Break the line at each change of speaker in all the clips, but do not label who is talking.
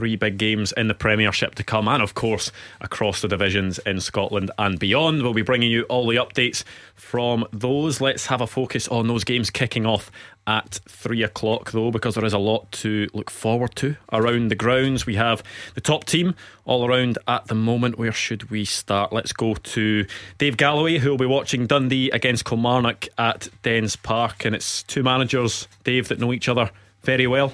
three big games in the Premiership to come, and of course, across the divisions in Scotland and beyond. We'll be bringing you all the updates from those. Let's have a focus on those games kicking off at three o'clock, though, because there is a lot to look forward to around the grounds. We have the top team all around at the moment. Where should we start? Let's go to Dave Galloway, who will be watching Dundee against Kilmarnock at Dens Park. And it's two managers, Dave, that know each other very well.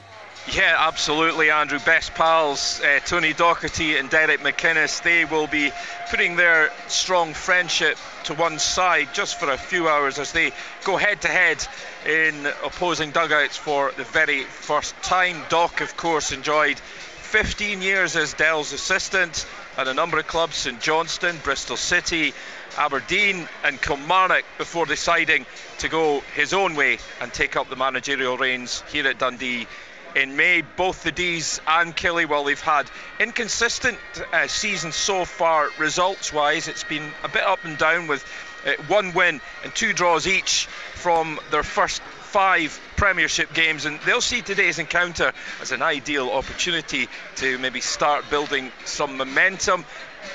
Yeah, absolutely, Andrew. Best pals, uh, Tony Docherty and Derek McInnes. They will be putting their strong friendship to one side just for a few hours as they go head to head in opposing dugouts for the very first time. Doc, of course, enjoyed 15 years as Dell's assistant at a number of clubs in Johnston, Bristol City, Aberdeen, and Kilmarnock before deciding to go his own way and take up the managerial reins here at Dundee in May. Both the D's and Killie, well, they've had inconsistent uh, seasons so far, results wise. It's been a bit up and down with uh, one win and two draws each from their first five Premiership games, and they'll see today's encounter as an ideal opportunity to maybe start building some momentum.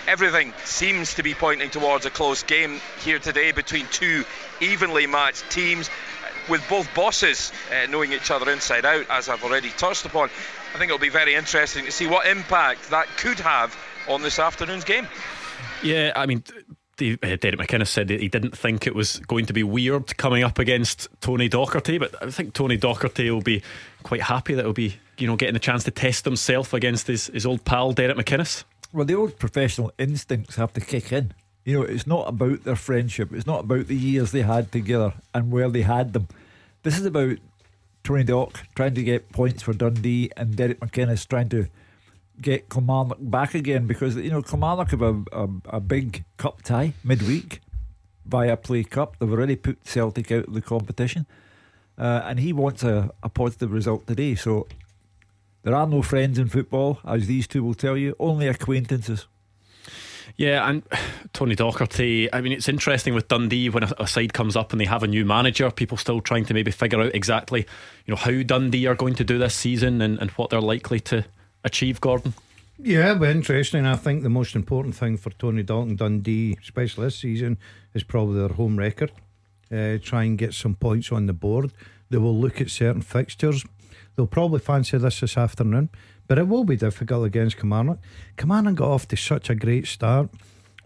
Everything seems to be pointing towards a close game here today between two evenly matched teams with both bosses uh, knowing each other inside out, as I've already touched upon. I think it'll be very interesting to see what impact that could have on this afternoon's game.
Yeah, I mean. Uh, Derek McInnes said that he didn't think it was going to be weird coming up against Tony Docherty, but I think Tony Docherty will be quite happy that he'll be, you know, getting a chance to test himself against his, his old pal Derek McInnes.
Well, the old professional instincts have to kick in. You know, it's not about their friendship. It's not about the years they had together and where they had them. This is about Tony Dock trying to get points for Dundee and Derek McInnes trying to get Kilmarnock back again because you know Kilmarnock have a, a, a big cup tie midweek Viaplay Cup. They've already put Celtic out of the competition, uh, and he wants a, a positive result today. So there are no friends in football, as these two will tell you, only acquaintances.
Yeah, and Tony Docherty. I mean, it's interesting with Dundee when a, a, side comes up and they have a new manager. People still trying to maybe figure out exactly, you know, how Dundee are going to do this season and, and what they're likely to achieve. Gordon.
Yeah, but interesting. I think the most important thing for Tony Dalton Dundee, especially this season, is probably their home record. Uh, try and get some points on the board. They will look at certain fixtures. They'll probably fancy this this afternoon. But it will be difficult against Kilmarnock. Kilmarnock got off to such a great start.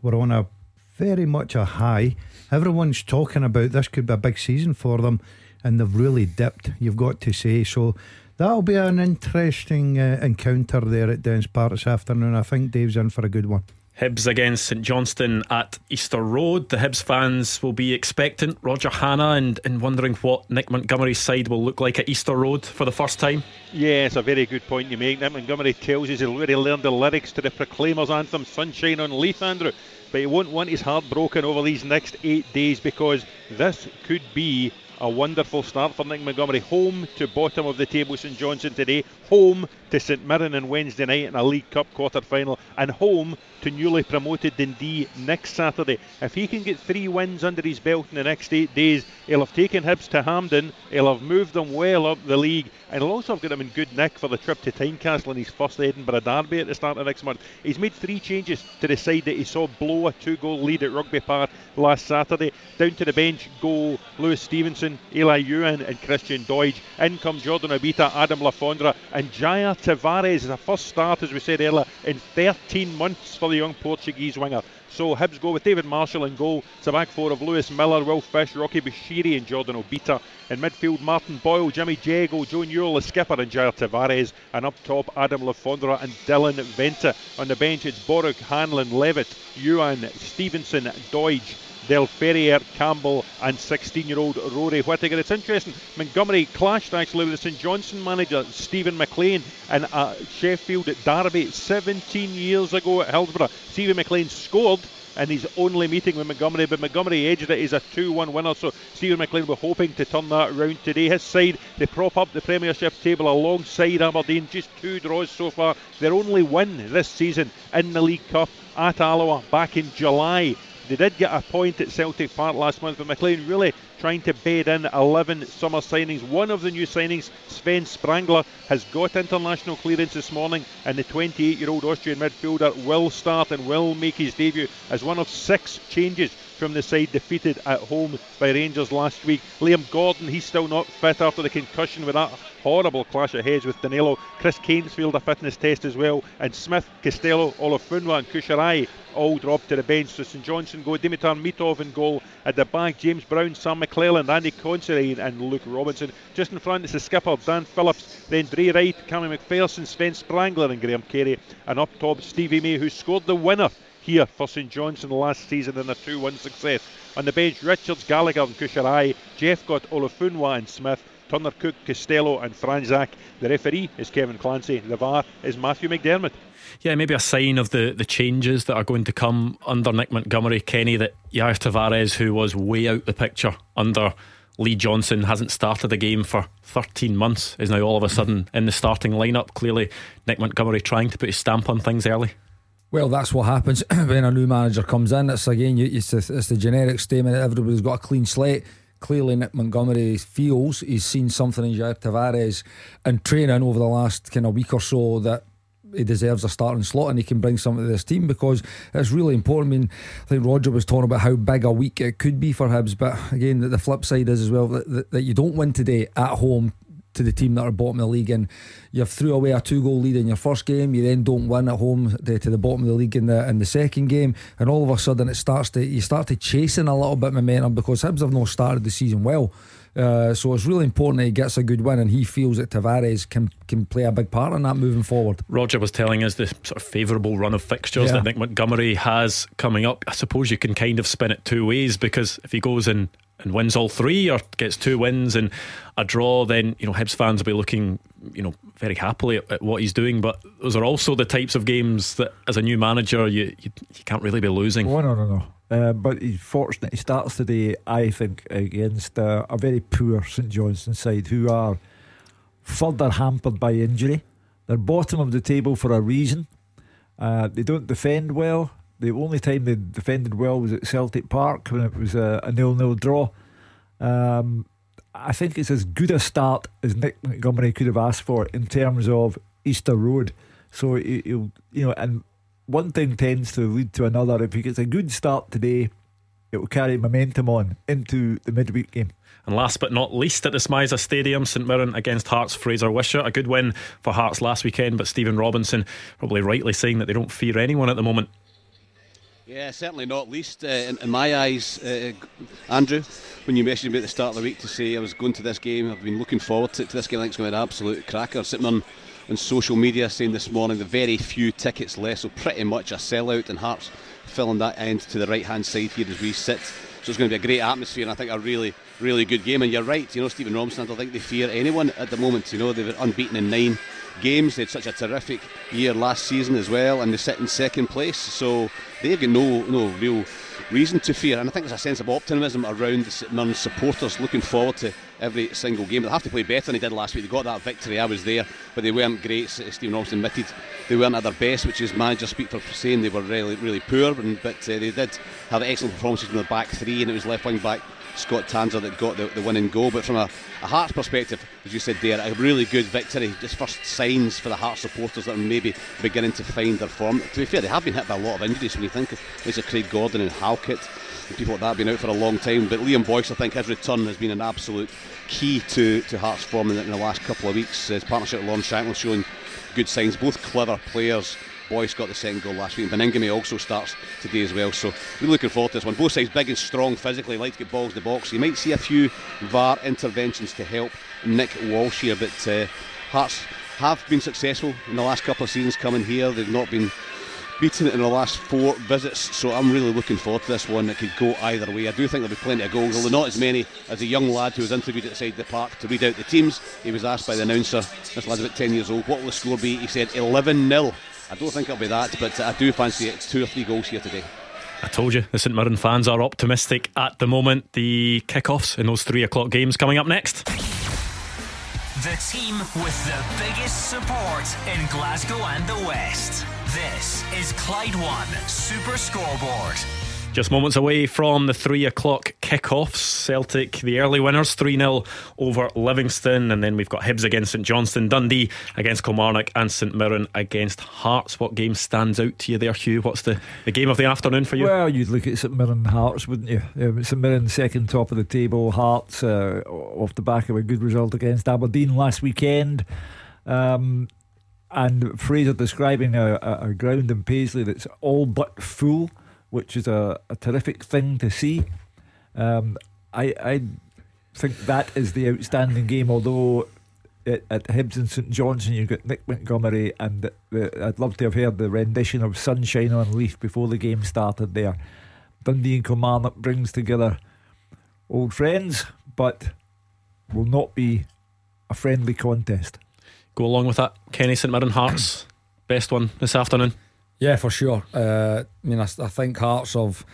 We're on a very much a high. Everyone's talking about this could be a big season for them, and they've really dipped, you've got to say. So that'll be an interesting uh, encounter there at Dens Park this afternoon. I think Dave's in for a good one.
Hibs against St Johnstone at Easter Road. The Hibs fans will be expectant, Roger Hanna, and, and wondering what Nick Montgomery's side will look like at Easter Road for the first time.
Yeah, it's a very good point you make. Nick Montgomery tells us he's already learned the lyrics to the Proclaimers anthem, Sunshine on Leith, Andrew. But he won't want his heart broken over these next eight days because this could be a wonderful start for Nick Montgomery. Home to bottom of the table, St Johnstone today. Home to St Mirren on Wednesday night in a League Cup quarter final. And home to newly promoted Dundee next Saturday. If he can get three wins under his belt in the next eight days, he'll have taken Hibs to Hampden. He'll have moved them well up the league. And he'll also have got him in good nick for the trip to Tynecastle in his first Edinburgh Derby at the start of next month. He's made three changes to the side that he saw blow a two goal lead at Rugby Park last Saturday. Down to the bench go Lewis Stevenson, Elie Youan, and Christian Doidge. In come Jordan Obita, Adam Le Fondre and Jair Tavares is a first start, as we said earlier, in 13 months for the young Portuguese winger. So Hibs go with David Marshall in goal. A back four of Lewis Miller, Will Fish, Rocky Bushiri, and Jordan Obita. In midfield, Martin Boyle, Jimmy Jeggo, Joe Newell, the skipper, and Jair Tavares. And up top, Adam Le Fondre and Dylan Vente. On the bench, it's Boruc, Hanlon, Levitt, Youan, Stevenson, Doidge. Delferriere, Campbell, and 16 year old Rory Whittaker. It's interesting, Montgomery clashed actually with the St Johnstone manager Steven MacLean in a Sheffield Derby 17 years ago at Hillsborough. Steven MacLean scored in his only meeting with Montgomery, but Montgomery edged it. He's a 2 1 winner, so Steven MacLean will hoping to turn that round today. His side, they prop up the Premiership table alongside Aberdeen, just two draws so far. Their only win this season in the League Cup at Alloa back in July They did get a point at Celtic Park last month, but MacLean really trying to bed in 11 summer signings. One of the new signings, Sven Sprangler, has got international clearance this morning, and the 28 year old Austrian midfielder will start and will make his debut as one of six changes from the side defeated at home by Rangers last week. Liam Gordon, he's still not fit after the concussion with that horrible clash of heads with Danilo. Chris failed a fitness test as well, and Smith, Costello, Olofunwa, and Kushrai all dropped to the bench. So St Johnstone go Dimitar Mitov in goal. At the back, James Brown, Sam McClelland, Andy Considine, and Luke Robinson. Just in front is the skipper, Dan Phillips. Then Drey Wright, Cammy McPherson, Sven Sprangler, and Graham Carey. And up top, Stevie May, who scored the winner here for St Johnstone last season in a 2 1 success. On the bench, Richards, Gallagher, and Kushrai. Jeff got Olofunwa and Smith. Turner, Cook, Costello, and Franzak. The referee is Kevin Clancy. The VAR is Matthew McDermott.
Yeah, maybe a sign of the, the changes that are going to come under Nick Montgomery, Kenny, that Jair Tavares, who was way out the picture under Lee Johnson, hasn't started a game for 13 months, is now all of a sudden in the starting lineup. Clearly, Nick Montgomery trying to put his stamp on things early.
Well, that's what happens when a new manager comes in. It's again, it's the, it's the generic statement everybody's got a clean slate. Clearly, Nick Montgomery feels he's seen something in Jair Tavares in training over the last kind of week or so that he deserves a starting slot and he can bring something to this team because it's really important. I mean, I think Roger was talking about how big a week it could be for Hibs, but again, the flip side is as well that, that, that you don't win today at home to the team that are bottom of the league and you've threw away a two goal lead in your first game you then don't win at home to, to, the bottom of the league in the in the second game and all of a sudden it starts to you start to chasing a little bit momentum because Hibs have not started the season well uh, so it's really important that he gets a good win and he feels that Tavares can can play a big part in that moving forward.
Roger was telling us the sort of favourable run of fixtures yeah. that Nick Montgomery has coming up. I suppose you can kind of spin it two ways because if he goes in and wins all three or gets two wins and a draw, then you know Hibs fans will be looking you know very happily at, at, what he's doing. But those are also the types of games that, as a new manager, you you, you can't really be losing.
Oh no no no. Uh, but he's fortunate. He starts today, I think, against uh, a very poor St Johnstone side who are further hampered by injury. They're bottom of the table for a reason. Uh, they don't defend well. The only time they defended well was at Celtic Park when it was a, a nil-nil draw. Um, I think it's as good a start as Nick Montgomery could have asked for in terms of Easter Road. So you know, and one thing tends to lead to another. If he gets a good start today, it will carry momentum on into the midweek game.
And last but not least, at the SMiSA Stadium, St Mirren against Hearts Fraser Wishart. A good win for Hearts last weekend, but Stephen Robinson probably rightly saying that they don't fear anyone at the moment.
Yeah, certainly not least uh, in, in, my eyes, uh, Andrew. When you messaged me at the start of the week to say I was going to this game, I've been looking forward to, to this game. I think it's going to be an absolute cracker. Sitting on, on social media saying this morning the very few tickets left, so pretty much a sellout, and Hearts filling that end to the right hand side here as we sit. So it's going to be a great atmosphere, and I think a really, really good game. And you're right, you know, Stephen Robinson, I don't think they fear anyone at the moment. You know, they were unbeaten in nine games. They had such a terrific year last season as well, and they sit in second place. So they've got no no real reason to fear. And I think there's a sense of optimism around the non supporters looking forward to every single game. They'll have to play better than they did last week. They got that victory. I was there, but they weren't great. Stephen Robinson admitted they weren't at their best, which is manager speak for saying they were really really poor. But uh, they did have excellent performances from the back three, and it was left wing back Scott Tanser that got the, the winning goal. But from a, a Hearts perspective, as you said there, a really good victory. Just first signs for the Hearts supporters that are maybe beginning to find their form. To be fair, they have been hit by a lot of injuries when you think of Lisa Craig Gordon and Halkett. And people like that have been out for a long time. But Liam Boyce, I think his return has been an absolute key to, to Hearts' form in in the last couple of weeks. His partnership with Lawrence Shankland showing good signs. Both clever players Boyce got the second goal last week. And Baningime also starts today as well. So we're looking forward to this one. Both sides big and strong physically, like to get balls in the box. You might see a few VAR interventions to help Nick Walsh here, but uh, Hearts have been successful in the last couple of seasons coming here. They've not been beaten in the last four visits, so I'm really looking forward to this one. It could go either way. I do think there'll be plenty of goals, although not as many as a young lad who was interviewed outside the the park to read out the teams. He was asked by the announcer, this lad's about 10 years old, what will the score be? He said 11 0. I don't think it'll be that, but I do fancy it. Two or three goals here today.
I told you, the St Mirren fans are optimistic at the moment. The kickoffs in those three o'clock games coming up next.
The team with the biggest support in Glasgow and the West. This is Clyde One Super Scoreboard.
Just moments away from the three o'clock kickoffs. Celtic, the early winners, 3 0 over Livingston. And then we've got Hibs against St Johnstone, Dundee against Kilmarnock, and St Mirren against Hearts. What game stands out to you there, Hugh? What's the, the game of the afternoon for you?
Well, you'd look at St Mirren Hearts, wouldn't you? Um, St Mirren second top of the table. Hearts uh, off the back of a good result against Aberdeen last weekend. Um, and Fraser describing a, a ground in Paisley that's all but full which is a, a terrific thing to see. Um, I, I think that is the outstanding game, although at, at Hibs and St Johnstone you've got Nick Montgomery, and the, I'd love to have heard the rendition of Sunshine on Leith before the game started there. Dundee and Kilmarnock brings together old friends, but will not be a friendly contest.
Go along with that. Kenny St Mirren Hearts, best one this afternoon.
Yeah, for sure. Uh, I mean, I, I, think Hearts have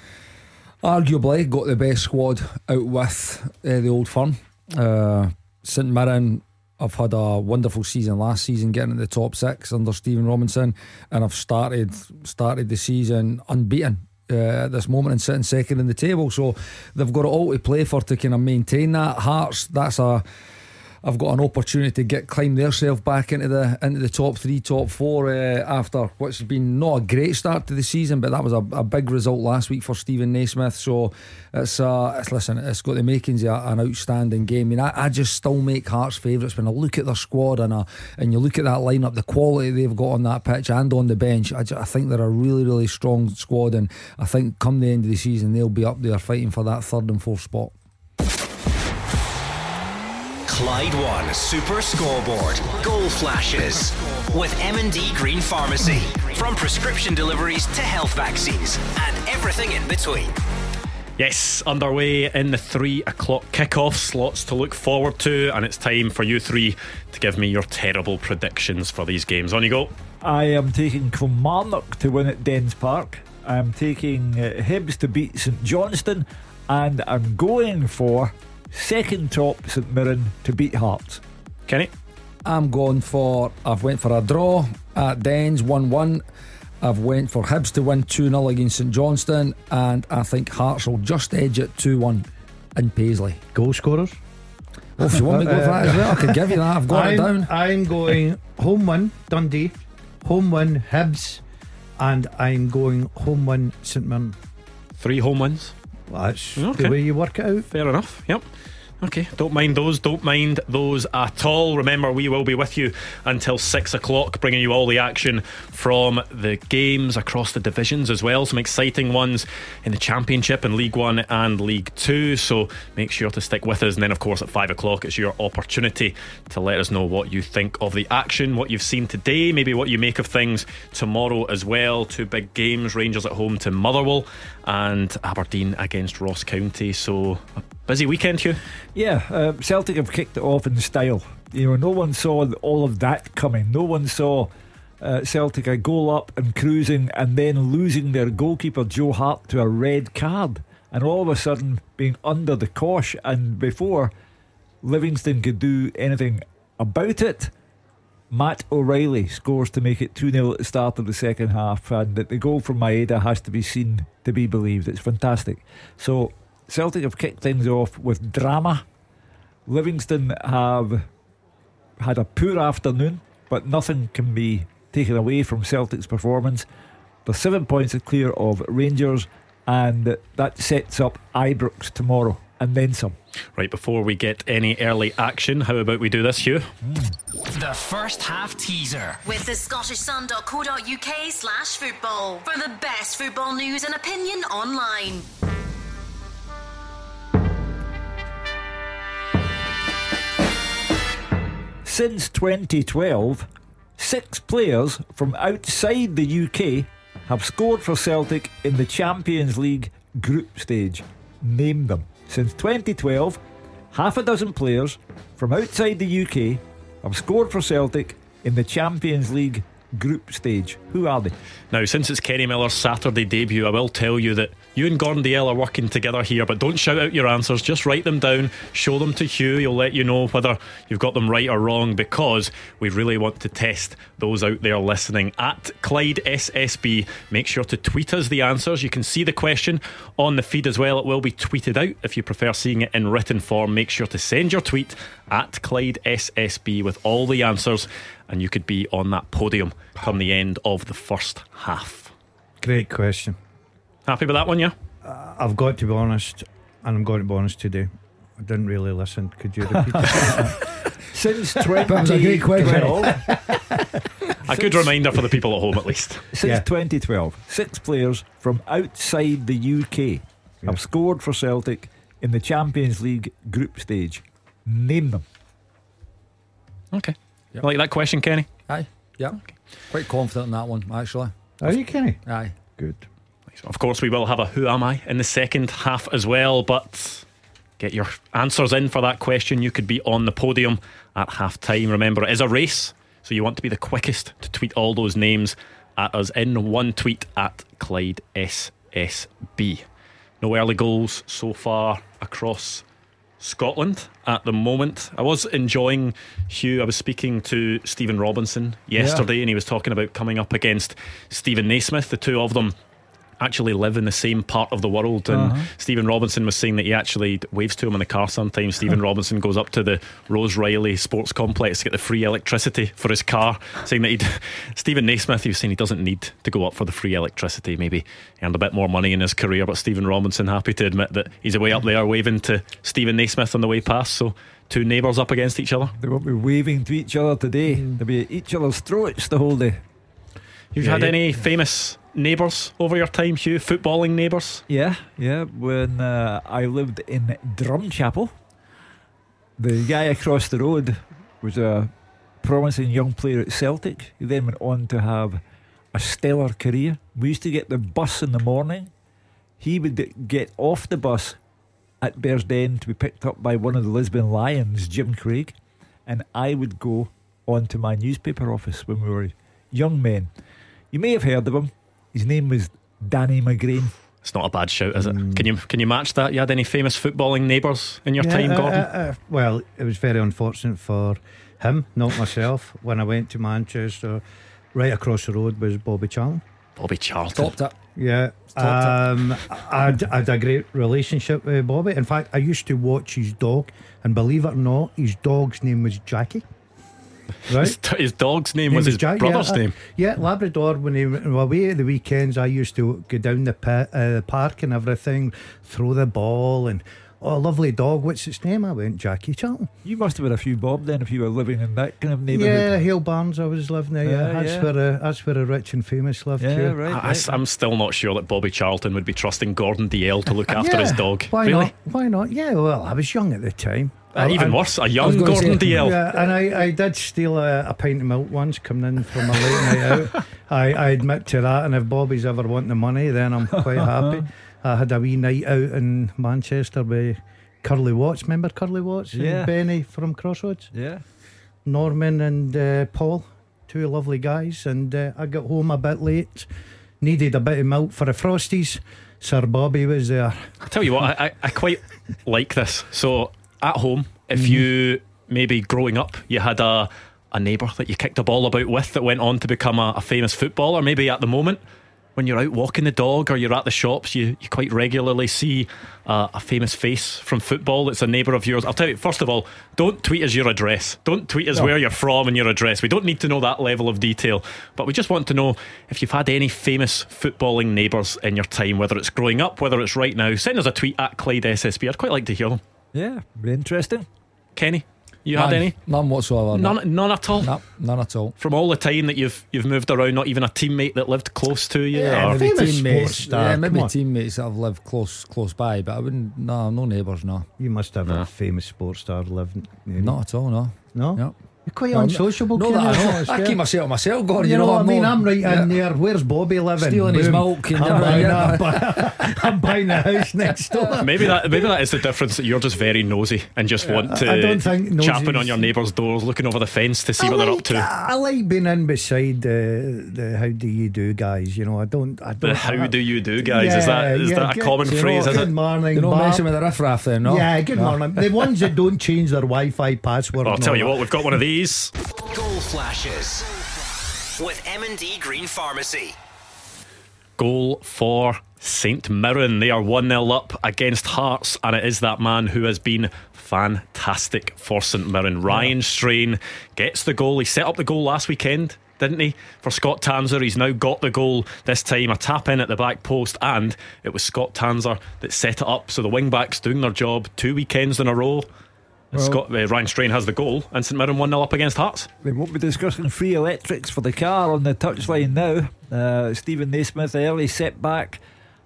arguably got the best squad out with uh, the Old Firm. Uh, St Mirren have had a wonderful season last season, getting into the top six under Stephen Robinson, and have started started the season unbeaten. Uh, at this moment and sitting second in the table, so they've got it all to play for to kind of maintain that. Hearts, that's a I've got an opportunity to get climb themselves back into the into the top three, top four uh, after what's been not a great start to the season, but that was a, a big result last week for Steven Naismith. So it's uh, it's listen, it's got the makings of an outstanding game. I mean, I, I just still make Hearts favourites when I look at their squad and uh, and you look at that lineup, the quality they've got on that pitch and on the bench. I, just, I think they're a really really strong squad, and I think come the end of the season they'll be up there fighting for that third and fourth spot.
Clyde One Super Scoreboard. Goal flashes with M&D Green Pharmacy. From prescription deliveries to health vaccines and everything in between.
Yes, underway in the three o'clock kickoff slots to look forward to, and it's time for you three to give me your terrible predictions for these games. On you go.
I am taking Kilmarnock to win at Dens Park. I'm taking uh, Hibs to beat St Johnstone, and I'm going for second top St Mirren to beat Hearts.
Kenny?
I'm going for, I've went for a draw at Dens 1 1. I've went for Hibs to win 2 0 against St Johnston and I think Hearts will just edge it 2 1 in Paisley.
Goal scorers?
Well, if you want me to go for that as well, I can give you that. I've got
I'm,
it down.
I'm going home win Dundee, home win Hibs, and I'm going home win St Mirren.
Three home wins.
Well, that's okay. the way you work it out.
Fair enough. Yep. Okay, don't mind those, don't mind those at all. Remember, we will be with you until six o'clock, bringing you all the action from the games across the divisions as well. Some exciting ones in the Championship and League One and League Two. So make sure to stick with us. And then, of course, at five o'clock, it's your opportunity to let us know what you think of the action, what you've seen today, maybe what you make of things tomorrow as well. Two big games Rangers at home to Motherwell and Aberdeen against Ross County. So busy weekend, Hugh.
Yeah, uh, Celtic have kicked it off in style. You know, no one saw all of that coming. No one saw uh, Celtic a goal up and cruising, and then losing their goalkeeper Joe Hart to a red card, and all of a sudden being under the cosh. And before Livingston could do anything about it, Matt O'Riley scores to make it 2 0 at the start of the second half, and the goal from Maeda has to be seen to be believed. It's fantastic. So, Celtic have kicked things off with drama. Livingston have had a poor afternoon, but nothing can be taken away from Celtic's performance. They're seven points are clear of Rangers, and that sets up Ibrox tomorrow and then some.
Right, before we get any early action, how about we do this, Hugh?
Mm. The first half teaser.
With the scottishsun.co.uk slash football. For the best football news and opinion online.
Since 2012, six players from outside the UK have scored for Celtic in the Champions League group stage. Name them. Since 2012, half a dozen players from outside the UK have scored for Celtic in the Champions League group stage. Who are they?
Now, since it's Kenny Miller's Saturday debut, I will tell you that you and Gordon Dalziel are working together here, but don't shout out your answers. Just write them down, show them to Hugh. He'll let you know whether you've got them right or wrong because we really want to test those out there listening. At Clyde SSB, make sure to tweet us the answers. You can see the question on the feed as well. It will be tweeted out. If you prefer seeing it in written form, make sure to send your tweet at Clyde SSB with all the answers, and you could be on that podium come the end of the first half.
Great question.
Happy with that one, yeah?
Uh, I've got to be honest, and I'm going to be honest today. I didn't really listen. Could you repeat that?
Since
That was a great question.
2012,
A good reminder for the people at home, at least.
since
Yeah.
2012, six players from outside the UK have scored for Celtic in the Champions League group stage. Name them.
Okay. Like that question, Kenny?
Aye, yeah. Quite confident in that one, actually.
Are you Kenny?
Aye.
Good.
Of course, we will have a Who Am I in the second half as well, but get your answers in for that question. You could be on the podium at half time. Remember, it is a race, so you want to be the quickest to tweet all those names at us in one tweet at Clyde SSB. No early goals so far across Scotland at the moment. I was enjoying Hugh. I was speaking to Stephen Robinson yesterday, and he was talking about coming up against Steven Naismith. The two of them actually live in the same part of the world. And uh-huh. Stephen Robinson was saying that he actually waves to him in the car sometimes. Stephen Robinson goes up to the Rose Riley Sports Complex to get the free electricity for his car, saying that he'd. Steven Naismith, he was saying he doesn't need to go up for the free electricity. Maybe he earned a bit more money in his career, but Stephen Robinson happy to admit that he's away up there waving to Steven Naismith on the way past. So two neighbours up against each other.
They won't be waving to each other today. Mm. They'll be at each other's throats the whole day.
You've
Yeah,
had
yeah.
any famous neighbours over your time, Hugh? Footballing neighbours?
Yeah, yeah. When uh, I lived in Drumchapel, the guy across the road was a promising young player at Celtic. He then went on to have a stellar career. We used to get the bus in the morning. He would get off the bus at Bearsden to be picked up by one of the Lisbon Lions, Jim Craig, and I would go on to my newspaper office when we were young men. You may have heard of him. His name was Danny McGrain.
It's not a bad shout, is it? Can you can you match that? You had any famous footballing neighbours in your
Yeah,
time,
uh,
Gordon?
uh, uh, well, it was very unfortunate for him, not myself. when I went to Manchester, right across the road was Bobby Charlton.
Bobby Charlton.
Topped it.
Yeah, um, I had, I had a great relationship with Bobby. In fact, I used to watch his dog, and believe it or not, his dog's name was Jackie. Right?
His, his dog's name
Name
was his
Jack-
brother's
yeah, uh,
name.
Yeah, Labrador. When he went away at the weekends, I used to go down the, pa- uh, the park and everything, throw the ball, and oh, lovely dog. What's its name? I went Jackie Charlton.
You must have had a few bob then if you were living in that kind of neighbourhood.
Yeah,
neighbourhood.
Hale Barns. I was living there. Yeah,
Yeah,
that's
yeah.
where uh, that's where the rich and famous lived.
Yeah,
too.
right.
I, am still not sure that Bobby Charlton would be trusting Gordon Dalziel to look after
Yeah,
his dog.
Why
really?
not? Why not? Yeah. Well, I was young at the time.
Uh, even
And-
worse, a young Gordon
say-
Dalziel.
Yeah, and I, I did steal a, a pint of milk once coming in from a late night out. I, I admit to that, and if Bobby's ever wanting the money, then I'm quite happy. I had a wee night out in Manchester with Curly Watts. Remember Curly Watts? and
Yeah.
Benny from Crossroads?
Yeah.
Norman and uh, Paul, two lovely guys. And uh, I got home a bit late, needed a bit of milk for the Frosties. Sir Bobby was there.
I tell you what, I, I, I quite like this. So at home, if
Mm-hmm.
you maybe growing up, you had a a neighbour that you kicked a ball about with that went on to become a, a famous footballer. Maybe at the moment, when you're out walking the dog or you're at the shops, you, you quite regularly see uh, a famous face from football that's a neighbour of yours. I'll tell you, first of all, don't tweet us your address. Don't tweet us where you're from and your address. We don't need to know that level of detail, but we just want to know if you've had any famous footballing neighbours in your time, whether it's growing up, whether it's right now. Send us a tweet at Clyde SSB. I'd quite like to hear them.
Yeah. Interesting.
Kenny, you had any?
None whatsoever. no.
None, none at all.
No, none at all.
From all the time that you've you've moved around, not even a teammate that lived close to you.
Yeah,
or-
maybe
famous sports
teammates.
star,
Yeah, maybe teammates that have lived close close by, but I wouldn't. No, no neighbours. No,
You must have
No.
a famous sports star living. you
not at all. No,
No?
no.
You're quite
No,
unsociable.
No,
Kenny,
that, I,
I
know.
noticed,
I keep myself to myself, Gordon.
You, know what I mean? I'm right
yeah.
in there. Where's Bobby living?
Stealing his
Boom.
milk and
I'm, buying
yeah.
a- I'm buying a house next door.
Maybe that maybe that is the difference that you're just very nosy and just want to
I don't think nosy
chapping on your neighbours' doors, looking over the fence to see what
I
they're up to.
I like being in beside the, the how do you do guys. You know, I don't. I don't.
The how do you do, guys? is that is
Yeah,
that a
good-
common
you know,
phrase? Is
good
it?
morning.
You're not
Bob.
messing with the riffraff then, no?
Yeah, good
No.
morning. The ones that don't change their Wi-Fi password.
I'll tell you what, we've got one of these.
Goal flashes with M&D Green Pharmacy.
Goal for St Mirren. They are 1 0 up against Hearts, and it is that man who has been fantastic for St Mirren. Ryan Strain gets the goal. He set up the goal last weekend. Didn't he? For Scott Tanser. He's now got the goal this time. A tap in at the back post, and it was Scott Tanser that set it up. So the wing backs doing their job two weekends in a row. Scott, uh, Ryan Strain has the goal, and St Mirren 1 0 up against Hearts.
We won't be discussing free electrics for the car on the touchline now. Uh, Steven Naismith, early setback.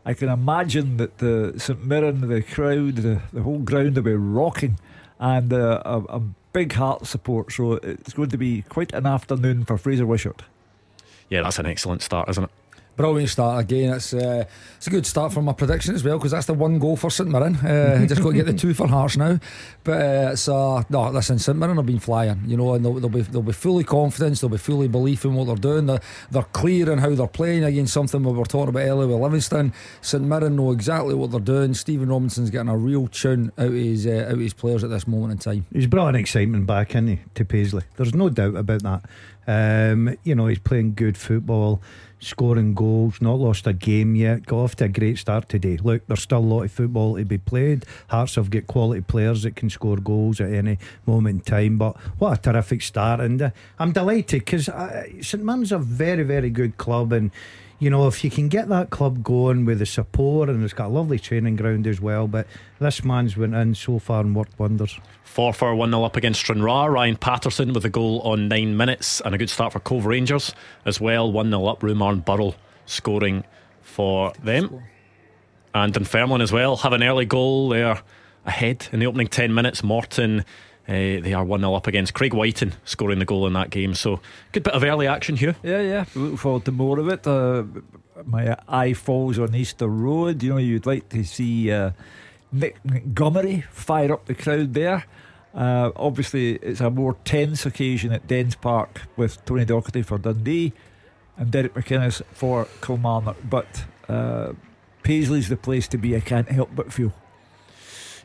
I can imagine that the St Mirren, the crowd, the, the whole ground will be rocking and uh, a, a big heart support. So it's going to be quite an afternoon for Fraser Wishart.
Yeah, that's an excellent start, isn't it?
Brilliant start again. It's uh, it's a good start for my prediction as well because that's the one goal for St Mirren. Uh, just got to get the two for Hearts now. But uh, it's uh, no, listen, St Mirren have been flying, you know, and they'll, they'll be they'll be fully confidence, they'll be fully belief in what they're doing. They're, they're clear in how they're playing against something we were talking about earlier with Livingston. St Mirren know exactly what they're doing. Stephen Robinson's getting a real tune out of his uh, out of his players at this moment in time.
He's brought an excitement back, in to Paisley. There's no doubt about that. Um, you know, he's playing good football, scoring goals, not lost a game yet. Got off to a great start today. Look, there's still a lot of football to be played. Hearts have got quality players that can score goals at any moment in time. But what a terrific start! And uh, I'm delighted because uh, St Mirren's a very, very good club and. You know, if you can get that club going with the support, and it's got a lovely training ground as well. But this man's went in so far and worked wonders.
Forfar 1 0 up against Stranraer. Ryan Patterson with a goal on nine minutes and a good start for Cove Rangers as well. 1 0 up. Rumarn Burrell scoring for them. And Dunfermline as well have an early goal. They're ahead in the opening 10 minutes. Morton. Uh, they are 1 0 up against Craig Whiten scoring the goal in that game. So, good bit of early action here.
Yeah, yeah. We look forward to more of it. Uh, my eye falls on Easter Road. You know, you'd like to see uh, Nick Montgomery fire up the crowd there. Uh, obviously, it's a more tense occasion at Dens Park with Tony Docherty for Dundee and Derek McInnes for Kilmarnock. But uh, Paisley's the place to be, I can't help but feel.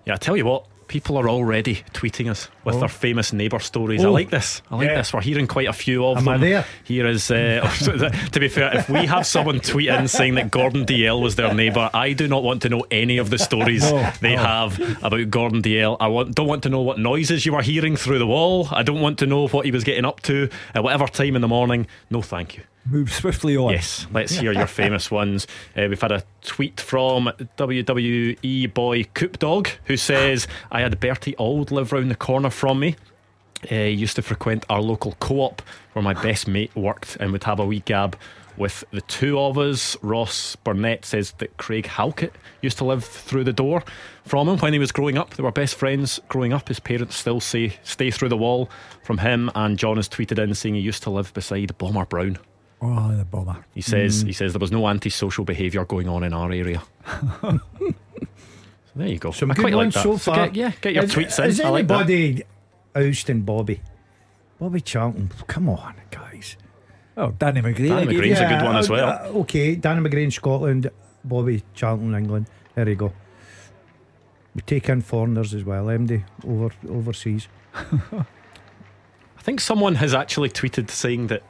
Yeah, I tell you what, people are already tweeting us with
Oh.
their famous neighbour stories. I
Oh.
like this. I like
Yeah.
this. We're hearing quite a few of
Am I
them.
there?
Here is, uh, to be fair, if we have someone tweet in saying that Gordon Dalziel was their neighbour, I do not want to know any of the stories they have about Gordon Dalziel. I want, don't want to know what noises you were hearing through the wall. I don't want to know what he was getting up to at whatever time in the morning. No, thank you.
Move swiftly on.
Yes, let's hear your famous ones. Uh, we've had a tweet from WWE boy Coop Dog who says, I had Bertie Auld live round the corner from me. Uh, he used to frequent our local co op where my best mate worked and would have a wee gab with the two of us. Ross Burnett says that Craig Halkett used to live through the door from him when he was growing up. They were best friends growing up. His parents still say stay through the wall from him. And John has tweeted in saying he used to live beside Bomber Brown.
Oh, the bomber.
He says he says there was no antisocial behaviour going on in our area. so there you go.
Some
I
good
quite like that.
so
So
far.
get- yeah, get your
is,
tweets in.
Is
I like that.
anybody ousting Bobby? Bobby Charlton. Come on, guys.
Oh, Danny McGree.
Danny
I gave
McGree.
you.
He's a good one as well.
uh, okay, Danny McGree in Scotland, Bobby Charlton England. There you go. We take in foreigners as well, MD, over overseas.
I think someone has actually tweeted saying that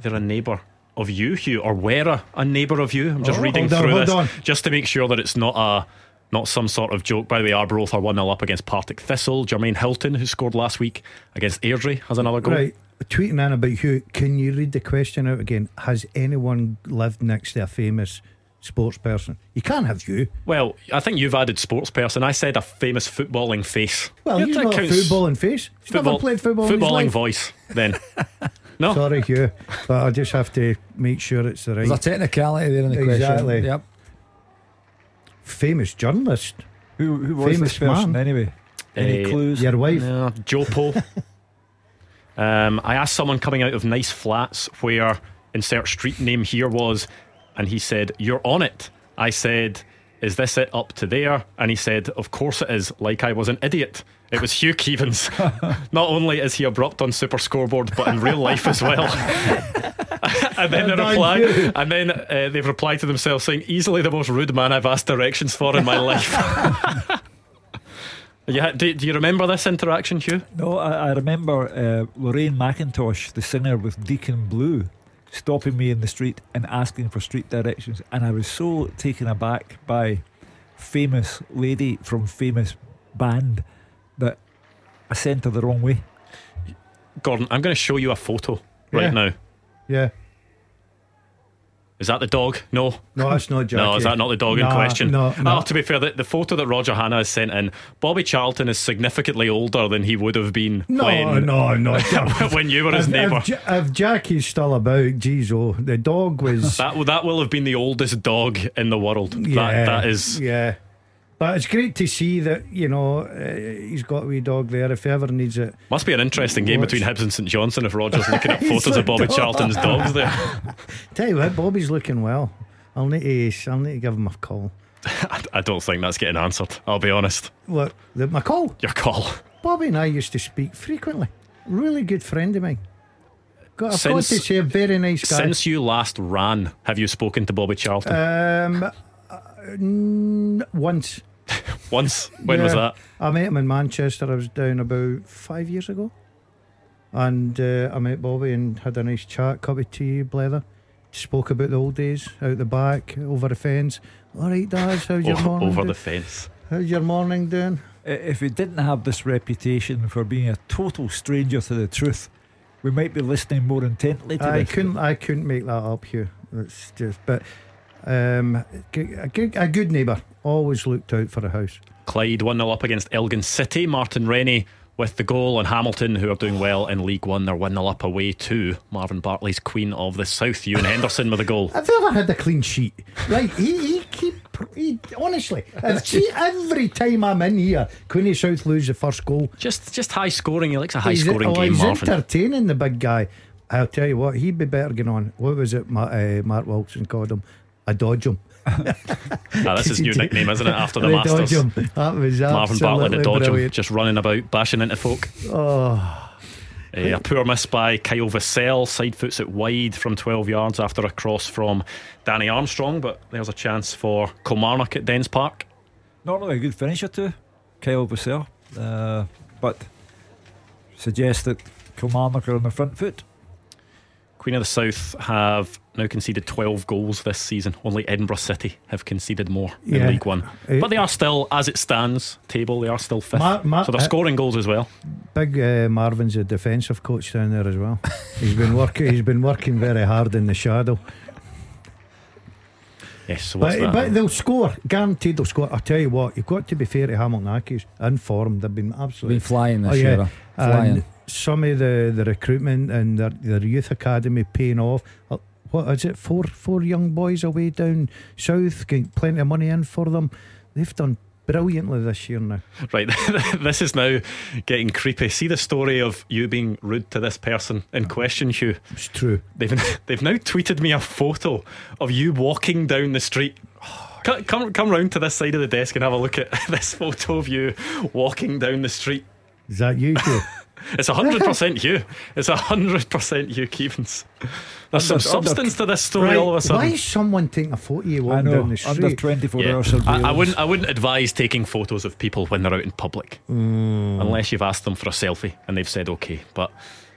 they're a neighbour of you, Hugh, or were a, a neighbour of you. I'm just
Oh,
reading
on,
through this
on.
just to make sure that it's not a not some sort of joke. By the way, Arbroath are 1 0 up against Partick Thistle. Jermaine Hylton, who scored last week against Airdrie, has another goal.
Right, tweeting in about who. Can you read the question out again? Has anyone lived next to a famous sports person? You can't have you.
Well, I think you've added sports person. I said a famous footballing face.
Well, you're not a footballing face. He's never played football.
Footballing voice, then. no?
Sorry, Hugh, but I just have to make sure it's the right.
There's a technicality there in the
Exactly.
question. Yep.
famous journalist.
Who, who was
Famous
this person
man.
anyway? Any
Eh,
clues?
Your wife.
No, Joe Poe. Um, I asked someone coming out of nice flats where insert street name here was, and he said, You're on it. I said, Is this it up to there? And he said, Of course it is, like I was an idiot. It was Hugh Keevins. Not only is he abrupt on Super Scoreboard, but in real life as well. and then they reply, and then uh, they've replied to themselves saying, "Easily the most rude man I've asked directions for in my life." yeah, do, do you remember this interaction, Hugh?
No, I, I remember uh, Lorraine McIntosh, the singer with Deacon Blue, stopping me in the street and asking for street directions, and I was so taken aback by famous lady from famous band that I sent her the wrong way.
Gordon, I'm going to show you a photo right
Yeah.
now.
Yeah.
Is that the dog? No.
No, that's not Jackie.
No, is that not the dog in question?
no, no.
Oh, to be fair, the, the photo that Roger Hanna has sent in, Bobby Charlton is significantly older than he would have been
No,
when,
no, no.
when you were his
if,
neighbour.
If, if Jackie's still about, geez, oh, the dog was.
That, that will have been the oldest dog in the world.
yeah,
that, that is.
Yeah. But it's great to see that, you know, uh, he's got a wee dog there if he ever needs it.
Must be an interesting game
Watch.
between Hibs and St Johnstone if Roger's looking at photos of Bobby
"Oh."
Charlton's dogs there.
Tell you what, Bobby's looking well. I'll need to, I'll need to give him a call.
I, don't think that's getting answered. I'll be honest.
What? The, my call?
Your call.
Bobby and I used to speak frequently. Really good friend of mine. Got, I've got to say, a very nice guy.
Since you last ran, have you spoken to Bobby Charlton?
um, n- once.
Once. When was that?
I met him in Manchester. I was down about five years ago. And uh, I met Bobby and had a nice chat, cup of tea, blether. Spoke about the old days out the back, over the fence. All right, Daz, how's your morning?
over
do-
the fence.
how's your morning doing?
If he didn't have this reputation for being a total stranger to the truth, we might be listening more intently to
I
this.
couldn't, I couldn't make that up, Hugh. It's just, but um, a good, a good neighbour. Always looked out for the house.
Clyde 1 0 up against Elgin City. Martin Rennie with the goal, and Hamilton, who are doing well in League One, they're 1 0 up away to Marvin Bartley's Queen of the South. Ewan Henderson with a goal.
Have you ever had a clean sheet? Right, he, he keep he, honestly. every time I'm in here, Queenie South lose the first goal.
Just just high scoring. He likes a high
He's-
scoring
oh,
game,
he's
Marvin.
entertaining the big guy. I'll tell you what, he'd be better getting on. What was it? Ma- uh, Mark Wilson called him. I dodge him.
Ah, that's his new nickname, isn't it? After the
I
Masters.
him. That was
Marvin Bartley,
absolutely
to dodge him,
brilliant.
just running about, bashing into folk.
Oh,
Eh, a poor miss by Kyle Vassell, side foots it wide from 12 yards after a cross from Danny Armstrong, but there's a chance for Kilmarnock at Dens Park.
Normally a good finisher too, Kyle Vassell, uh, but suggests that Kilmarnock are on the front foot.
Queen of the South have now conceded 12 goals this season. Only Edinburgh City have conceded more in
Yeah.
League One.
Eh,
But they are still, as it stands, table, they are still fifth.
Ma- Ma-
so they're
uh,
scoring goals as well.
big uh, Marvin's a defensive coach down there as well. He's been working. He's been working very hard in the shadow.
Yes, so what's
But,
that?
but they'll score, guaranteed they'll score. I tell you what, you've got to be fair to Hamilton Accies. In form, they've been absolutely
Been flying this
Oh, yeah.
year. Flying.
And some of the, the recruitment and their, their youth academy paying off. What is it? Four four young boys away down south, getting plenty of money in for them. They've done brilliantly this year now.
Right, this is now getting creepy. See the story of you being rude to this person in question, Hugh.
It's true.
They've they've now tweeted me a photo of you walking down the street. Come come, come round to this side of the desk and have a look at this photo of you walking down the street.
Is that you, Hugh?
It's hundred percent you. It's hundred percent you, Keevins. There's some
Under- under-
substance to this story
right.
all of a sudden.
Why is someone taking a photo of you walking down the street?
under 24
Yeah.
hours surveillance.
I, I wouldn't. I wouldn't advise taking photos of people when they're out in public,
Hmm.
unless you've asked them for a selfie and they've said okay. But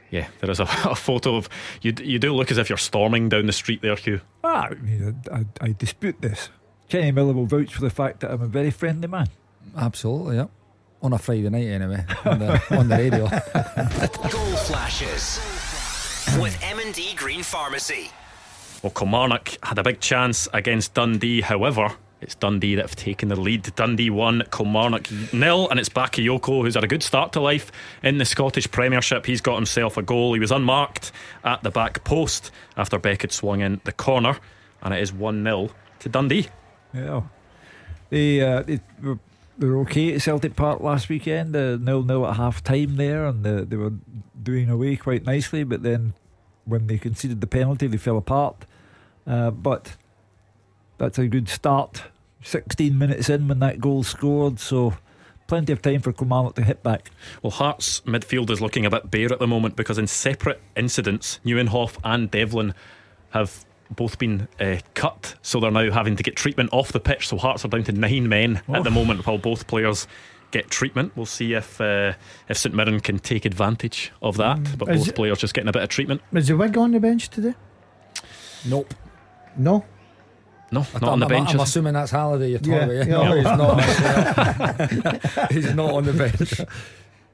yeah, there is a, a photo of you. You do look as if you're storming down the street there, Hugh.
Ah, I, mean, I, I, I dispute this. Kenny Miller will vouch for the fact that I'm a very friendly man.
Absolutely, yeah. On a Friday night, anyway, on the, on the radio.
Goal flashes with M&D Green Pharmacy.
Well, Kilmarnock had a big chance against Dundee. However, it's Dundee that have taken the lead. Dundee won, Kilmarnock nil, and it's Bakayoko who's had a good start to life in the Scottish Premiership. He's got himself a goal. He was unmarked at the back post after Beck had swung in the corner, and it is 1 0 to Dundee.
Yeah. They, uh, they were they were okay at Celtic Park last weekend, uh, nil nil at half time there, and uh, they were doing away quite nicely. But then when they conceded the penalty, they fell apart. Uh, but that's a good start. 16 minutes in when that goal scored, so plenty of time for Kilmarnock to hit back.
Well, Hearts midfield is looking a bit bare at the moment because in separate incidents, Nieuwenhof and Devlin have both been uh, cut, so they're now having to get treatment off the pitch. So Hearts are down to nine men at the moment, while both players get treatment. We'll see if uh, if St Mirren can take advantage of that. But
Is
both
it-
players just getting a bit of treatment.
Is the wig on the bench today?
Nope.
No.
No,
I
not on the
I'm,
bench.
I'm
is he?
assuming that's Halliday you're
Yeah,
talking
yeah.
about. No, he's not. he's not on the bench.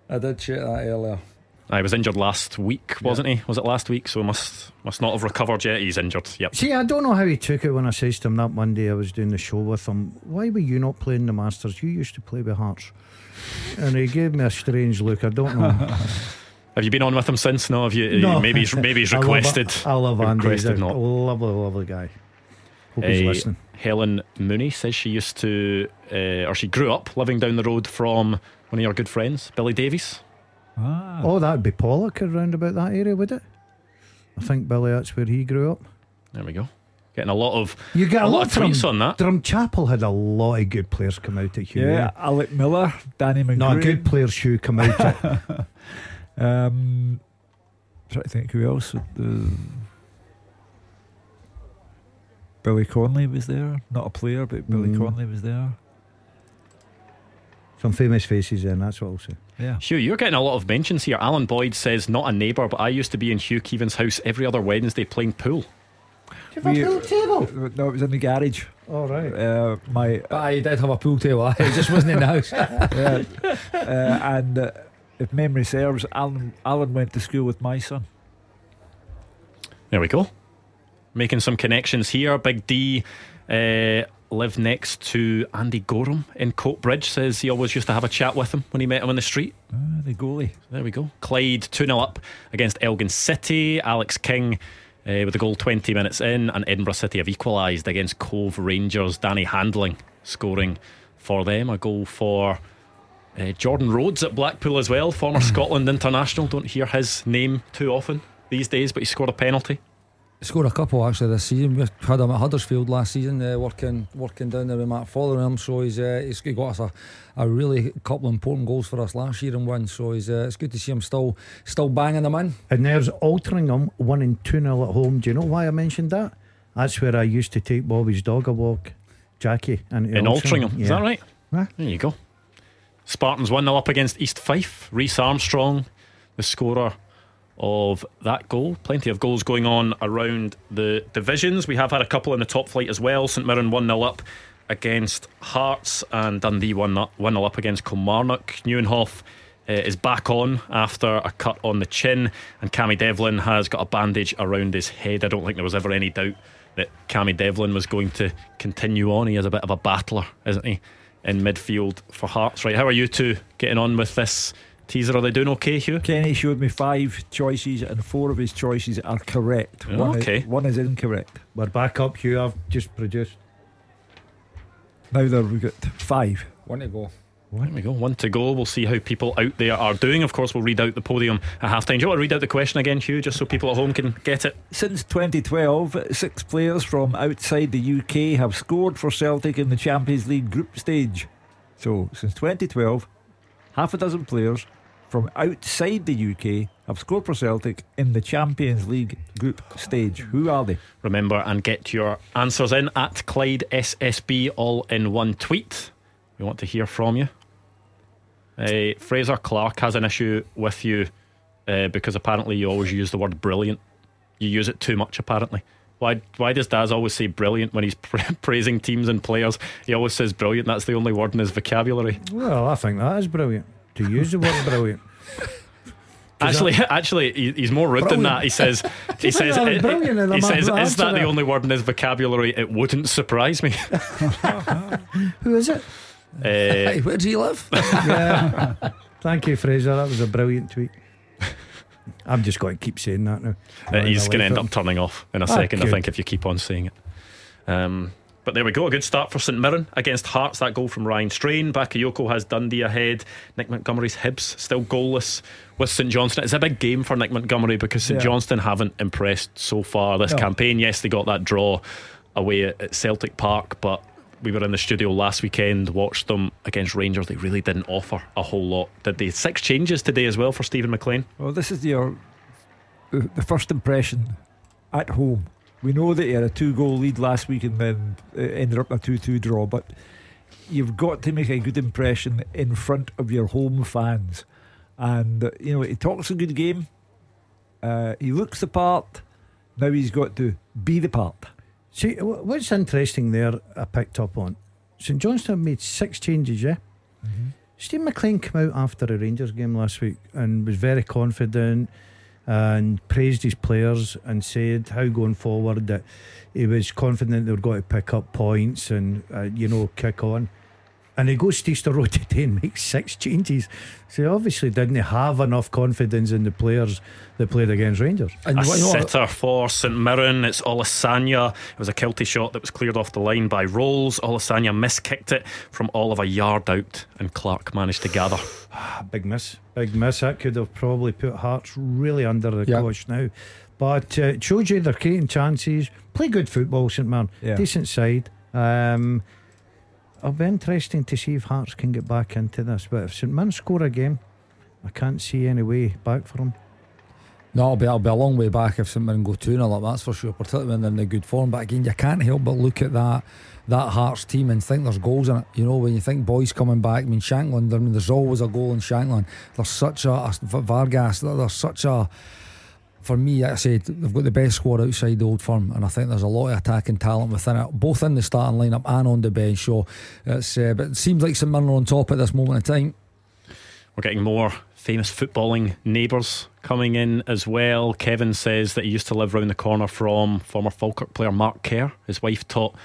I did check that earlier.
I was injured last week, wasn't he? Was it last week? So must must not have recovered yet. He's injured. Yep.
See, I don't know how he took it when I says to him that Monday I was doing the show with him. Why were you not playing the Masters? You used to play with Hearts. And he gave me a strange look. I don't know.
Have you been on with him since? No. Have you?
No.
Maybe he's maybe he's
I love-
requested.
I love Andy. He's a
requested not.
lovely, lovely guy. Hope he's
Uh,
listening.
Helen Mooney says she used to, uh, or she grew up living down the road from one of your good friends, Billy Davies.
Ah.
Oh, that'd be Pollok around about that area, would it? I think Billy, that's where he grew up.
There we go. Getting a lot of
You get a,
a lot
lot
of
from
tweets on that.
Drumchapel had a lot of good players come out at Hugh.
Yeah, Alec Miller, Danny McGrain.
No, a good player's shoe come out at.
Um, trying to think who else. The Billy Connolly was there. Not a player, but Billy
Mm.
Connolly was there.
Some famous faces in, that's what I'll say.
Yeah.
Hugh, you're getting a lot of mentions here. Alan Boyd says, not a neighbour, but I used to be in Hugh Keevins' house every other Wednesday playing pool.
Do you have we- a pool
table?
No, it was in the garage.
All right.
Uh, my
But I did have a pool table. It just wasn't in the house.
yeah, uh, and uh, if memory serves, Alan Alan went to school with my son.
There we go. Making some connections here. Big D uh, lived next to Andy Goram in Coatbridge. Says he always used to have a chat with him when he met him in the street.
Ah, the goalie.
There we go. Clyde 2 0 up against Elgin City. Alex King uh, with the goal 20 minutes in. And Edinburgh City have equalised against Cove Rangers. Danny Handling scoring for them. A goal for uh, Jordan Rhodes at Blackpool as well. Former Scotland international. Don't hear his name too often these days, but he scored a penalty.
Scored a couple actually this season. We had him at Huddersfield last season, uh, working working down there with Mark Fotheringham. So he's uh, he's got us a, a really couple of important goals for us last year and won. So he's uh, it's good to see him still still banging them in.
And there's Altrincham winning 2 0 at home. Do you know why I mentioned that? That's where I used to take Bobby's dog a walk, Jackie. And
in Altrincham. Is that right?
Huh?
There you go. Spartans 1 0 up against East Fife. Reese Armstrong, the scorer of that goal. Plenty of goals going on around the divisions. We have had a couple in the top flight as well. St Mirren 1 0 up against Hearts and Dundee 1 0 up against Kilmarnock. Nieuwenhof uh, is back on after a cut on the chin, and Cammy Devlin has got a bandage around his head. I don't think there was ever any doubt that Cammy Devlin was going to continue on. He is a bit of a battler, isn't he, in midfield for Hearts? Right, how are you two getting on with this teaser? Are they doing okay, Hugh?
Kenny showed me five choices, and four of his choices are correct.
Oh,
one
okay.
Is, one is incorrect.
We're back up, Hugh. I've just produced.
Now there we've got five.
One to go.
There we go. One to go. We'll see how people out there are doing. Of course, we'll read out the podium at half time. Do you want to read out the question again, Hugh, just so people at home can get it?
Since 2012, six players from outside the UK have scored for Celtic in the Champions League group stage. So, since 2012, half a dozen players from outside the UK have scored for Celtic in the Champions League group stage. Who are they?
Remember and get your answers in at Clyde SSB all in one tweet. We want to hear from you. Uh, Fraser Clark has an issue with you uh, because apparently you always use the word brilliant. You use it too much, apparently. Why, why does Daz always say brilliant when he's pra- praising teams and players? He always says brilliant. That's the only word in his vocabulary.
Well, I think that is brilliant. To use the word brilliant.
Actually, actually, he's more rude than that. He says, he says,
that
it- he says, is that the only word in his vocabulary? It wouldn't surprise me.
Who is it?
Uh,
Hey, where do you live?
Yeah. Thank you, Fraser. That was a brilliant tweet. I'm just going to keep saying that now.
Uh, he's going to end up turning off in a
Ah,
second, I think, if you keep on saying it. Um, But there we go, a good start for St Mirren against Hearts. That goal from Ryan Strain. Bakayoko has Dundee ahead. Nick Montgomery's Hibs still goalless with St Johnstone. It's a big game for Nick Montgomery because St
Yeah.
Johnstone haven't impressed so far this
No.
campaign. Yes, they got that draw away at, at Celtic Park, but we were in the studio last weekend, watched them against Rangers. They really didn't offer a whole lot, did they? Six changes today as well for Steven MacLean.
Well, this is your the, the first impression at home. We know that he had a two goal lead last week and then uh, ended up a 2 2 draw, but you've got to make a good impression in front of your home fans. And, uh, you know, he talks a good game, uh, he looks the part. Now he's got to be the part.
See, what's interesting there, I picked up on St Johnstone made six changes, yeah? Steve MacLean came out after the Rangers game last week and was very confident and praised his players and said how going forward that he was confident they were going to pick up points and, uh, you know, kick on. And he goes to Easter Road today and makes six changes. So he obviously didn't have enough confidence in the players that played against Rangers.
And
A
you know what?
sitter for St Mirren. It's Olusanya. It was a Kiltie shot that was cleared off the line by Rowles. Olusanya miskicked it from all of a yard out, and Clark managed to gather.
Ah, big miss, big miss. That could have probably put Hearts really under the
Yeah.
cosh now. But uh, it shows you they're creating chances. Play good football, St Mirren.
Yeah.
Decent side. Um, it'll be interesting to see if Hearts can get back into this. But if St Mirren score a game, I can't see any way back for them.
No, it'll be, it'll be a long way back if St Mirren go 2 0 that's for sure, particularly when they're in a good form. But again, you can't help but look at that that Hearts team and think there's goals in it. You know, when you think boys coming back, I mean, Shankland, I mean, there's always a goal in Shankland. There's such a, a Vargas, there's such a. For me, like I said, they've got the best squad outside the old firm, and I think there's a lot of attacking talent within it, both in the starting lineup and on the bench. So it's, uh, but it seems like St Mirren are on top at this moment in time.
We're getting more famous footballing neighbours coming in as well. Kevin says that he used to live round the corner from former Falkirk player Mark Kerr. His wife taught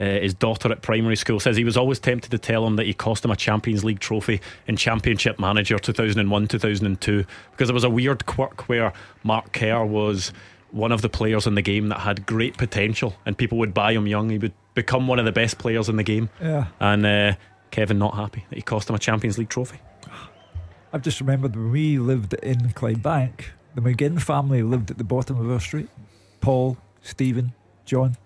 uh, his daughter at primary school. Says he was always tempted to tell him that he cost him a Champions League trophy in Championship Manager 2001 2002 because there was a weird quirk where Mark Kerr was one of the players in the game that had great potential and people would buy him young. He would become one of the best players in the game.
Yeah.
And uh, Kevin not happy that he cost him a Champions League trophy.
I've just remembered when we lived in Clydebank, the McGinn family lived at the bottom of our street. Paul, Stephen, John.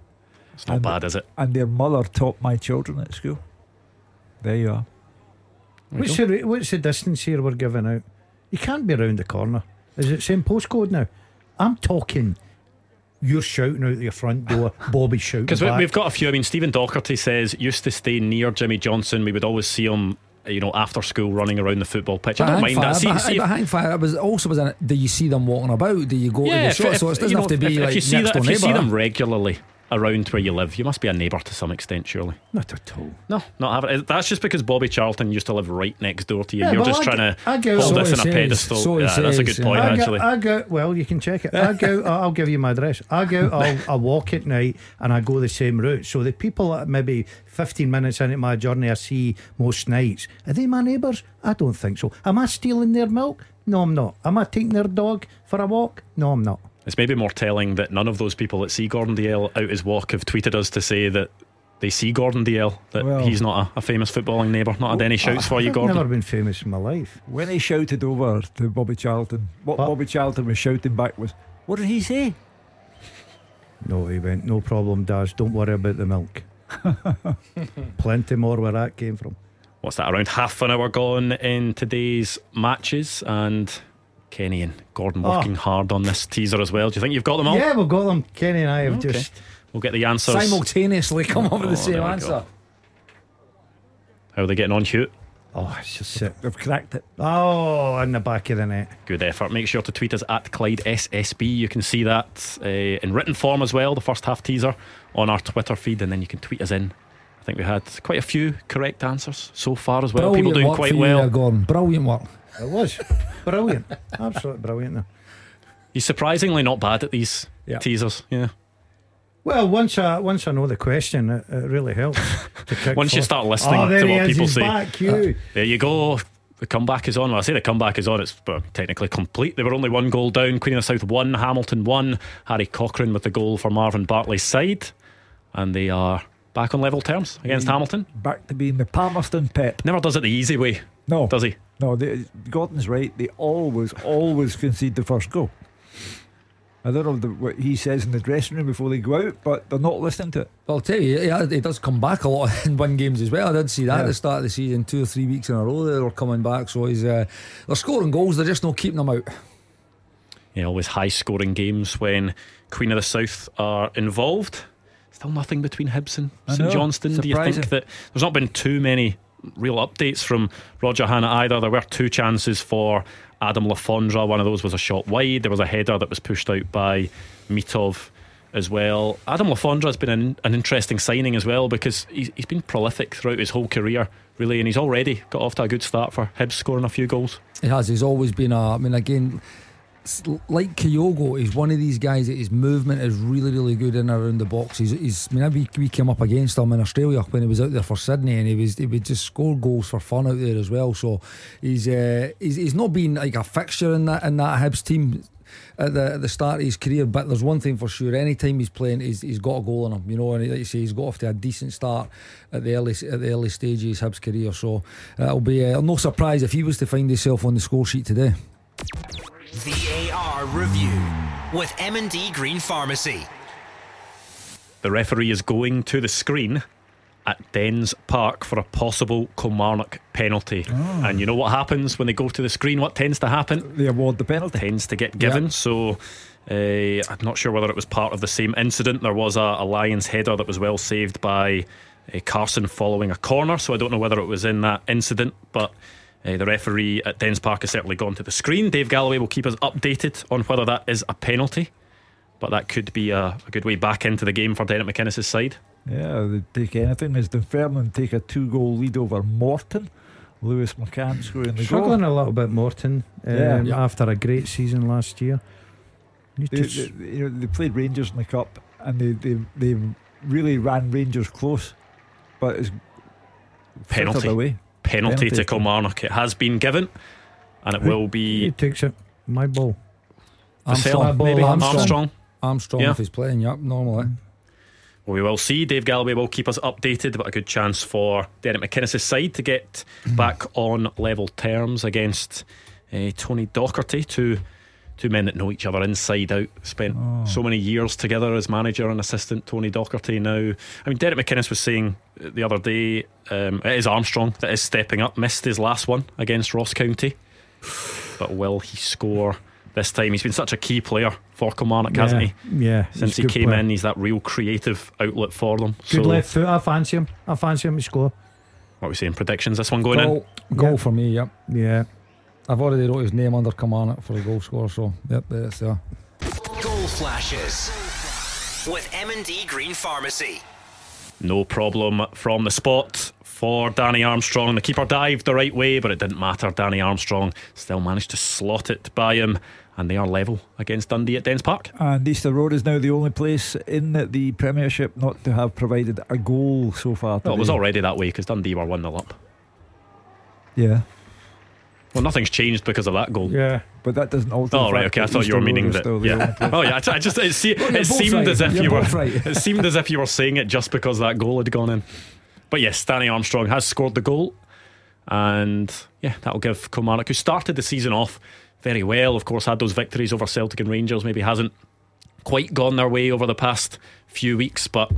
It's not
And-
bad, is it?
And their mother taught my children at school. There you are.
What's the, what's the distance here we're giving out? You can't be round the corner. Is it same postcode now? I'm talking. You're shouting out your front door. Bobby shouting
Because we,
back.
we've got a few. I mean, Stephen Docherty says used to stay near Jimmy Johnson. We would always see him, you know, after school running around the football pitch. I don't mind that. See,
But,
see
but
if-
hang fire, it was also was in it. Do you see them walking about? Do you go to the
if-
shop?
if-
so it doesn't
you know,
have to be
if,
like
if you see
next
that,
door
if you see them regularly around where you live, you must be a neighbour to some extent, surely.
Not at all.
No, not having. Eh, that's just because Bobby Charlton used to live right next door to you.
Yeah,
You're just
I
trying
get-
to
I get-
hold
So
this a
says,
pedestal.
so
yeah, that's a good point.
I
actually.
go, I go, well, you can check it. I go, I'll give you my address. I go, I'll, I walk at night and I go the same route. So the people that maybe 15 minutes into my journey I see most nights, are they my neighbours? I don't think so. Am I stealing their milk? No, I'm not. Am I taking their dog for a walk? No, I'm not.
It's maybe more telling that none of those people that see Gordon Dalziel out his walk have tweeted us to say that they see Gordon Dalziel, that
Well-
he's not a, a famous footballing neighbour, not had any shouts for you,
I've
Gordon.
never been famous in my life.
When he shouted over to Bobby Charlton, what
What?
Bobby Charlton was shouting back was, What did he say?
No, he went, no problem, Daz. Don't worry about the milk. Plenty more where that came from.
what's that, around half an hour gone in today's matches. And Kenny and Gordon
Oh.
working hard on this teaser as well. Do you think you've got them all?
Yeah, we've got them. Kenny and I have
Okay.
just.
We'll get the answers.
simultaneously come up with the
Oh,
same answer.
go. How are they getting on, Hugh?
Oh, it's just it.
They've cracked it.
Oh, in the back of the net.
Good effort. Make sure to tweet us at Clyde SSB. You can see that uh, in written form as well, the first half teaser on our Twitter feed, and then you can tweet us in. I think we had quite a few correct answers so far as well.
Brilliant
People doing quite well.
there, Gordon. Brilliant work.
It was brilliant. Absolutely brilliant. Though.
He's surprisingly not bad at these
Yeah.
teasers. Yeah.
Well, once I once I know the question, it, it really helps. To kick
Once you start oh, listening
oh,
to
he
what
is,
people
he's
say.
back, uh, you.
There you go. The comeback is on. Well, I say the comeback is on. It's well, technically complete. They were only one goal down. Queen of the South one. Hamilton one. Harry Cochrane with the goal for Marvin Bartley's side. And they are back on level terms against Hamilton.
Back to being the Palmerston Pep.
Never does it the easy way,
No,
does he?
No, they, Gordon's right. They always, always concede the first goal. I don't know the, what he says in the dressing room before they go out, but they're not listening to it.
I'll tell you, yeah, he does come back a lot in win games as well. I did see that
Yeah.
at the start of the season, two or three weeks in a row. They were coming back, so he's uh, they're scoring goals. They're just not keeping them out.
Yeah, always high scoring games when Queen of the South are involved. Still nothing between Hibs and St
know,
Johnstone. Do you think that there's not been too many real updates from Roger Hanna either? There were two chances for Adam Le Fondre. One of those was a shot wide. There was a header that was pushed out by Mitov as well. Adam Le Fondre has been an, an interesting signing as well because he's, he's been prolific throughout his whole career, really, and he's already got off to a good start for Hibs, scoring a few goals.
He has. He's always been a. I mean, again, like Kyogo, he's one of these guys that his movement is really, really good in and around the box. He's, he's I mean, we, we came up against him in Australia when he was out there for Sydney, and he was he would just score goals for fun out there as well. So he's uh, he's, he's not been like a fixture in that in that Hibs team. At the, at the start of his career, but there's one thing for sure: anytime he's playing, he's, he's got a goal in him, you know. And like you say, he's got off to a decent start at the early at the early stage of his career. So uh, it'll be uh, no surprise if he was to find himself on the score sheet today.
VAR review with M&D Green Pharmacy.
The referee is going to the screen at Dens Park for a possible Kilmarnock penalty. And you know what happens when they go to the screen? What tends to happen?
They award the penalty.
Tends to get given.
Yeah.
So uh, I'm not sure whether it was part of the same incident. There was a, a Lyons header that was well saved by uh, Carson following a corner. So I don't know whether it was in that incident, but. Uh, the referee at Dens Park has certainly gone to the screen. Dave Galloway will keep us updated on whether that is a penalty, but that could be a, a good way back into the game for Derek McInnes' side.
Yeah, they take anything. As Dunfermline take a two goal lead over Morton. Lewis McCann scoring the goal.
Struggling
goal.
a little bit, Morton, um,
Yeah.
Yeah.
after a great season last year. Need
They,
to
they, you know, they played Rangers in the Cup and they, they, they really ran Rangers close, but it's
Penalty.
frittered away.
Penalty,
Penalty.
to Kilmarnock. It has been given, and it will
he
be
takes it. My ball.
Vassell,
Armstrong,
maybe
Armstrong.
Armstrong.
Armstrong,
Yeah.
if he's playing, yep, normally.
Well, we will see. Dave Galloway will keep us updated, but a good chance for Derek McInnes' side to get back on level terms against uh, Tony Docherty. Two, two men that know each other inside out. Spent so many years together as manager and assistant. Tony Docherty now. I mean, Derek McInnes was saying the other day um, it is Armstrong that is stepping up. Missed his last one against Ross County, but will he score? This time he's been such a key player for Kilmarnock, hasn't he?
Yeah.
Since he came
player.
in, he's that real creative outlet for them.
Good
so,
left foot. I fancy him. I fancy him to score.
what are we saying? Predictions? This one going in?
Goal, goal
Yeah.
for me, yep.
Yeah.
I've already wrote his name under Kilmarnock for the goal scorer, so yep, there it's there.
Goal flashes with M&D Green Pharmacy.
No problem from the spot for Danny Armstrong. The keeper dived the right way, but it didn't matter. Danny Armstrong still managed to slot it by him, and they are level against Dundee at Dens Park.
And Easter Road is now the only place in the Premiership not to have provided a goal so far.
Well, it was already that way because Dundee were 1 0 up.
Yeah,
Well, nothing's changed because of that goal.
Yeah.
but that doesn't alter.
Oh
the
right,
fact
okay. I thought you were meaning that.
still the only
Yeah. Oh yeah. I, I just it, se-
you're
it seemed
right.
as if
You're
you were.
right.
It seemed as if you were saying it just because that goal had gone in. But yes, Danny Armstrong has scored the goal, and yeah, that'll give Kilmarnock, who started the season off very well, of course, had those victories over Celtic and Rangers. Maybe hasn't quite gone their way over the past few weeks, but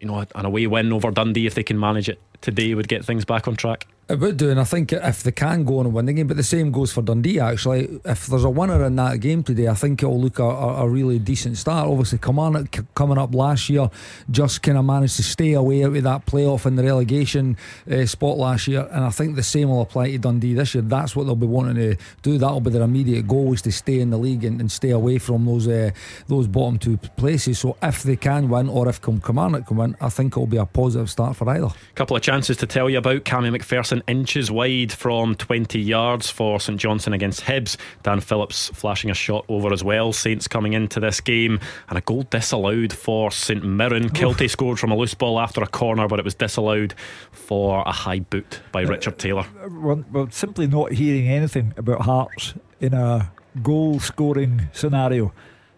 you know, an away win over Dundee, if they can manage it today, would get things back on track.
It would do, and I think if they can go on and win the game, but the same goes for Dundee actually. If there's a winner in that game today, I think it'll look a, a, really decent start. Obviously, Kilmarnock coming up last year just kind of managed to stay away of that playoff in the relegation uh, spot last year, and I think the same will apply to Dundee this year. That's what they'll be wanting to do. That'll be their immediate goal is to stay in the league and, and stay away from those uh, those bottom two places. So if they can win, or if Kil- Kilmarnock can win, I think it'll be a positive start for either.
A couple of chances to tell you about. Cammy McPherson inches wide from 20 yards for St Johnstone against Hibs. Dan Phillips flashing a shot over as well. Saints coming into this game and a goal disallowed for St Mirren. Kiltie scored from a loose ball after a corner, but it was disallowed for a high boot by uh, Richard Taylor.
Uh, we're, we're simply not hearing anything about Hearts in a goal scoring scenario.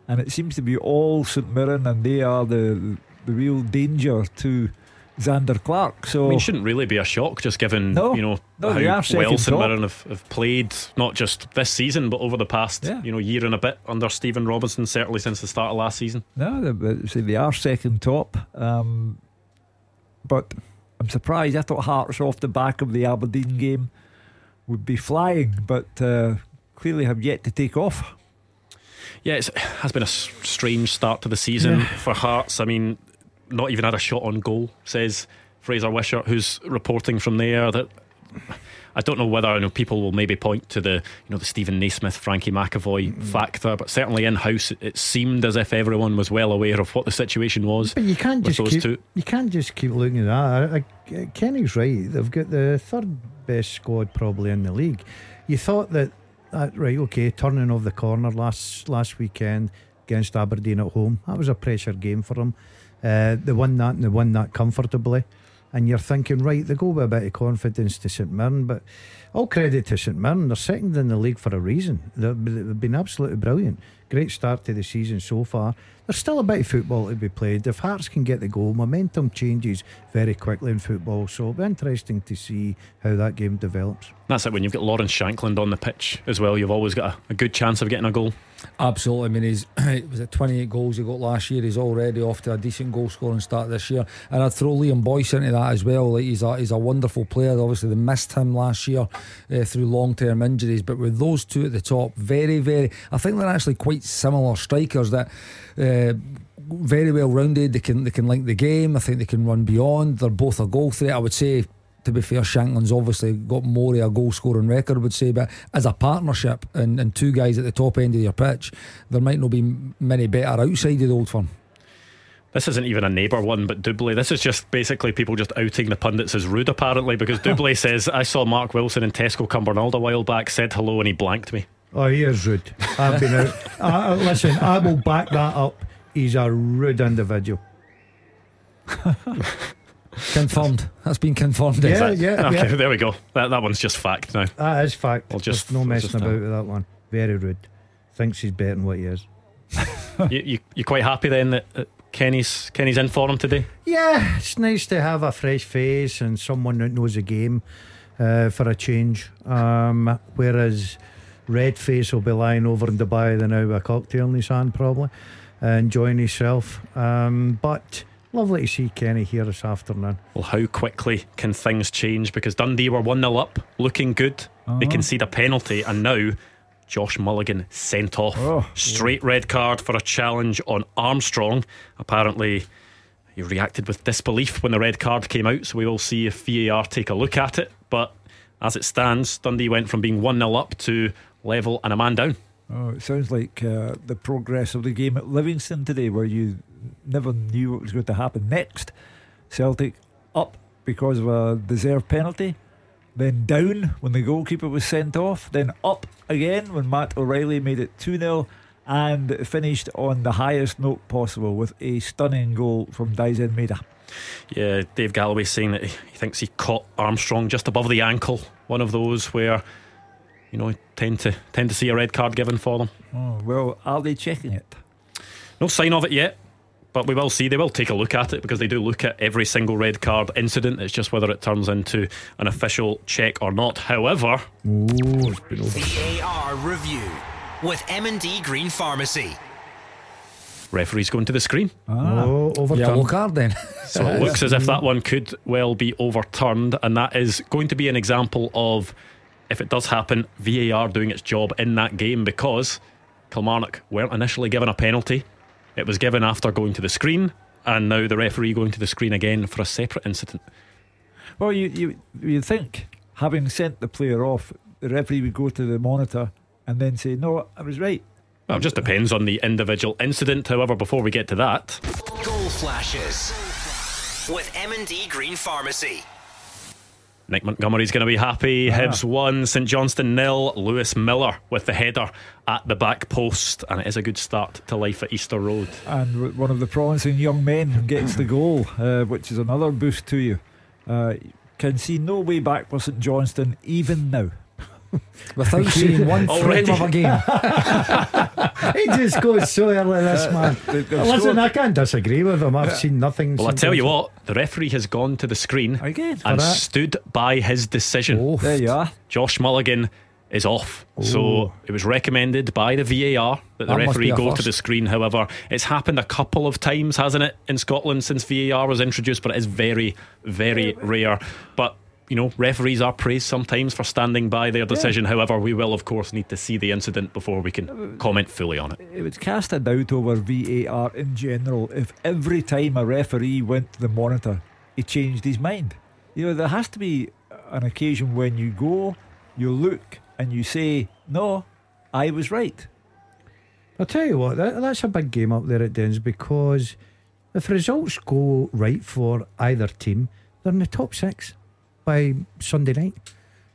And it seems to be all St Mirren, and they are the the real danger to Zander Clark. So
I mean, it shouldn't really be a shock, just given
No.
you know
No,
how well St. Mirren have, have played, not just this season, but over the past
Yeah.
you know year and a bit under Stephen Robinson, certainly since the start of last season.
No, they, they- are second top. Um, but I'm surprised. I thought Hearts off the back of the Aberdeen game would be flying, but uh, clearly have yet to take off.
Yeah, it has been a strange start to the season for Hearts. I mean, not even had a shot on goal, says Fraser Wishart, who's reporting from there. That I don't know whether I know people will maybe point to the you know the Steven Naismith, Frankie McAvoy mm-hmm. factor, but certainly in house it, seemed as if everyone was well aware of what the situation was.
But you can't just keep,
two.
you can't just keep looking at that. I, I, Kenny's right. They've got the third best squad probably in the league. You thought that, that right? Okay, turning off the corner last last weekend against Aberdeen at home. That was a pressure game for them. Uh, they won that and they won that comfortably. And you're thinking, right, they go with a bit of confidence to St Mirren, but all credit to St Mirren. They're second in the league for a reason. They've been absolutely brilliant. Great start to the season so far. There's still a bit of football to be played. If Hearts can get the goal, momentum changes very quickly in football. So it'll be interesting to see how that game develops.
That's it. When you've got Lawrence Shankland on the pitch as well, you've always got a, a good chance of getting a goal.
Absolutely. I mean, he's was it 28 goals he got last year. He's already off to a decent goal scoring start this year. And I'd throw Liam Boyce into that as well. Like he's a he's a wonderful player. Obviously, they missed him last year uh, through long term injuries. But with those two at the top, very very, I think they're actually quite similar strikers that. Uh, very well rounded. They can they can link the game. I think they can run beyond. They're both a goal threat. I would say to be fair, Shankland's obviously got more of a goal scoring record, I would say, but as a partnership and, and two guys at the top end of your pitch, there might not be many better outside of the old firm.
This isn't even a neighbour one, but Dubley. This is just basically people just outing the pundits as rude, apparently, because Dubley says, I saw Mark Wilson in Tesco Cumbernauld a while back, said hello, and he blanked me.
Oh, he is rude. I've been out. I, I- listen, I will back that up. He's a rude individual.
Confirmed. That's been confirmed.
Yeah,
is it?
yeah,
Okay,
yeah.
there we go. That, that one's just fact now.
That is fact.
We'll
There's
just-
no
we'll
messing
just, uh,
about with that one. Very rude. Thinks he's better than what he is.
you, you, you quite happy then that, that Kenny's Kenny's in for him today?
Yeah, it's nice to have a fresh face and someone that knows the game uh, for a change. Um, whereas Red Face will be lying over in Dubai the now with a cocktail in his hand, probably, enjoying himself. Um, but lovely to see Kenny here this afternoon.
Well, how quickly can things change? Because Dundee were 1 0 up, looking good. They concede a penalty, and now Josh Mulligan sent off.
Oh.
Straight red card for a challenge on Armstrong. Apparently, he reacted with disbelief when the red card came out, so we will see if VAR take a look at it. But as it stands, Dundee went from being 1 0 up to level and a man down.
Oh, it sounds like uh, the progress of the game at Livingston today, where you never knew what was going to happen next. Celtic up because of a deserved penalty, then down when the goalkeeper was sent off, then up again when Matt O'Riley made it 2 0 and finished on the highest note possible with a stunning goal from Daizen Maeda.
Yeah, Dave Galloway saying that he thinks he caught Armstrong just above the ankle. One of those where, you know, tend to tend to see a red card given for them.
Oh, well, are they checking it?
No sign of it yet, but we will see. They will take a look at it because they do look at every single red card incident. It's just whether it turns into an official check or not. However,
VAR review with M&D Green Pharmacy.
referee's going to the screen.
Ah, oh, overturned.
Yellow card then.
So it looks as if that one could well be overturned, and that is going to be an example of, if it does happen, VAR doing its job in that game because Kilmarnock weren't initially given a penalty. It was given after going to the screen, and now the referee going to the screen again for a separate incident.
Well, you you you think having sent the player off, the referee would go to the monitor and then say, "No, I was right."
Well, it just depends on the individual incident. However, before we get to that,
Goal flashes with M&D Green Pharmacy.
Nick Montgomery's going to be happy. Hibs won, St Johnstone nil. Lewis Miller with the header at the back post, and it is a good start to life at Easter Road.
And one of the promising young men gets the goal, uh, which is another boost to you. Uh, can see no way back for St Johnstone even now.
Without seeing one frame of a game.
he just goes so early, this uh, man.
they-
Listen,
scored-
I can't disagree with him. I've seen nothing.
Well, I
since
tell you what, the referee has gone to the screen
Again.
and
that.
stood by his decision.
Oh,
There you are.
Josh Mulligan is off. So
Oh.
it was recommended by the VAR that the
That must
referee
be a
go to the screen. However, it's happened a couple of times, hasn't it, in Scotland since VAR was introduced, but it is very, very rare. But you know, referees are praised sometimes for standing by their decision. However, we will, of course, need to see the incident before we can uh, comment fully on it.
It would cast a doubt over VAR in general if every time a referee went to the monitor, he changed his mind. You know, there has to be an occasion when you go, you look, and you say, No, I was right.
I'll tell you what, that, that's a big game up there at Dens because if results go right for either team, they're in the top six by Sunday night.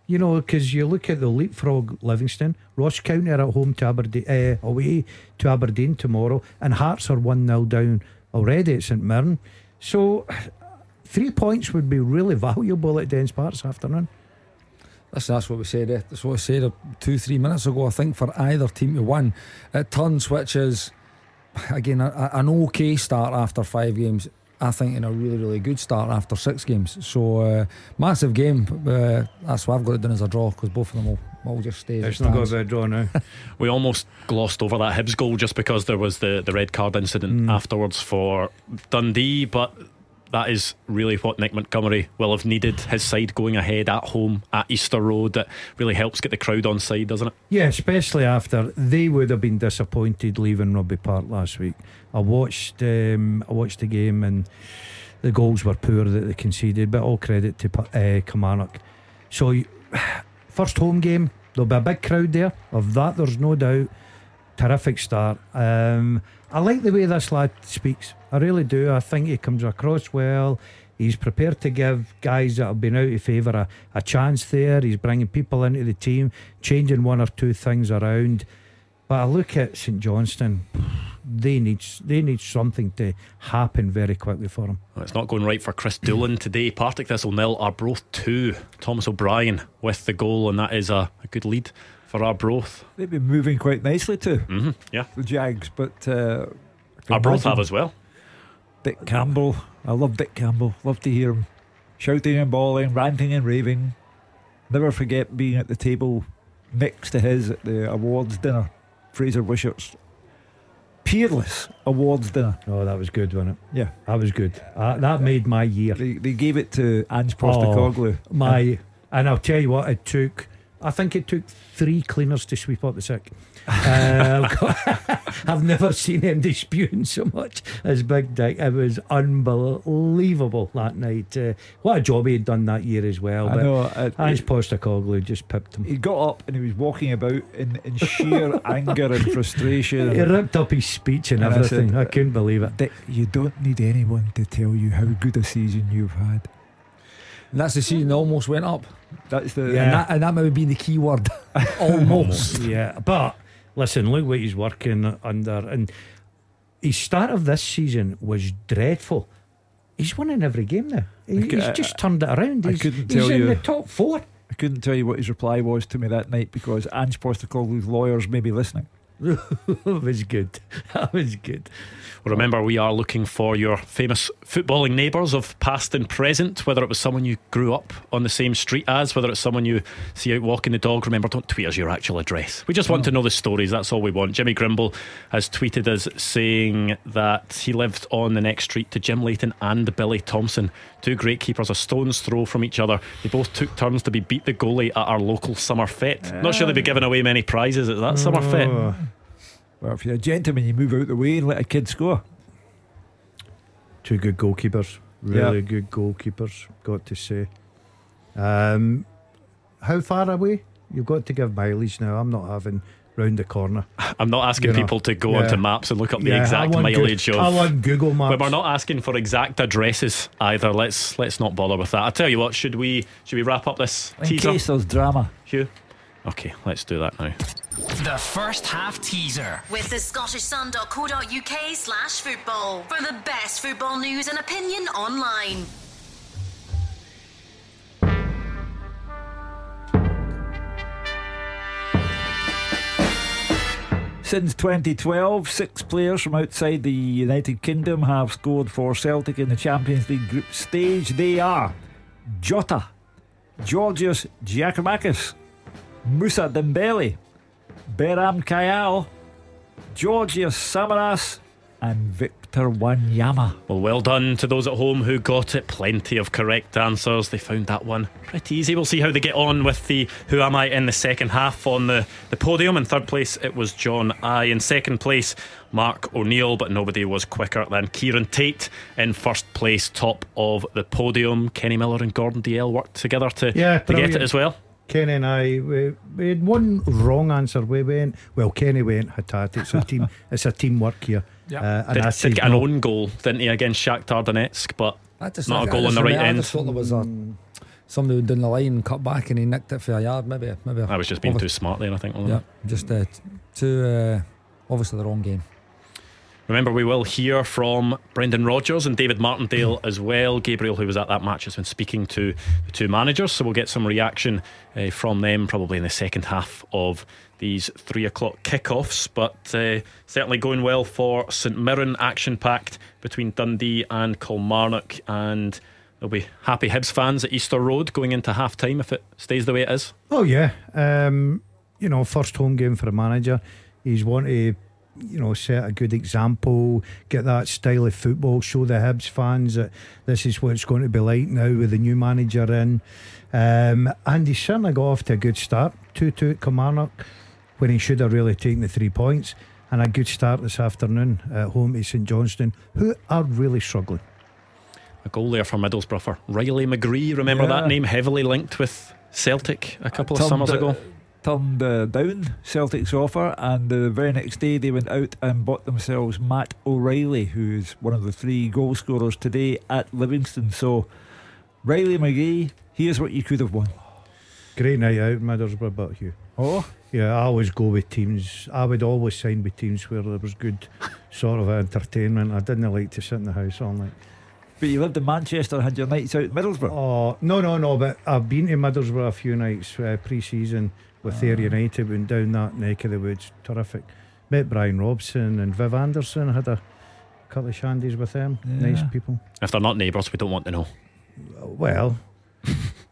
You know, because you look at the leapfrog Livingston, Ross County are at home to Aberdeen, uh, away to Aberdeen tomorrow, and Hearts are 1 0 down already at St Mirren. So, three points would be really valuable at Dens Park this afternoon.
Listen, that's what we said. eh, That's what I said two, three minutes ago. I think for either team to win, it turns, which is again an okay start after five games. I think in a really, really good start after six games. So uh, massive game. Uh, that's what I've got it done as a draw because both of them will, will just stay. as it
It's not going
stands.
to be a draw now.
We almost glossed over that Hibs goal just because there was the, the red card incident afterwards for Dundee, but that is really what Nick Montgomery will have needed. His side going ahead at home at Easter Road that really helps get the crowd on side, doesn't it?
Yeah, especially after they would have been disappointed leaving Rugby Park last week. I watched, um, I watched the game and the goals were poor that they conceded, but all credit to uh, Kilmarnock. So, first home game, there'll be a big crowd there. Of that, there's no doubt. Terrific start. Um, I like the way this lad speaks. I really do. I think he comes across well. He's prepared to give guys that have been out of favour a, a chance there. He's bringing people into the team, changing one or two things around. But I look at St Johnstone. They need they need something to happen very quickly for them.
Well, it's not going right for Chris Doolan today. Partick Thistle nil, Arbroath 2. Thomas O'Brien with the goal, and that is a, a good lead for Arbroath.
They've been moving quite nicely too,
hmm Yeah.
the Jags, but uh,
Arbroath have as well.
Dick Campbell. I love Dick Campbell. Love to hear him shouting and bawling, ranting and raving. Never forget being at the table next to his at the awards dinner. Fraser Wishart's peerless awards dinner.
Oh, that was good, wasn't it?
Yeah,
That was good. Uh, that made my year.
they, they gave it to Ange Postecoglou.
My, and I'll tell you what, it took. I think it took three cleaners to sweep up the sick. Uh, I've, got- I've never seen him disputing so much as Big Dick. It was unbelievable that night. Uh, what a job he had done that year as well.
I
but
know. uh,
Ange
it-
Postecoglou just pipped him.
he got up and he was walking about in, in sheer anger and frustration.
He ripped up his speech and
And I
everything.
said,
I couldn't believe it.
Dick, you don't need anyone to tell you how good a season you've had.
And that's the season that almost went up.
That's the
Yeah.
And, that, and that might have been the key word. almost.
Yeah, but listen, look what he's working under, and his start of this season was dreadful. He's winning every game now. He,
I cou-
he's just turned it around.
I
He's, he's in the top four.
I couldn't tell you what his reply was to me that night because Ange Postecoglou's lawyers may be listening.
that was good. That was good.
Well, remember, we are looking for your famous footballing neighbours of past and present, whether it was someone you grew up on the same street as, whether it's someone you see out walking the dog. Remember, don't tweet us your actual address. We just want to know the stories. That's all we want. Jimmy Grimble has tweeted us saying that he lived on the next street to Jim Leighton and Billy Thompson, two great keepers, a stone's throw from each other. They both took turns to be beat the goalie at our local summer fete. Not sure they'd be giving away many prizes at that summer fete.
Well, if you're a gentleman, you move out the way and let a kid score.
two good goalkeepers. Really
Yeah.
good goalkeepers, got to say. Um, how far away? You've got to give mileage now. I'm not having round the corner.
I'm not asking
You know,
people to go
yeah.
onto maps and look up the
Yeah,
exact
want Goo-
mileage
I
of.
want Google Maps.
But we're not asking for exact addresses either. Let's let's not bother with that. I tell you what, should we should we wrap up this
In
teaser?
case there's drama.
Hugh? Okay, let's do that now.
The first half teaser.
With the Scottish scottishsun.co.uk slash football for the best football news and opinion online.
Since 2012, six players from outside the United Kingdom have scored for Celtic in the Champions League group stage. They are Jota, Georgios Giakoumakis, Moussa Dembele, Beram Kayal, Georgios Samaras, and Victor Wanyama.
Well, well done to those at home who got it. Plenty of correct answers. They found that one pretty easy. We'll see how they get on with the Who Am I in the second half on the, the podium. In third place, it was John I. In second place, Mark O'Neill, but nobody was quicker than Kieran Tate in first place, top of the podium. Kenny Miller and Gordon Dalziel worked together to,
Yeah,
to get it as well.
Kenny and I, we, we had one wrong answer. We went, well, Kenny went Hatate. It's a team. it's a teamwork here.
Yeah.
Uh, and
Did,
I
did
said
get an
no.
own goal, didn't he, against Shakhtar Donetsk, but
I just
not
I
a goal on the right
remember- I
end.
just thought there was a somebody down the line and cut back and he nicked it for a yard. Maybe, maybe.
I was just being
obvi-
too smart there, I think. wasn't
Yeah, just uh, too uh, obviously the wrong game.
Remember, we will hear from Brendan Rodgers and David Martindale as well. Gabriel, who was at that match, has been speaking to the two managers, so we'll get some reaction uh, from them probably in the second half of these three o'clock kickoffs. But uh, certainly going well for St Mirren, action packed between Dundee and Kilmarnock. And there'll be happy Hibs fans at Easter Road going into half time if it stays the way it is.
Oh yeah, um, you know, first home game for a manager. He's want to, you know, set a good example, get that style of football, show the Hibs fans that this is what it's going to be like now with the new manager in. Um, and he certainly got off to a good start. Two two at Kilmarnock when he should have really taken the three points. And a good start this afternoon at home to St Johnston, who are really struggling.
A goal there for Middlesbrough for Riley McGree. Remember
Yeah.
that name heavily linked with Celtic a couple of
Turned,
summers
uh,
ago.
Turned uh, down Celtic's offer, and the very next day they went out and bought themselves Matt O'Riley, who is one of the three goal scorers today at Livingston. So, Riley McGree, here's what you could have won.
Great night out, Middlesbrough, but you.
Oh,
Yeah, I always go with teams. I would always sign with teams where there was good sort of entertainment. I didn't like to sit in the house all night.
but you lived in Manchester and had your nights out at Middlesbrough.
Oh no, no, no! But I've been to Middlesbrough a few nights uh, pre-season with Ayr United. Went down that neck of the woods. Terrific. Met Brian Robson and Viv Anderson. Had a couple of shandies with them. Nice people.
If they're not neighbours, we don't want to know.
Well,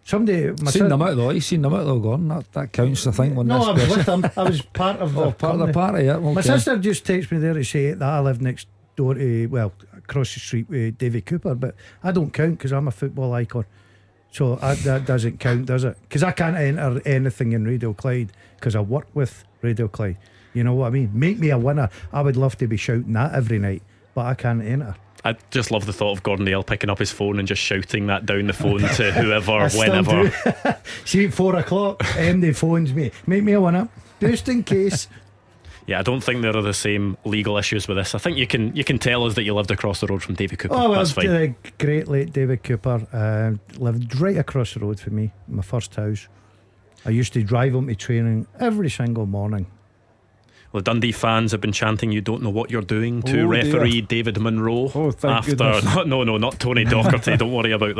somebody. my
seen
sis-
them out though. You seen them out though, Gone. That, that counts, I think. When
No, I was with them. I was part of
Oh,
the
part of the party, yeah. Okay.
My sister just texted me there to say that I live next door to, well, across the street with David Cooper, but I don't count because I'm a football icon. So I, that doesn't count, does it? Because I can't enter anything in Radio Clyde because I work with Radio Clyde. You know what I mean? Make me a winner. I would love to be shouting that every night, but I can't enter.
I just love the thought of Gordon Dalziel picking up his phone and just shouting that down the phone to whoever, whenever.
See, four o'clock, MD phones me. Make me a winner, just in case.
Yeah, I don't think there are the same legal issues with this. I think you can you can tell us that you lived across the road from David Cooper.
Oh, well,
That's fine.
uh, great late David Cooper uh, lived right across the road from me, my first house. I used to drive him to training every single morning.
The Dundee fans have been chanting, "You don't know what you're doing" to
Oh,
referee David Munro.
Oh, thank
after
goodness.
no, no, not Tony Docherty. don't worry about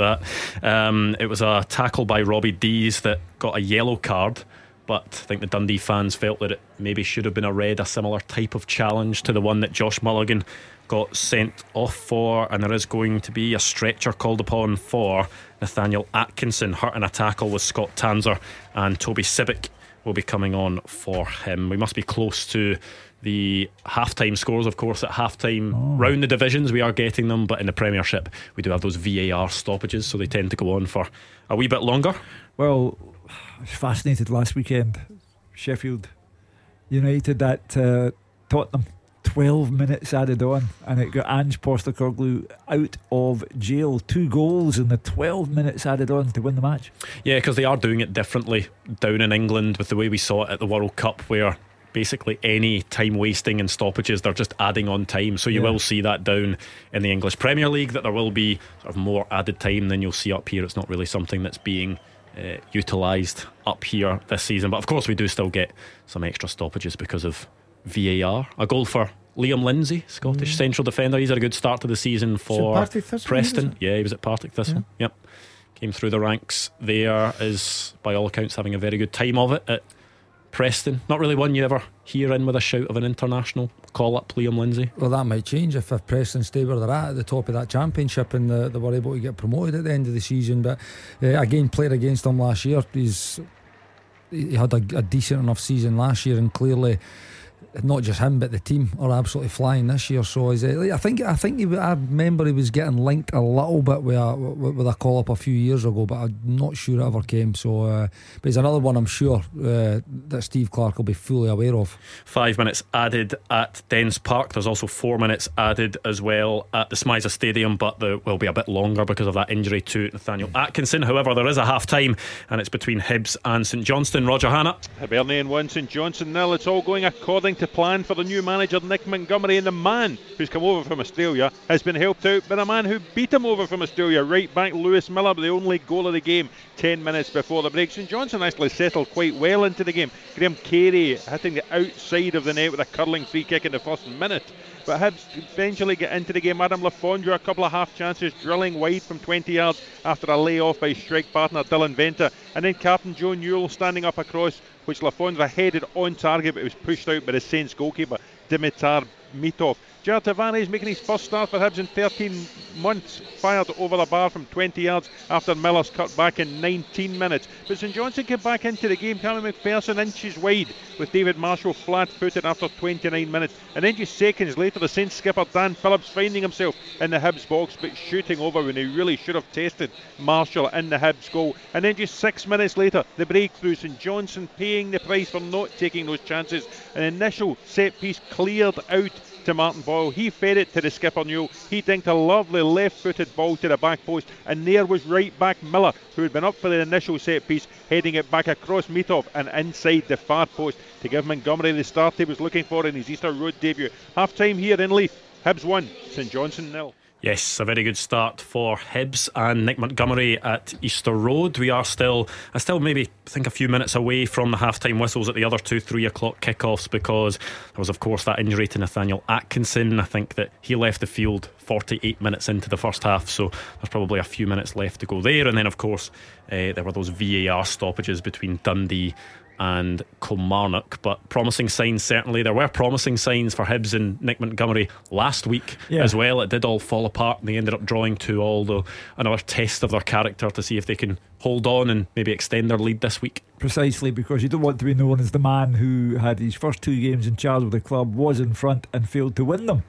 that. Um, it was a tackle by Robbie Deas that got a yellow card. But I think the Dundee fans felt that it maybe should have been a red, a similar type of challenge to the one that Josh Mulligan got sent off for. And there is going to be a stretcher called upon for Nathaniel Atkinson, hurt in a tackle with Scott Tanser, and Toby Sibbick will be coming on for him. We must be close to the halftime scores, of course, at halftime. Round the divisions, we are getting them, but in the Premiership, we do have those VAR stoppages, so they tend to go on for a wee bit longer.
Well, I was fascinated last weekend. Sheffield United at uh, Tottenham. 12 minutes added on, and it got Ange Postecoglou out of jail. Two goals in the 12 minutes added on to win the match.
Yeah, because they are doing it differently down in England with the way we saw it at the World Cup, where basically any time wasting and stoppages, they're just adding on time. So you
Yeah.
will see that down in the English Premier League, that there will be sort of more added time than you'll see up here. It's not really something that's being uh, utilised up here this season. But of course, we do still get some extra stoppages because of VAR. A goal for Liam Lindsay, Scottish central defender. He's had a good start to the season for
Thistle,
Preston.
it?
Yeah, he was at Partick Thistle. Yep. Came through the ranks there, is by all accounts having a very good time of it at Preston. Not really one you ever hear in with a shout of an international call up, Liam Lindsay.
Well, that might change if, if Preston stay where they're at at the top of that championship and the, they were able to get promoted at the end of the season. But uh, again, played against them last year. He's he had a, a decent enough season last year, and clearly not just him but the team are absolutely flying this year. So is it, I think I think he, I remember he was getting linked a little bit with a, with a call up a few years ago, but I'm not sure it ever came. So, uh, but he's another one I'm sure uh, that Steve Clarke will be fully aware of.
Five minutes added at Dens Park. There's also four minutes added as well at the SMiSA Stadium, but there will be a bit longer because of that injury to Nathaniel Atkinson. However, there is a half time, and it's between Hibs and St Johnstone. Roger Hanna.
Hibernian one, St Johnstone nil. It's all going according to plan for the new manager Nick Montgomery, and the man who's come over from Australia has been helped out by the man who beat him over from Australia, right back Lewis Miller, the only goal of the game, 10 minutes before the break. St Johnstone actually settled quite well into the game. Graham Carey hitting the outside of the net with a curling free kick in the first minute. But Hibs eventually get into the game. Adam Le Fondre, a couple of half chances, drilling wide from 20 yards after a layoff by strike partner Dylan Vente. And then Captain Joe Newell standing up across, which Le Fondre headed on target, but it was pushed out by the Saints goalkeeper, Dimitar Mitov. Jair Tavares making his first start for Hibs in 13 months, fired over the bar from 20 yards after Miller's cut back in 19 minutes. But St Johnstone came back into the game, Cameron McPherson inches wide with David Marshall flat footed after 29 minutes. And then just seconds later, the Saints skipper Dan Phillips finding himself in the Hibs box but shooting over when he really should have tested Marshall in the Hibs goal. And then just six minutes later, the breakthrough, St Johnstone paying the price for not taking those chances. An initial set piece cleared out to Martin Boyle. He fed it to the skipper Newell. He dinked a lovely left footed ball to the back post, and there was right back Miller, who had been up for the initial set piece, heading it back across Mitov and inside the far post to give Montgomery the start he was looking for in his Easter Road debut. Half time here in Leith. Hibs 1, St Johnstone nil.
Yes, a very good start for Hibs and Nick Montgomery at Easter Road. We are still, I still maybe think a few minutes away from the half-time whistles at the other two three o'clock kickoffs because there was, of course, that injury to Nathaniel Atkinson. I think that he left the field 48 minutes into the first half, so there's probably a few minutes left to go there. And then, of course, uh, there were those VAR stoppages between Dundee and Kilmarnock. But promising signs certainly. There were promising signs for Hibs and Nick Montgomery last week yeah. as well. It did all fall apart and they ended up drawing to all the another test of their character to see if they can hold on and maybe extend their lead this week.
Precisely because you don't want to be known as the man who had his first two games in charge of the club, was in front and failed to win them.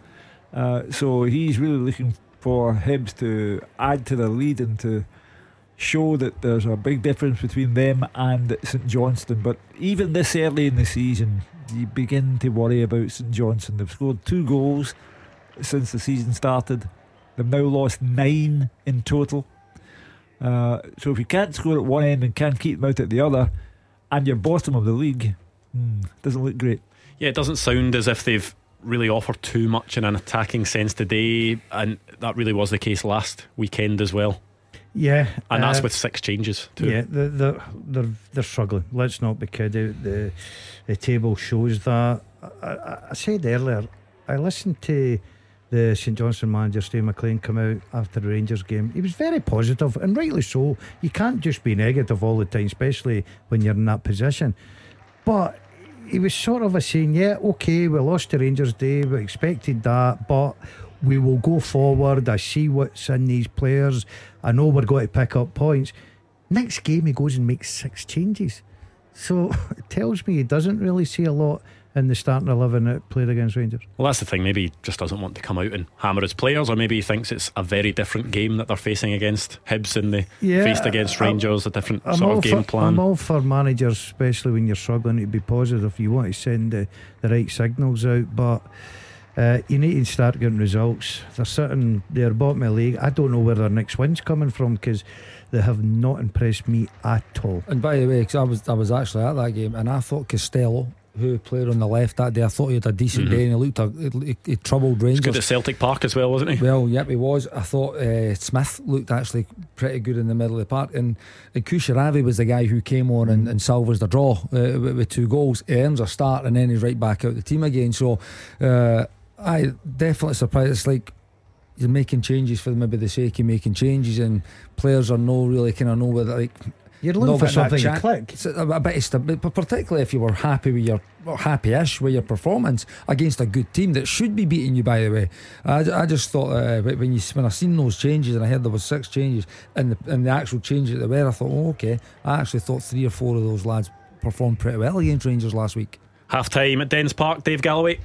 Uh, so he's really looking for Hibs to add to the lead and to show that there's a big difference between them and St Johnstone. But even this early in the season, you begin to worry about St Johnstone. They've scored two goals since the season started. They've now lost nine in total. Uh, so if you can't score at one end and can't keep them out at the other, and you're bottom of the league, hmm, doesn't look great.
Yeah, it doesn't sound as if they've really offered too much in an attacking sense today, and that really was the case last weekend as well.
Yeah,
and that's uh, with six changes too.
Yeah, they're, they're they're, they're struggling. Let's not be kidded. The the table shows that. I, I, I said earlier, I listened to the St Johnstone manager Steve MacLean come out after the Rangers game. He was very positive, and rightly so. You can't just be negative all the time, especially when you're in that position. But he was sort of a saying, "Yeah, okay, we lost to Rangers day, we expected that, but." we will go forward. I see what's in these players. I know we're going to pick up points. Next game, he goes and makes six changes. So it tells me he doesn't really see a lot in the starting 11 that played against Rangers.
Well, that's the thing. Maybe he just doesn't want to come out and hammer his players, or maybe he thinks it's a very different game that they're facing against Hibs and they yeah, faced against Rangers, I'm, a different I'm sort of game
for,
plan.
I'm all for managers, especially when you're struggling, to be positive. You want to send the, the right signals out, but uh, you need to start getting results. They're sitting there bottom of the league. I don't know where their next win's coming from because they have not impressed me at all.
And by the way, cause I was I was actually at that game and I thought Costello who played on the left that day. I thought he had a decent mm-hmm. day and he looked a, he, he troubled Rangers.
He's good at Celtic Park as well, wasn't he?
Well, yep, he was. I thought uh, Smith looked actually pretty good in the middle of the park, and, and Kusheravi was the guy who came on and, and salvaged the draw uh, with, with, two goals. He earns a start and then he's right back out the team again. So. Uh, I definitely surprised. It's like you're making changes for maybe the sake of making changes, and players are no really kind of know whether like
You're looking for something to click.
A, a bit of stabi- but particularly if you were happy with your well, happy-ish with your performance against a good team that should be beating you. By the way, I, I just thought uh, when you when I seen those changes and I heard there was six changes and the and the actual changes that there were, I thought, oh, okay. I actually thought three or four of those lads performed pretty well against Rangers last week.
Half time at Dens Park, Dave Galloway.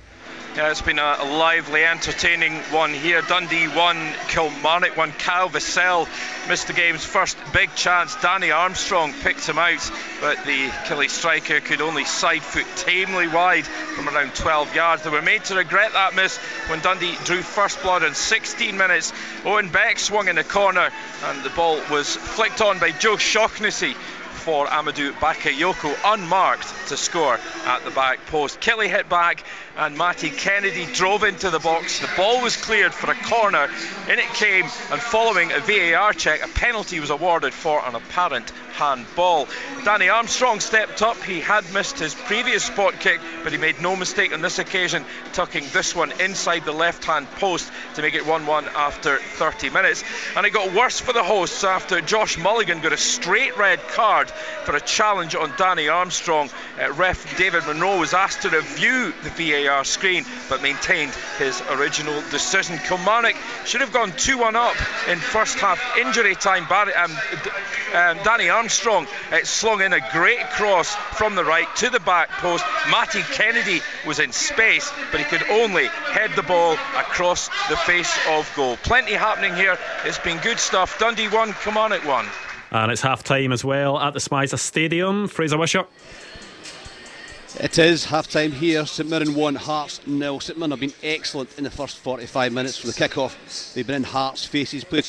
Yeah, it's been a, lively, entertaining one here. Dundee won, Kilmarnock won. Kyle Vassell missed the game's first big chance. Danny Armstrong picked him out, but the Killie striker could only side foot tamely wide from around 12 yards. They were made to regret that miss when Dundee drew first blood in 16 minutes. Owen Beck swung in the corner, and the ball was flicked on by Joe Shaughnessy for Amadou Bakayoko, unmarked to score at the back post. Kelly hit back and Matty Kennedy drove into the box. The ball was cleared for a corner. In it came, and following a VAR check, a penalty was awarded for an apparent handball. Danny Armstrong stepped up. He had missed his previous spot kick, but he made no mistake on this occasion, tucking this one inside the left hand post to make it 1 1 after 30 minutes. And it got worse for the hosts after Josh Mulligan got a straight red card for a challenge on Danny Armstrong. Uh, ref David Munro was asked to review the VAR screen but maintained his original decision. Kilmarnock should have gone 2 1 up in first half injury time. Barry, um, um, Danny Armstrong uh, slung in a great cross from the right to the back post. Matty Kennedy was in space, but he could only head the ball across the face of goal. Plenty happening here. It's been good stuff. Dundee 1, Kilmarnock 1.
And it's half time as well at the SMiSA Stadium. Fraser Wisher.
It is half time here. St Mirren 1, Hearts nil. St Mirren have been excellent in the first 45 minutes from the kick-off. They've been in Hearts' faces, played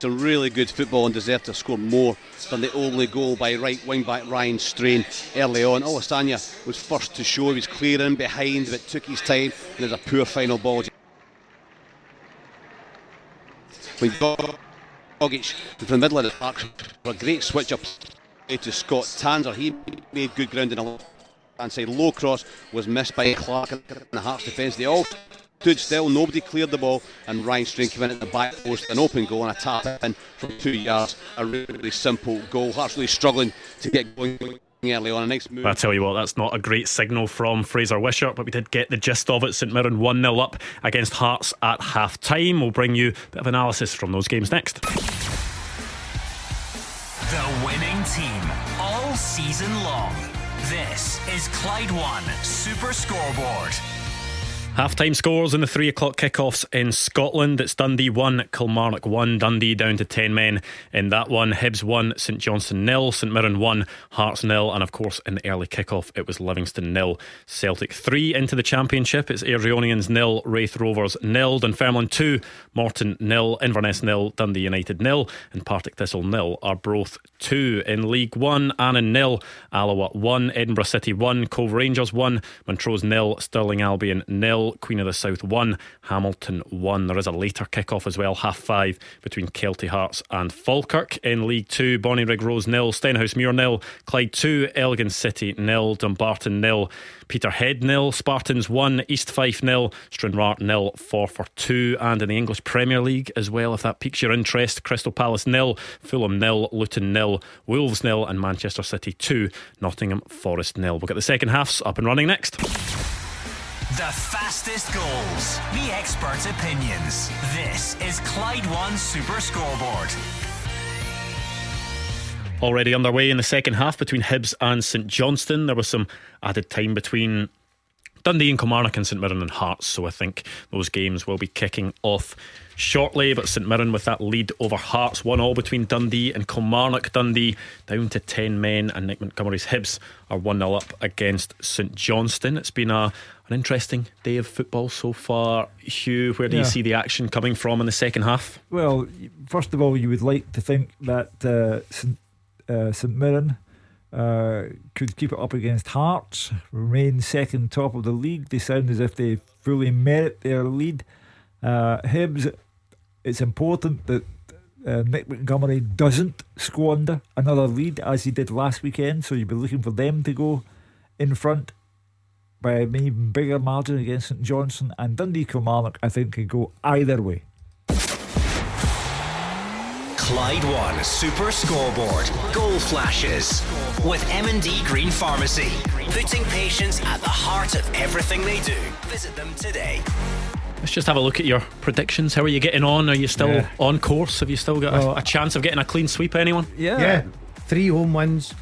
some really good football and deserve to score more than the only goal by right wing back Ryan Strain early on. Olusanya was first to show, he was clearing behind, but took his time, and there's a poor final ball. When Gogic from the middle of the park for a great switch up to Scott Tanser, he made good ground in a left hand side. Low cross was missed by Clark in the Hearts defence. They all stood still, nobody cleared the ball, and Ryan Strain came in at the back post, an open goal and a tap in from two yards. A really simple goal. Hearts really struggling to get going early on. A nice move.
I tell you what, that's not a great signal from Fraser Wishart, but we did get the gist of it. St Mirren 1 0 up against Hearts at half time. We'll bring you a bit of analysis from those games next.
The winning team all season long. This is Clyde One Super Scoreboard.
Half-time scores in the three o'clock kickoffs in Scotland. It's Dundee 1, Kilmarnock 1, Dundee down to 10 men in that one. Hibs 1, St Johnstone nil, St Mirren 1, Hearts nil, and of course in the early kickoff it was Livingston nil, Celtic 3 into the Championship. It's Airdrieonians nil, Raith Rovers nil, Dunfermline 2, Morton nil, Inverness nil, Dundee United nil, and Partick Thistle nil. Arbroath 2 in League 1, Annan nil, Alloa 1, Edinburgh City 1, Cove Rangers 1, Montrose nil, Stirling Albion nil. Queen of the South 1, Hamilton 1. There is a later kick-off as well, half five, between Kelty Hearts and Falkirk. In League 2, Bonnyrigg Rose nil, Stenhousemuir nil, Clyde 2, Elgin City nil, Dumbarton nil, Peterhead nil, Spartans 1, East Fife nil, Stranraer nil, Forfar 2. And in the English Premier League as well, if that piques your interest, Crystal Palace nil, Fulham nil, Luton nil, Wolves nil, and Manchester City 2, Nottingham Forest nil. We'll get the second halves up and running next.
The fastest goals, the experts' opinions. This is Clyde One Super Scoreboard.
Already underway in the second half between Hibs and St Johnstone. There was some added time between Dundee and Kilmarnock and St Mirren and Hearts, so I think those games will be kicking off shortly. But St Mirren with that lead over Hearts, one all between Dundee and Kilmarnock. Dundee down to 10 men, and Nick Montgomery's Hibs are 1 0 up against St Johnstone. It's been a an interesting day of football so far. Hugh, where do
Yeah.
you see the action coming from in the second half?
Well, first of all, you would like to think that uh, St, uh, St Mirren uh, could keep it up against Hearts, remain second top of the league. They sound as if they fully merit their lead. Uh, Hibs, it's important that uh, Nick Montgomery doesn't squander another lead as he did last weekend. So you'd be looking for them to go in front by an even bigger margin against St Johnstone and Dundee Kilmarnock. I think could go either way.
Clyde One Super Scoreboard. Goal flashes with M&D Green Pharmacy, putting patients at the heart of everything they do. Visit them today.
Let's just have a look at your predictions. How are you getting on? Are you still
Yeah.
on course? Have you still got a, a chance of getting a clean sweep? Anyone?
Yeah.
Yeah, three home wins.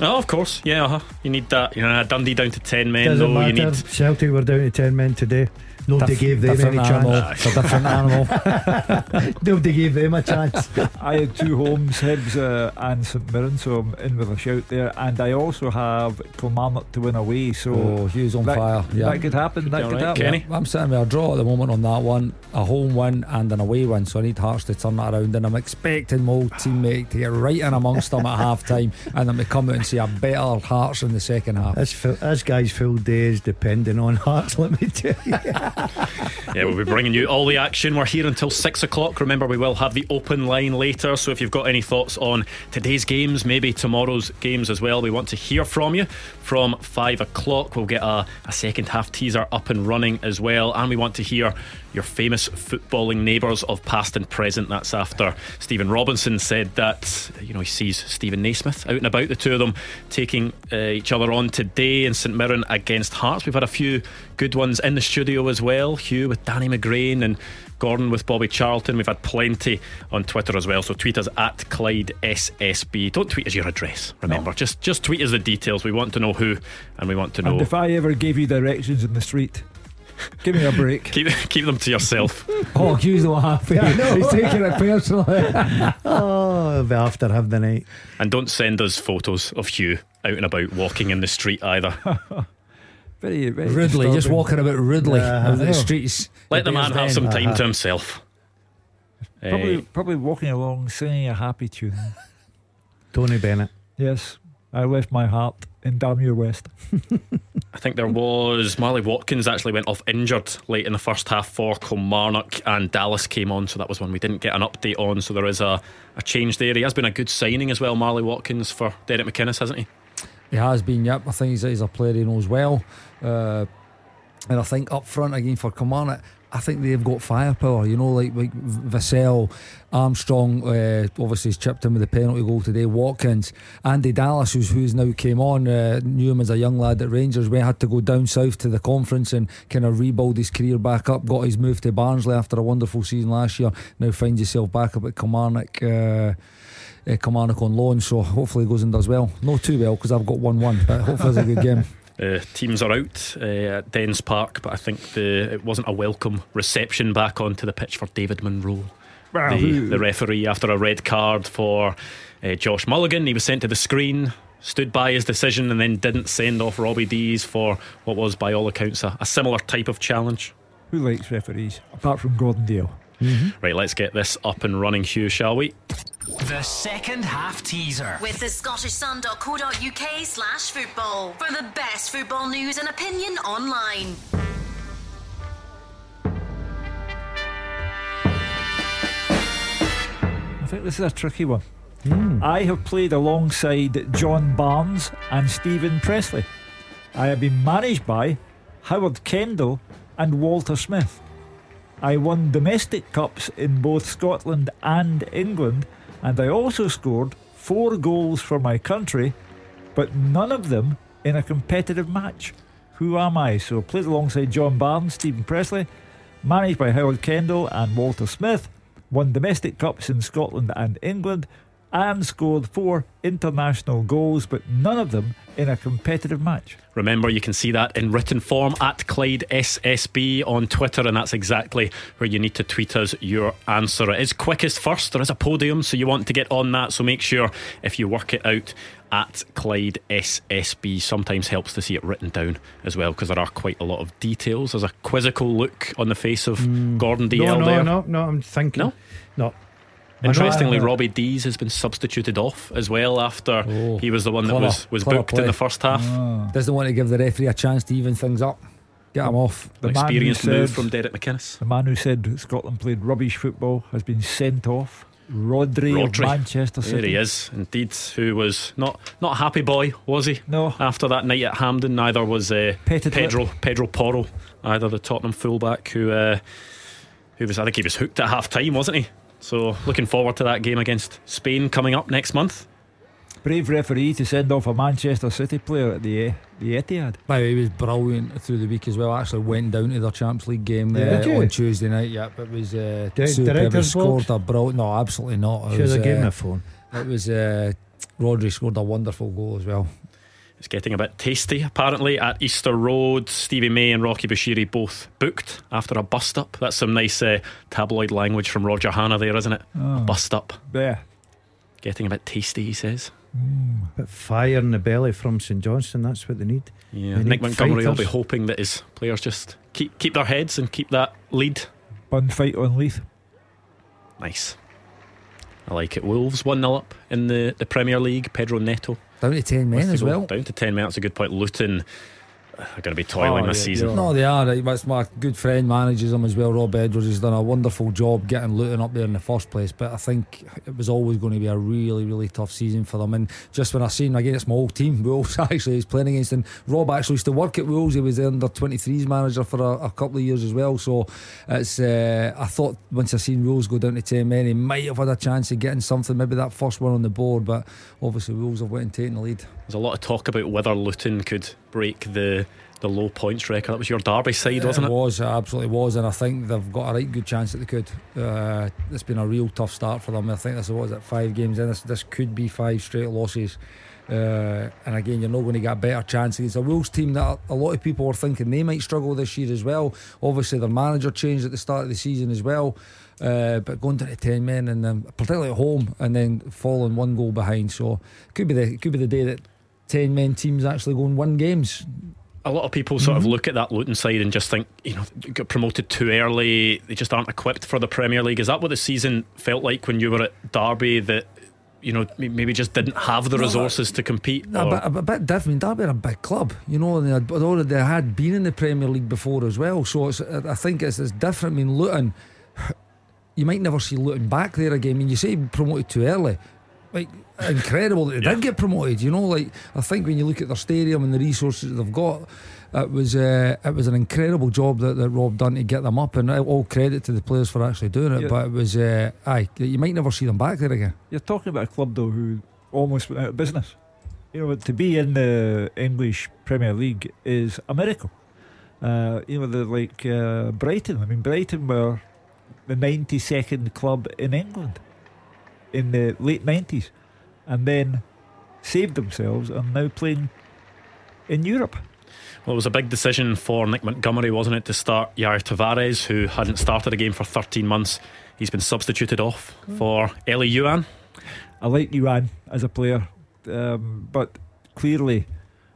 Oh, of course. Yeah, uh-huh. you need that. You know, Dundee down to ten men.
Doesn't
though.
matter.
You need
Celtic were down to ten men today. Nobody
Diff-
gave them any
animal.
chance.
It's a different animal.
Nobody gave them a chance.
I had two homes, Hibs uh, and St Mirren, so I'm in with a shout there. And I also have Kilmarnock to win away, so
Oh, Hughes on
that,
fire. Yeah.
that could happen. That could
right,
happen.
Kenny?
I'm sitting with a draw at the moment on that one, a home win and an away win. So I need Hearts to turn that around, and I'm expecting my old teammate to get right in amongst them at half time, and then we come out and see a better Hearts in the second half.
This, this guy's full days depending on hearts, let me tell you.
Yeah, we'll be bringing you all the action. We're here until six o'clock. Remember, we will have the open line later. So if you've got any thoughts on today's games, maybe tomorrow's games as well, we want to hear from you. From five o'clock, we'll get a, a second half teaser up and running as well. And we want to hear your famous footballing neighbours of past and present. That's after Stephen Robinson said that, you know, he sees Stephen Naismith out and about, the two of them taking uh, each other on today in St Mirren against Hearts. We've had a few good ones in the studio as well. Hugh with Danny McGrain and Gordon with Bobby Charlton. We've had plenty on Twitter as well. So tweet us at Clyde SSB. Don't tweet us your address. Remember, just just tweet us the details. We want to know who, and we want to know.
And if I ever gave you directions in the street, give me a break.
keep keep them to yourself.
Oh, Hughes not happy. He's taking it personally.
oh, it'll be after have the night.
and don't send us photos of Hugh out and about walking in the street either.
Very, very
Ridley, just walking about Ridley
Yeah,
of the streets.
Let the man have some
Den.
time to himself.
Probably,
Eh,
probably walking along singing a happy tune.
Tony Bennett.
Yes, I left my heart in Damure West.
I think there was Marley Watkins actually went off injured late in the first half for Kilmarnock and Dallas came on, so that was one we didn't get an update on. So there is a, a change there. He has been a good signing as well, Marley Watkins for Derek McInnes, hasn't he?
He has been, yep. I think he's, he's a player he knows well. Uh, and I think up front again for Kilmarnock, I think they've got firepower. You know, like like Vassell, Armstrong, uh, obviously he's chipped in with the penalty goal today. Watkins, Andy Dallas, who's who's now came on, uh, knew him as a young lad at Rangers. We had to go down south to the conference and kind of rebuild his career back up. Got his move to Barnsley after a wonderful season last year. Now finds himself back up at Kilmarnock. Uh, uh, Kilmarnock on loan, so hopefully he goes and does well. Not too well because I've got 1 1, but hopefully it's a good game.
Uh, teams are out uh, at Dens Park, but I think the it wasn't a welcome reception back onto the pitch for David Munro. The, the referee after a red card for uh, Josh Mulligan. He was sent to the screen, stood by his decision, and then didn't send off Robbie Deas for what was, by all accounts, a, a similar type of challenge.
Who likes referees apart from Gordon Dale? Mm-hmm.
Right, let's get this up and running, Hugh, shall we?
The second half teaser.
With the Scottish scottishsun.co.uk slash football for the best football news and opinion online.
I think this is a tricky one. Hmm. I have played alongside John Barnes and Steven Pressley. I have been managed by Howard Kendall and Walter Smith. I won domestic cups in both Scotland and England, and I also scored four goals for my country, but none of them in a competitive match. Who am I? So, played alongside John Barnes, Steven Pressley, managed by Howard Kendall and Walter Smith, won domestic cups in Scotland and England, and scored four international goals, but none of them in a competitive match.
Remember, you can see that in written form at Clyde SSB on Twitter, and that's exactly where you need to tweet us your answer. It is quickest first. There is a podium, so you want to get on that. So make sure if you work it out at Clyde SSB, sometimes helps to see it written down as well, because there are quite a lot of details. There's a quizzical look on the face of hmm. Gordon Dalziel
no, no,
there.
no, no. I'm thinking.
No?
no.
Interestingly,
No, no.
Robbie Deas has been substituted off as well after
Oh,
he was the one that
clever,
was, was
clever
booked in the first half.
Doesn't want to give the referee a chance to even things up. Get him off.
The
An
man who
experienced move
said-
from Derek McInnes.
The man who said Scotland played rubbish football has been sent off. Rodri,
Rodri.
of Manchester City.
There he is, indeed. Who was not not a happy boy, was he?
No.
After that night at Hampden, neither was uh,
Petted
Pedro Pedro Porro, either the Tottenham fullback who uh, who was I think he was hooked at half time, wasn't he? So looking forward to that game against Spain coming up next month.
Brave referee to send off a Manchester City player at the, the Etihad.
By the way, he was brilliant through the week as well. Actually went down to their Champions League game uh, on Tuesday night. Yeah, But it was uh,
Di-
superb. He
director's
scored a brilliant. No, absolutely not. It
Should
was,
have given
uh,
a phone.
It was uh, Rodri scored a wonderful goal as well.
It's getting a bit tasty, apparently, at Easter Road. Stevie May and Rocky Bushiri both booked after a bust up. That's some nice uh, tabloid language from Roger Hanna there, isn't it? A bust up.
Yeah.
Getting a bit tasty, he says.
But fire in the belly from St Johnstone, that's what they need.
Yeah,
They
Nick
need
Montgomery will be hoping that his players just keep keep their heads and keep that lead.
Bun fight on Leith.
Nice. I like it. Wolves 1 0 up in the, the Premier League. Pedro Neto.
Down to 10 men as well.
Down to 10 minutes. A good point. Luton are going to be toiling
Oh,
this
yeah,
season.
yeah.
No, they are. Right. That's my good friend manages them as well. Rob Edwards has done a wonderful job getting Luton up there in the first place. But I think it was always going to be a really, really tough season for them. And just when I seen again, it's my old team, Wolves actually is playing against. And Rob actually used to work at Wolves. He was the under 23s manager for a, a couple of years as well. So it's. Uh, I thought once I seen Wolves go down to 10 men, he might have had a chance of getting something, maybe that first one on the board. But obviously, Wolves have went and taken the lead.
There's a lot of talk about whether Luton could break the the low points record. That was your Derby side, wasn't
it
it?
was, it absolutely was, and I think they've got a right good chance that they could. Uh, it's been a real tough start for them. I think this was it five games in. This, this could be five straight losses. Uh, and again, you're not going to get a better chance against a Wolves team that a lot of people were thinking they might struggle this year as well. Obviously, their manager changed at the start of the season as well. Uh, but going down to ten men and then particularly at home and then falling one goal behind, so it could be the it could be the day that ten men teams actually go and win games.
A lot of people sort
Mm-hmm.
of look at that Luton side and just think, you know, you got promoted too early. They just aren't equipped for the Premier League. Is that what the season felt like when you were at Derby? That you know maybe just didn't have the
No,
resources to compete.
A
or-
bit, a bit different. Derby are a big club, you know, and they had, they had been in the Premier League before as well. So it's, I think it's, it's different. I mean, Luton, you might never see Luton back there again. I mean, you say promoted too early. Like, incredible that they
Yeah.
did get promoted, you know. Like, I think when you look at their stadium and the resources they've got, it was uh, it was an incredible job that, that Rob done to get them up, and all credit to the players for actually doing it.
Yeah.
But it was, uh, aye, you might never see them back there again.
You're talking about a club though who almost went out of business. You know, to be in the English Premier League is a miracle. Uh, you know, they're like uh, Brighton. I mean, Brighton were the 92nd club in England in the late 90s, and then saved themselves and now playing in Europe.
Well, it was a big decision for Nick Montgomery, wasn't it, to start Jair Tavares, who hadn't started a game for 13 months. He's been substituted off for Elie Youan.
I like Yuan as a player, um, but clearly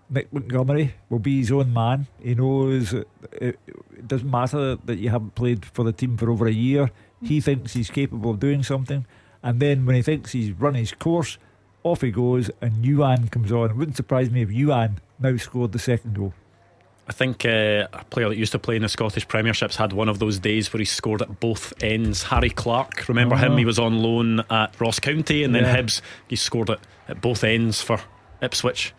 Nick Montgomery will be his own man. He knows it, it, it doesn't matter that you haven't played for the team for over a year. He thinks he's capable of doing something, and then when he thinks he's run his course, off he goes, and Youan comes on. It wouldn't surprise me if Youan now scored the second goal.
I think uh, a player that used to play in the Scottish Premierships had one of those days where he scored at both ends. Harry Clarke, remember him?
Oh.
He was on loan at Ross County, and then
Yeah.
Hibs. He scored it at both ends for Ipswich.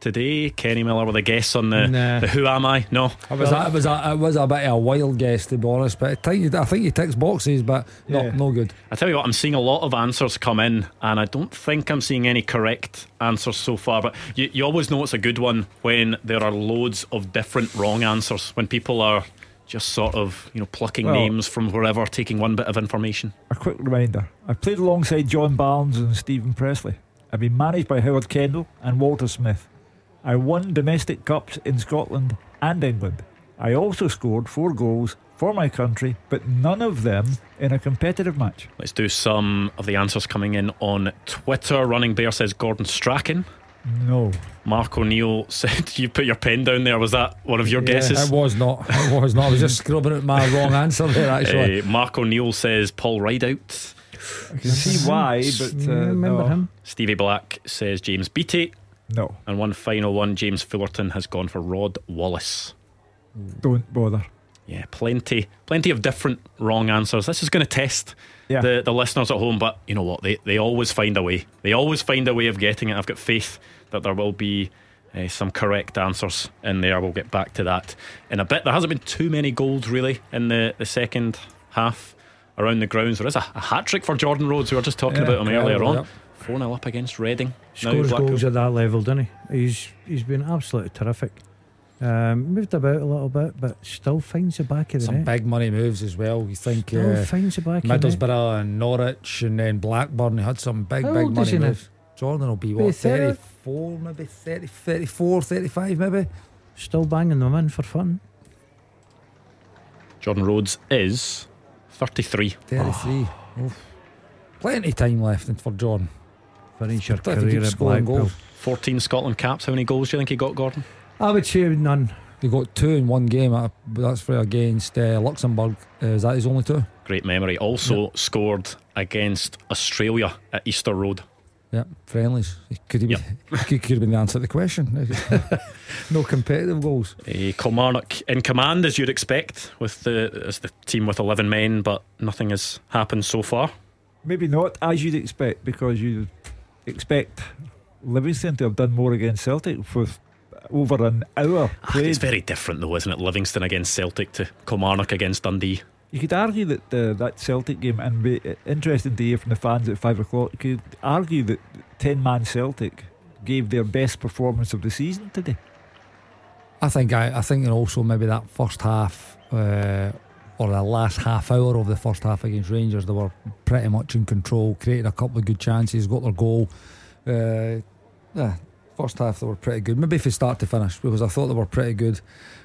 Today, Kenny Miller with a guess on the,
Nah.
the Who Am I? No,
It was, a, it was a, it was a bit of a wild guess to be honest, but I think, I think he ticks boxes, but
Yeah.
no, no good.
I tell you what, I'm seeing a lot of answers come in, and I don't think I'm seeing any correct answers so far. But you, you always know it's a good one when there are loads of different wrong answers, when people are just sort of, you know, plucking
Well-
names from wherever, taking one bit of information.
A quick reminder I played alongside John Barnes and Steven Pressley. I've been managed by Howard Kendall and Walter Smith. I won domestic cups in Scotland and England. I also scored four goals for my country, but none of them in a competitive match.
Let's do some of the answers coming in on Twitter. Running Bear says Gordon Strachan.
No.
Mark O'Neill said you put your pen down there. Was that one of your
Yeah,
guesses?
It was not. It was not. I was just scrubbing at my wrong answer there, actually.
Uh, Mark O'Neill says Paul Rideout.
I can see why, but uh,
remember
no.
him?
Stevie Black says James Beattie.
No,
And one final one, James Fullerton has gone for Rod Wallace.
don't bother.
Yeah, plenty, plenty of different wrong answers. This is going to test
Yeah.
the, the listeners at home, but you know what? They they always find a way. They always find a way of getting it. I've got faith that there will be uh, some correct answers in there. We'll get back to that in a bit. There hasn't been too many goals really in the, the second half around the grounds. There is a, a hat trick for Jordan Rhodes. We were just talking
Yeah,
about him earlier
incredible,
on. 4 0 up against Reading. Now
Scores
Blackpool.
goals at that level, doesn't he? He's he's been absolutely terrific. Um, moved about a little bit, but still finds the back of the
Some
net.
big money moves as well. You think
Still
uh,
finds the back of the net.
Middlesbrough and Norwich and then Blackburn he had some big,
How
big
old is
money
he now?
moves. Jordan will be
Be
what, 34, maybe 30, 34, 35 maybe?
Still banging them in for fun.
Jordan Rhodes is 33.
33. Oof. Plenty time left for Jordan.
Finish your career
keeps
at Blackpool.
14 Scotland caps. How many goals do you think he got, Gordon?
I would say none.
He got two in one game. uh, but That's for against uh, Luxembourg. Uh, is that his only two?
Great memory. Also scored against Australia at Easter Road.
Yeah, friendlies. Could he be? could, could have been the answer to the question. no competitive goals.
Uh, Kilmarnock in command, as you'd expect, with the as the team with 11 men, but nothing has happened so far.
Maybe not as you'd expect because you expect Livingston to have done more against Celtic for over an hour
Ah,
played.
it's very different, though, isn't it? Livingston against Celtic to Kilmarnock against Dundee.
You could argue that uh, that Celtic game, and be interesting to hear from the fans at five o'clock, you could argue that 10 man Celtic gave their best performance of the season today.
I think I, I think and also maybe that first half uh, or the last half hour of the first half against Rangers they were pretty much in control, created a couple of good chances, got their goal. Uh, yeah, first half they were pretty good. Maybe if from start to finish because I thought they were pretty good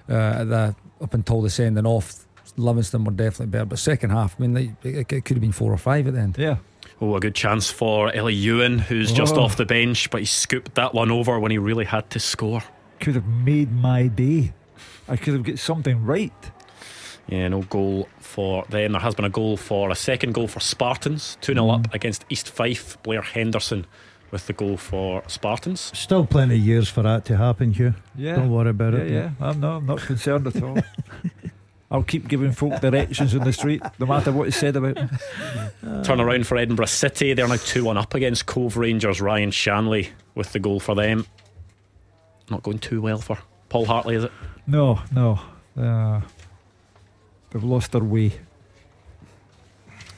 uh, at the up until the sending off. Livingston were definitely better, but second half, I mean, they, it, it could have been four or five at the end.
Yeah.
Oh, a good chance for Elie Youan, who's just
Oh.
off the bench, but he scooped that one over when he really had to score.
Could have made my day. I could have got something right.
Yeah, no goal for them. There has been a goal for a second goal for Spartans, 2 0 up against East Fife. Blair Henderson with the goal for Spartans.
Still plenty of years for that to happen, Hugh.
Yeah.
Don't worry about
yeah,
it.
Yeah, I'm not, I'm not concerned at all. I'll keep giving folk directions in the street, no matter what is said about me.
Turn around for Edinburgh City. They're now 2 1 up against Cove Rangers. Ryan Shanley with the goal for them. Not going too well for Paul Hartley, is it?
No, no. Uh, they've lost their way.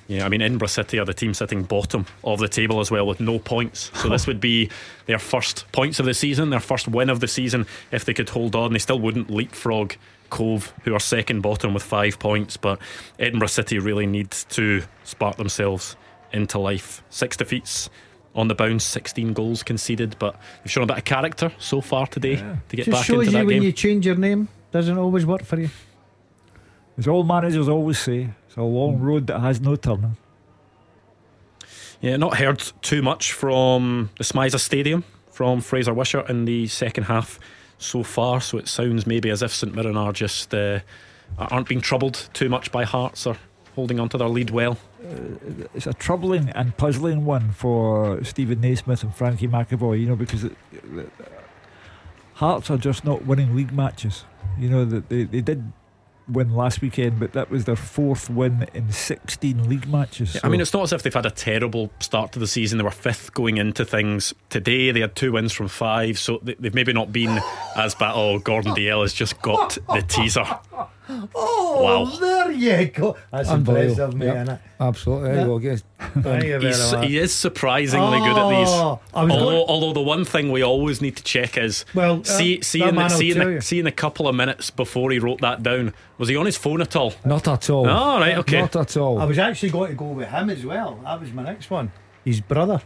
Yeah, I mean, Edinburgh City are the team sitting bottom of the table as well with no points. So this would be their first points of the season, their first win of the season. If they could hold on, they still wouldn't leapfrog Cove, who are second bottom with five points. But Edinburgh City really need to spark themselves into life. Six defeats on the bounce, 16 goals conceded, but they've shown a bit of character so far today to get
Just
back into that game.
Just shows you when you change your name, doesn't always work for you.
As all managers always say, it's a long hmm. road that has no turning.
Yeah, not heard too much from the SMiSA Stadium from Fraser Wishart in the second half so far. So it sounds maybe as if St Mirren are just uh, aren't being troubled too much by Hearts or holding on to their lead well.
Uh, it's a troubling and puzzling one for Stephen Naismith and Frankie McAvoy, you know, because it, Hearts are just not winning league matches. You know, that they, they did win last weekend, but that was their fourth win in 16 league matches.
I mean, it's not as if they've had a terrible start to the season. They were fifth going into things today. They had two wins from five, so they- they've maybe not been as bad. Oh, Gordon Dalziel has just got the teaser.
Oh,
Wow.
there you go. That's impressive, mate.
Yep.
innit?
Absolutely. There you go. Guess.
Thank you very
He's, he is surprisingly good at these.
Oh, I was
Although,
going-
although the one thing we always need to check is
Well, uh,
see, see,
that
in the,
man will
see, in
tell
the,
you.
see in the couple of minutes before he wrote that down, was he on his phone at all?
Not at all.
Oh, right, okay.
Not at all.
I was actually going to go with him as well. That was my next one. His brother.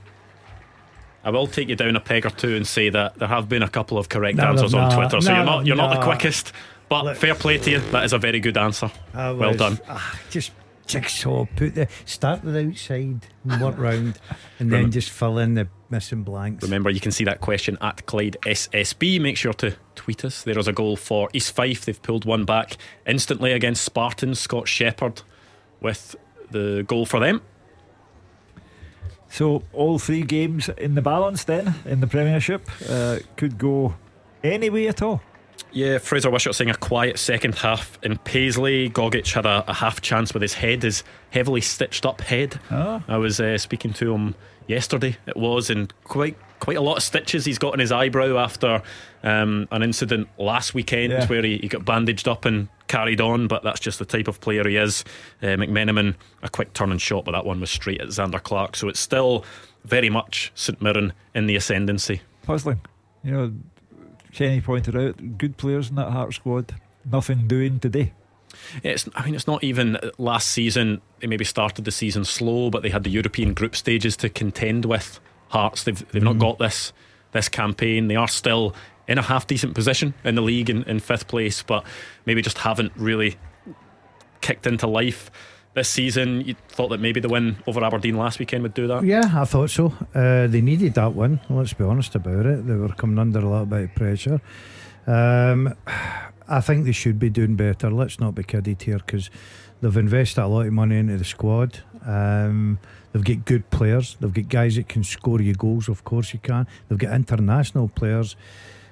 I will take you down a peg or two and say that there have been a couple of correct
No,
answers on
no,
Twitter, so you're not you're not the quickest. But
Look.
fair play to you. That is a very good answer.
I
Well done.
ah, just jigsaw. Put the start with the outside and work round, and then just fill in the missing blanks.
Remember, you can see that question at Clyde SSB. Make sure to tweet us. There is a goal for East Fife. They've pulled one back instantly against Spartans. Scott Shepherd with the goal for them.
So all three games in the balance then in the Premiership uh, could go any way at all.
Yeah, Fraser Wishart saying a quiet second half in Paisley. Gogic had a, a half chance with his head, his heavily stitched up head.
Ah.
I was uh, speaking to him yesterday, it was, and quite quite a lot of stitches he's got in his eyebrow after um, an incident last weekend
Yeah.
where he, he got bandaged up and carried on. But that's just the type of player he is. Uh, McMenamin, a quick turn and shot, but that one was straight at Zander Clark. So it's still very much St Mirren in the ascendancy.
Puzzling. You know, Kenny pointed out good players in that Heart squad. Nothing doing today.
It's, I mean, it's not even last season. They maybe started the season slow, but they had the European group stages to contend with. Hearts, they've they've not mm-hmm. got this this campaign. They are still in a half decent position in the league in, in fifth place, but maybe just haven't really kicked into life this season. You thought that maybe the win over Aberdeen last weekend would do that.
Yeah, I thought so. Uh, they needed that one. Let's be honest about it. They were coming under a little bit of pressure. Um, I think they should be doing better. Let's not be kidded here because they've invested a lot of money into the squad. Um, they've got good players. They've got guys that can score you goals. Of course, you can. They've got international players.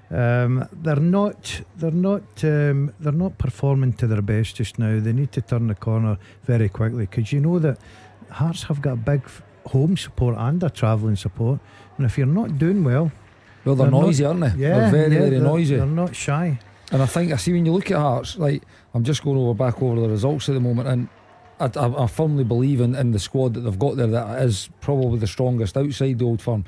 Um, they're not. They're not. Um, they're not performing to their best just now. They need to turn the corner very quickly because you know that Hearts have got a big home support and a travelling support, and if you're not doing well,
Well, they're,
not-
noisy, aren't they?
Yeah,
they're very,
yeah,
very
they're-
noisy.
They're not shy.
And I think I see when you look at Hearts, like I'm just going over back over the results at the moment, and I, I, I firmly believe in, in the squad that they've got there that is probably the strongest outside the old firm.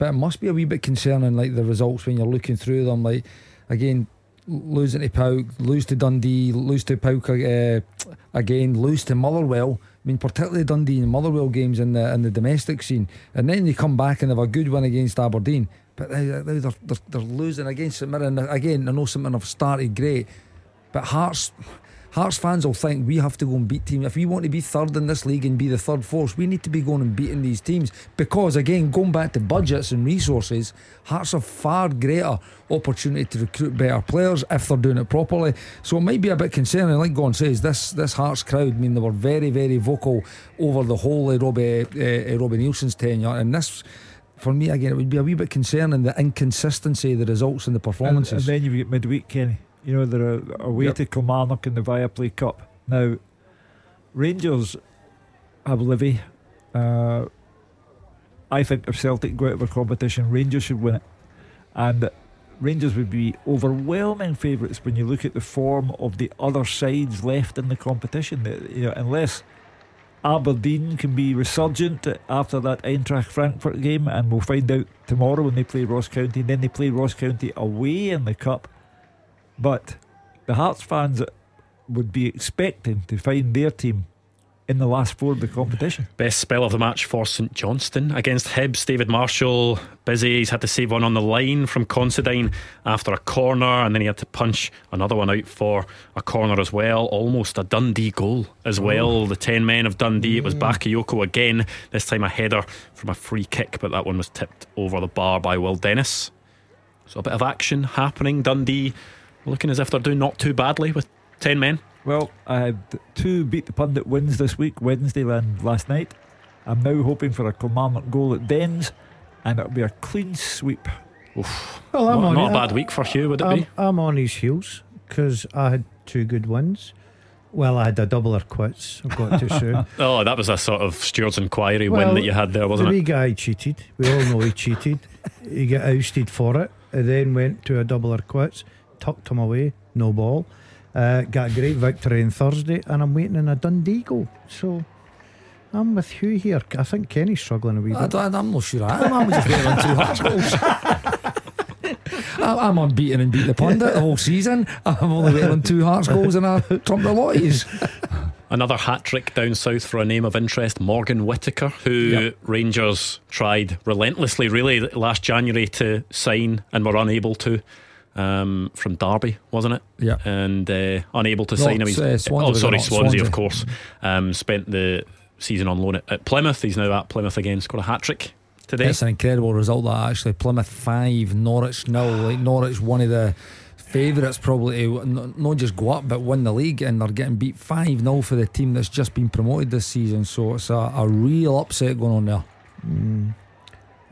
But it must be a wee bit concerning, like the results when you're looking through them. Like again, losing to PAOK, lose to Dundee, lose to PAOK uh, again, lose to Motherwell. I mean, particularly Dundee and Motherwell games in the in the domestic scene, and then they come back and have a good win against Aberdeen. But they, they're, they're, they're losing against St Mirren. Again, I know St Mirren have started great, but Hearts Hearts fans will think we have to go and beat teams. If we want to be third in this league and be the third force, we need to be going and beating these teams. Because again, going back to budgets and resources, Hearts have far greater opportunity to recruit better players if they're doing it properly. So it might be a bit concerning. Like Gon says, this this Hearts crowd, I mean, they were very, very vocal over the whole of Robbie, uh, Robbie Neilson's tenure. And this, for me, again, it would be a wee bit concerning the inconsistency of the results and the
And, and then you've got midweek, Kenny. You know, they're a- away
Yep.
to Kilmarnock in the Viaplay Cup. Now, Rangers have Livy. Uh, I think if Celtic go out of a competition, Rangers should win it. And Rangers would be overwhelming favourites when you look at the form of the other sides left in the competition. You know, unless Aberdeen can be resurgent after that Eintracht Frankfurt game, and we'll find out tomorrow when they play Ross County. And Then they play Ross County away in the cup. But the Hearts fans would be expecting to find their team in the last four of the competition.
Best spell of the match for St Johnstone against Hibs. David Marshall busy. He's had to save one on the line from Considine after a corner, and then he had to punch another one out for a corner as well. Almost a Dundee goal as oh. well. The 10 men of Dundee. It was Bakayoko again, this time a header from a free kick, but that one was tipped over the bar by Will Dennis. So a bit of action happening. Dundee looking as if they're doing not too badly with 10 men.
Well, I had two beat the pundit wins this week, Wednesday and last night. I'm now hoping for a Kilmarnock goal at Dens, and it'll be a clean sweep.
Well, I'm
Not,
on
not a bad week for Hugh, would it
I'm,
be?
I'm on his heels because I had two good wins. Well, I had a double or quits. I've got to say.
Oh, that was a sort of Stewards Inquiry
Well,
win that you had there, wasn't
the
it?
wee guy cheated. We all know he cheated. He got ousted for it. He then went to a double or quits, tucked him away, no ball. Uh, got a great victory on Thursday, and I'm waiting on a Dundee goal. So I'm with Hugh here. I think Kenny's struggling a wee bit.
I,
bit.
am not sure I am. I'm just waiting on two Hearts goals. I- I'm unbeaten and beat the pundit the whole season. I'm only waiting on two Hearts goals and I trump the lotties.
Another hat trick down south for a name of interest, Morgan Whittaker, who
Yep.
Rangers tried relentlessly, really, last January to sign and were unable to. Um, from Derby, wasn't it?
Yeah.
And uh, unable to
No,
sign him. He's-
uh, Swansea,
oh, sorry. Swansea,
Swansea.
of course. Um, spent the season on loan at, at Plymouth. He's now at Plymouth again. Scored a hat trick today.
It's an incredible result that actually Plymouth five, Norwich nil. Like Norwich, one of the favourites probably to n- not just go up but win the league, and they're getting beat five 0 for the team that's just been promoted this season. So it's a, a real upset going on there.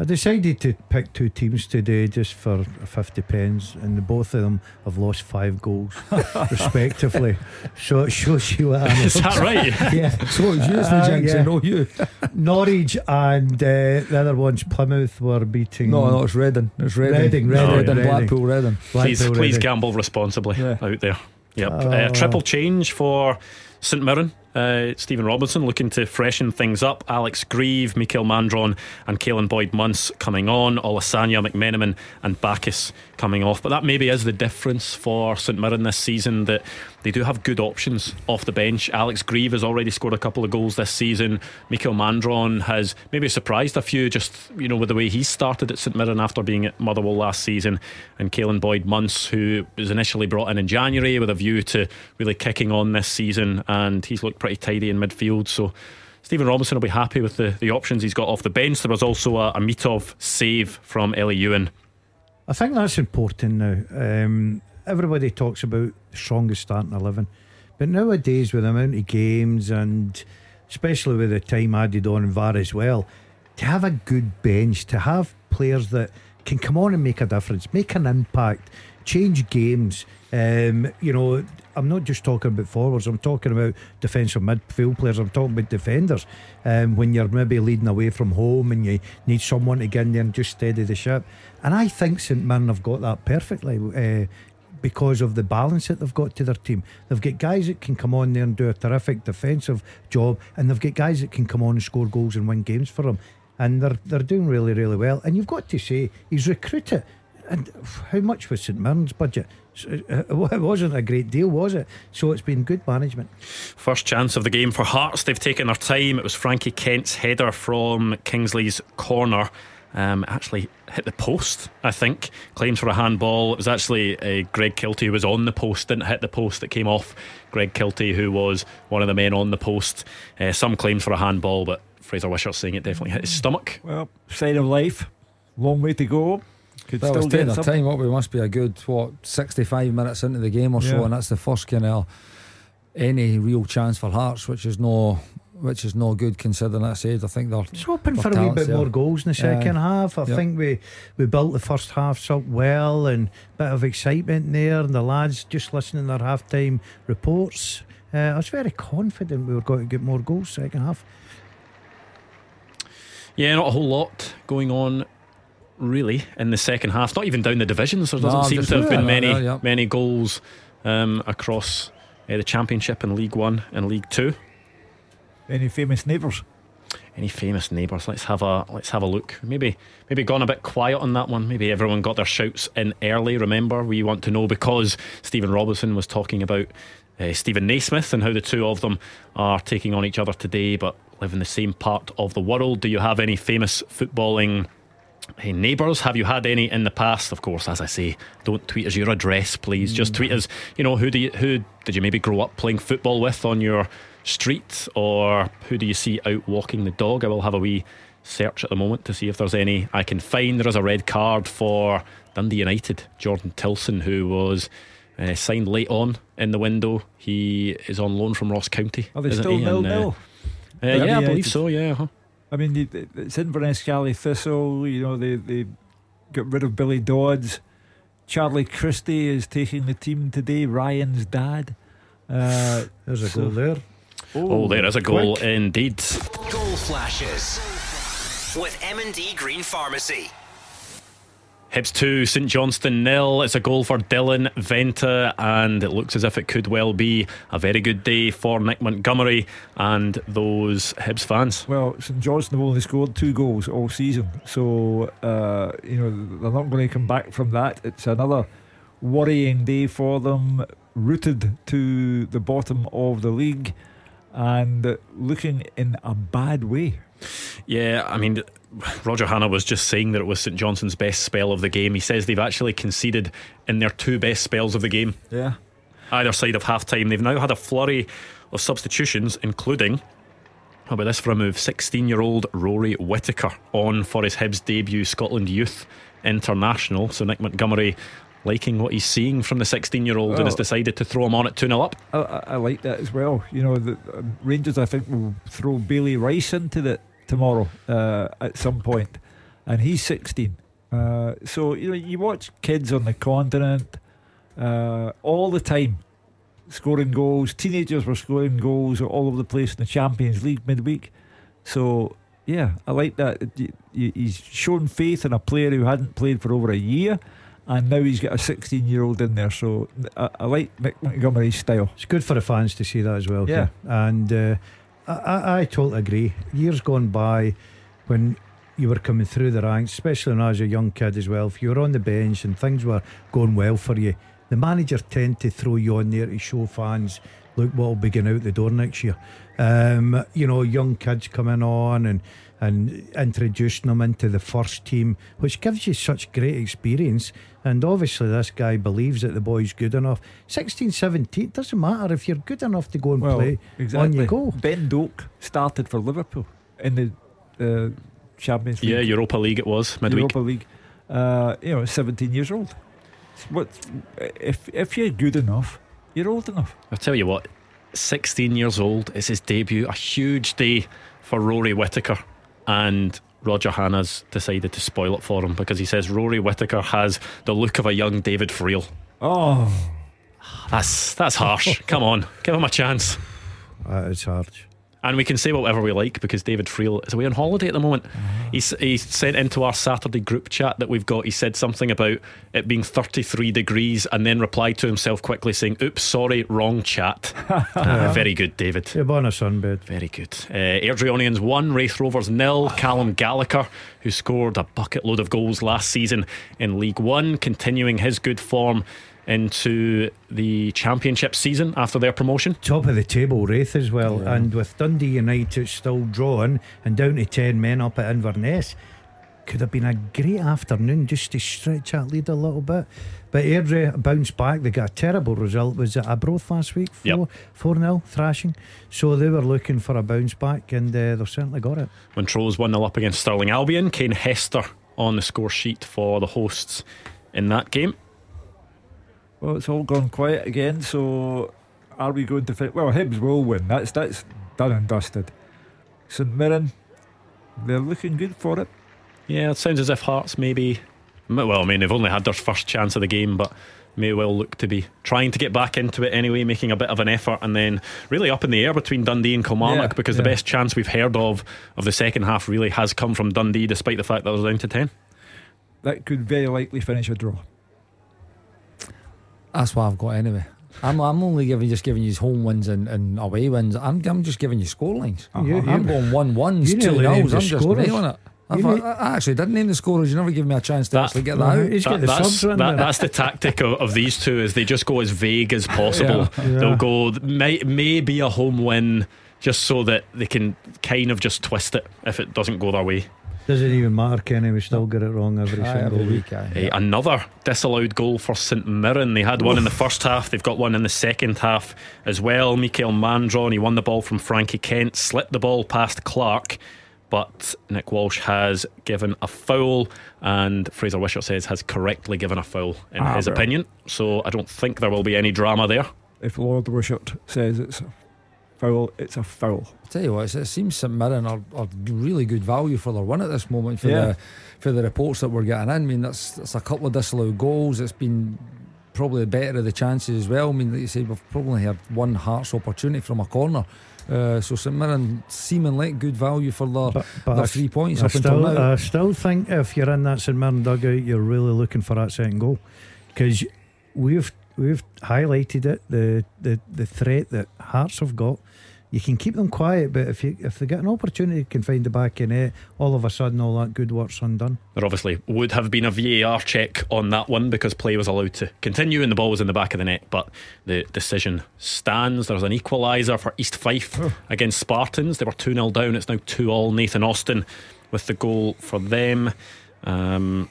I decided to pick two teams today just for 50 pence, and both of them have lost five goals, respectively. So it shows you what I'm
Is that right?
Yeah.
So it's you, it's the
Uh,
jinx,
yeah.
I know you.
Norwich and uh, the other ones, Plymouth, were beating.
No, no, it's Reading. It's Reading.
Reading,
Reading,
Reading, Reading.
Blackpool, Reading.
please,
Blackpool,
please
Reading.
gamble responsibly
Yeah.
out there. Yep.
Oh.
Uh, triple change for St Mirren. Uh, Stephen Robinson looking to freshen things up. Alex Greive, Mikael Mandron, and Caolan Boyd Munce coming on. Olasanya, McMenamin, and Baccus coming off. But that maybe is the difference for St Mirren this season that they do have good options off the bench. Alex Greive has already scored a couple of goals this season. Mikael Mandron has maybe surprised a few just you know with the way he started at St Mirren after being at Motherwell last season. And Caolan Boyd Munce, who was initially brought in in January with a view to really kicking on this season, and he's looked pretty tidy in midfield. So. Stephen Robinson will be happy with the, the options he's got off the bench. There was also a, a Mitov save from Elie Youan.
I think that's important now. Um, everybody talks about the strongest starting 11, but nowadays, with the amount of games and especially with the time added on in VAR as well, to have a good bench, to have players that can come on and make a difference, make an impact, change games. Um, you know, I'm not just talking about forwards, I'm talking about defensive midfield players, I'm talking about defenders. Um, when you're maybe leading away from home and you need someone to get in there and just steady the ship. And I think St Mirren have got that perfectly. Uh, because of the balance that they've got to their team. They've got guys that can come on there and do a terrific defensive job, and they've got guys that can come on and score goals and win games for them. And they're they're doing really, really well. And you've got to say he's recruited. And how much was St Mirren's budget? So, uh, It wasn't a great deal, was it? So it's been good management.
First chance of the game for Hearts. They've taken their time. It was Frankie Kent's header from Kingsley's corner. Um, actually hit the post, I think. Claims for a handball. It was actually uh, Greg Kiltie who was on the post, didn't hit the post. It came off Greg Kiltie, who was one of the men on the post. Uh, some claims for a handball, but Fraser Wishart saying it definitely hit his stomach.
Well, sign of life. Long way to go. Could
That was
still
taking
get
their time up. We must be a good, what, 65 minutes into the game or so,
Yeah.
and that's the first kind of any real chance for Hearts, which is no. Which is no good considering that said. I think they're
It's hoping for a wee bit
there.
more goals in the
Yeah.
second half. I
Yep.
think we, we built the first half up well and a bit of excitement there. And the lads just listening to their half time reports. Uh, I was very confident we were going to get more goals second half.
Yeah, not a whole lot going on really in the second half. Not even down the divisions. There doesn't
I'm
seem to have been many
there, yeah.
many goals um, across uh, the Championship and League One and League Two.
Any famous neighbours?
Any famous neighbours? Let's have a let's have a look. Maybe maybe gone a bit quiet on that one. Maybe everyone got their shouts in early. Remember, we want to know because Stephen Robinson was talking about uh, Steven Naismith and how the two of them are taking on each other today, but live in the same part of the world. Do you have any famous footballing? Hey, neighbours, have you had any in the past? Of course, as I say, don't tweet us your address, please. Just tweet us. You know, who do you, who did you maybe grow up playing football with on your street, or who do you see out walking the dog? I will have a wee search at the moment to see if there's any I can find. There is a red card for Dundee United, Jordan Tilson, who was. Uh, signed late on in the window. He is on loan from Ross County.
Are they still nil
uh,
nil?
uh, yeah, I believe so. Yeah. uh-huh.
I mean, you- it's Inverness Caley Thistle. You know, they they got rid of Billy Dodds. Charlie Christie is taking the team today. Ryan's dad. Uh,
There's a
So-
goal there.
Oh, there is a goal
quick.
indeed.
Goal flashes with M&D Green Pharmacy.
Hibs 2, St Johnstone nil. It's a goal for Dylan Vente, and it looks as if it could well be a very good day for Nick Montgomery and those Hibs fans.
well, St Johnstone have only scored two goals all season, so uh, you know they're not going to come back from that. It's another worrying day for them, rooted to the bottom of the league, and looking in a bad way.
Yeah, I mean, Roger Hanna was just saying that it was St Johnstone's best spell of the game. He says they've actually conceded in their two best spells of the game,
Yeah.
either side of half time. They've now had a flurry of substitutions, including. How about this for a move? 16 year old Rory Whittaker on for his Hibs debut Scotland Youth International. So Nick Montgomery liking what he's seeing from the 16 year old and has decided to throw him on at 2 0 up.
I, I, like that as well. You know, the um, Rangers, I think, will throw Bailey Rice into it tomorrow uh, at some and he's 16. Uh, so you know, you watch kids on the continent uh, all the time scoring goals. Teenagers were scoring goals all over the place in the Champions League midweek. So yeah, I like that. He's shown faith in a player who hadn't played for over a year, and now he's got a 16 year old in there. So I, I like Mick Montgomery's style.
It's good for the fans to see that as well.
Yeah.
Kev. and uh, I, I, totally agree. Years gone by, when you were coming through the ranks, especially when I was a young kid as well, if you were on the bench and things were going well for you, the manager tend to throw you on there to show fans, look what will be going out the door next year. Um, you know, young kids coming on and and introducing them into the first team, which gives you such great experience. And obviously, this guy believes that the boy's good enough. 16, 17, it doesn't matter if you're good enough to go and play. On you go.
Ben Doak started for Liverpool in the uh, Champions League.
Yeah, Europa League it was midweek.
Europa League. Uh, you know, 17 years old. What if if you're good enough, you're old enough.
I'll tell you what, 16 years old, it's his debut. A huge day for Rory Whittaker. And Roger Hanna's decided to spoil it for him because he says Rory Whittaker has the look of a young David Friel.
Oh,
That's that's harsh. Come on, give him a chance.
Uh, it's hard.
And we can say whatever we like because David Friel is away on holiday at the moment. He's he sent into our Saturday group chat that we've got. He said something about it being 33 degrees and then replied to himself quickly saying, "Oops, sorry, wrong chat." Ah, very good, David.
You're on a sunbed.
Very good. Uh, Airdrieonians one, Raith Rovers nil. Callum Gallagher, who scored a bucket load of goals last season in League One, continuing his good form into the Championship season after their promotion.
Top of the table, Raith as well. And with Dundee United still drawing and down to 10 men up at Inverness, could have been a great afternoon just to stretch that lead a little bit. But Airdrie bounced back. They got a terrible result. Was it Arbroath last week? 4
Yep.
4 0 thrashing. So they were looking for a bounce back and uh, they've certainly got it.
Montrose 1 0 up against Stirling Albion. Kane Hester on the score sheet for the hosts in that game.
Well, it's all gone quiet again. So, are we going to fit? Well, Hibs will win. That's that's done and dusted. St Mirren, they're looking good for it.
Yeah, it sounds as if Hearts maybe. Well, I mean, they've only had their first chance of the game, but may well look to be trying to get back into it anyway, making a bit of an effort, and then really up in the air between Dundee and Kilmarnock
Yeah,
because the best chance we've heard of of the second half really has come from Dundee, despite the fact that they're down to 10.
That could very likely finish a draw.
That's what I've got anyway. I'm, I'm only giving just giving you home wins and, and away wins. I'm, I'm just giving you scorelines.
You-
I'm
you-
going one ones,
you
two nils. I'm just
scorers.
nailing it. I,
You
thought,
need-
I actually didn't name the scorers. You never give me a chance to
That-
actually get that
Uh,
out.
he's the
that's,
subs
that- that's the tactic of, of these two is they just go as vague as possible.
Yeah.
They'll go may, may be a home win just so that they can kind of just twist it if it doesn't go their way.
Doesn't even matter, Kenny. We still get it wrong every
Aye,
single
every
week.
week. aye.
Another disallowed goal for St Mirren. They had one in the first half. They've got one in the second half as well. Mikael Mandron, he won the ball from Frankie Kent, slipped the ball past Clark, but Nick Walsh has given a foul, and Fraser Wishart says has correctly given a foul in
Ah,
his
well.
opinion. So I don't think there will be any drama there.
If Lord Wishart says it's a foul, it's a foul.
I Tell you what, it's- it seems St Mirren are, are really good value for their win at this moment for
Yeah.
the for the reports that we're getting in. I mean, that's that's a couple of disallowed goals. It's been probably the better of the chances as well. I mean, like you said, we've probably had one Hearts opportunity from a corner. Uh, so St Mirren seeming like good value for their,
But, but
their three points
I
up until
still,
now.
I still think if you're in that St Mirren dugout, you're really looking for that second goal because we've we've highlighted it the, the the threat that Hearts have got. You can keep them quiet, but if you if they get an opportunity, can find the back in it. All of a sudden, all that good work's undone.
There obviously would have been a VAR check on that one because play was allowed to continue and the ball was in the back of the net, but the decision stands. There's an equaliser for East Fife against Spartans. They were 2 0 down. It's now 2 all. Nathan Austin with the goal for them. Um,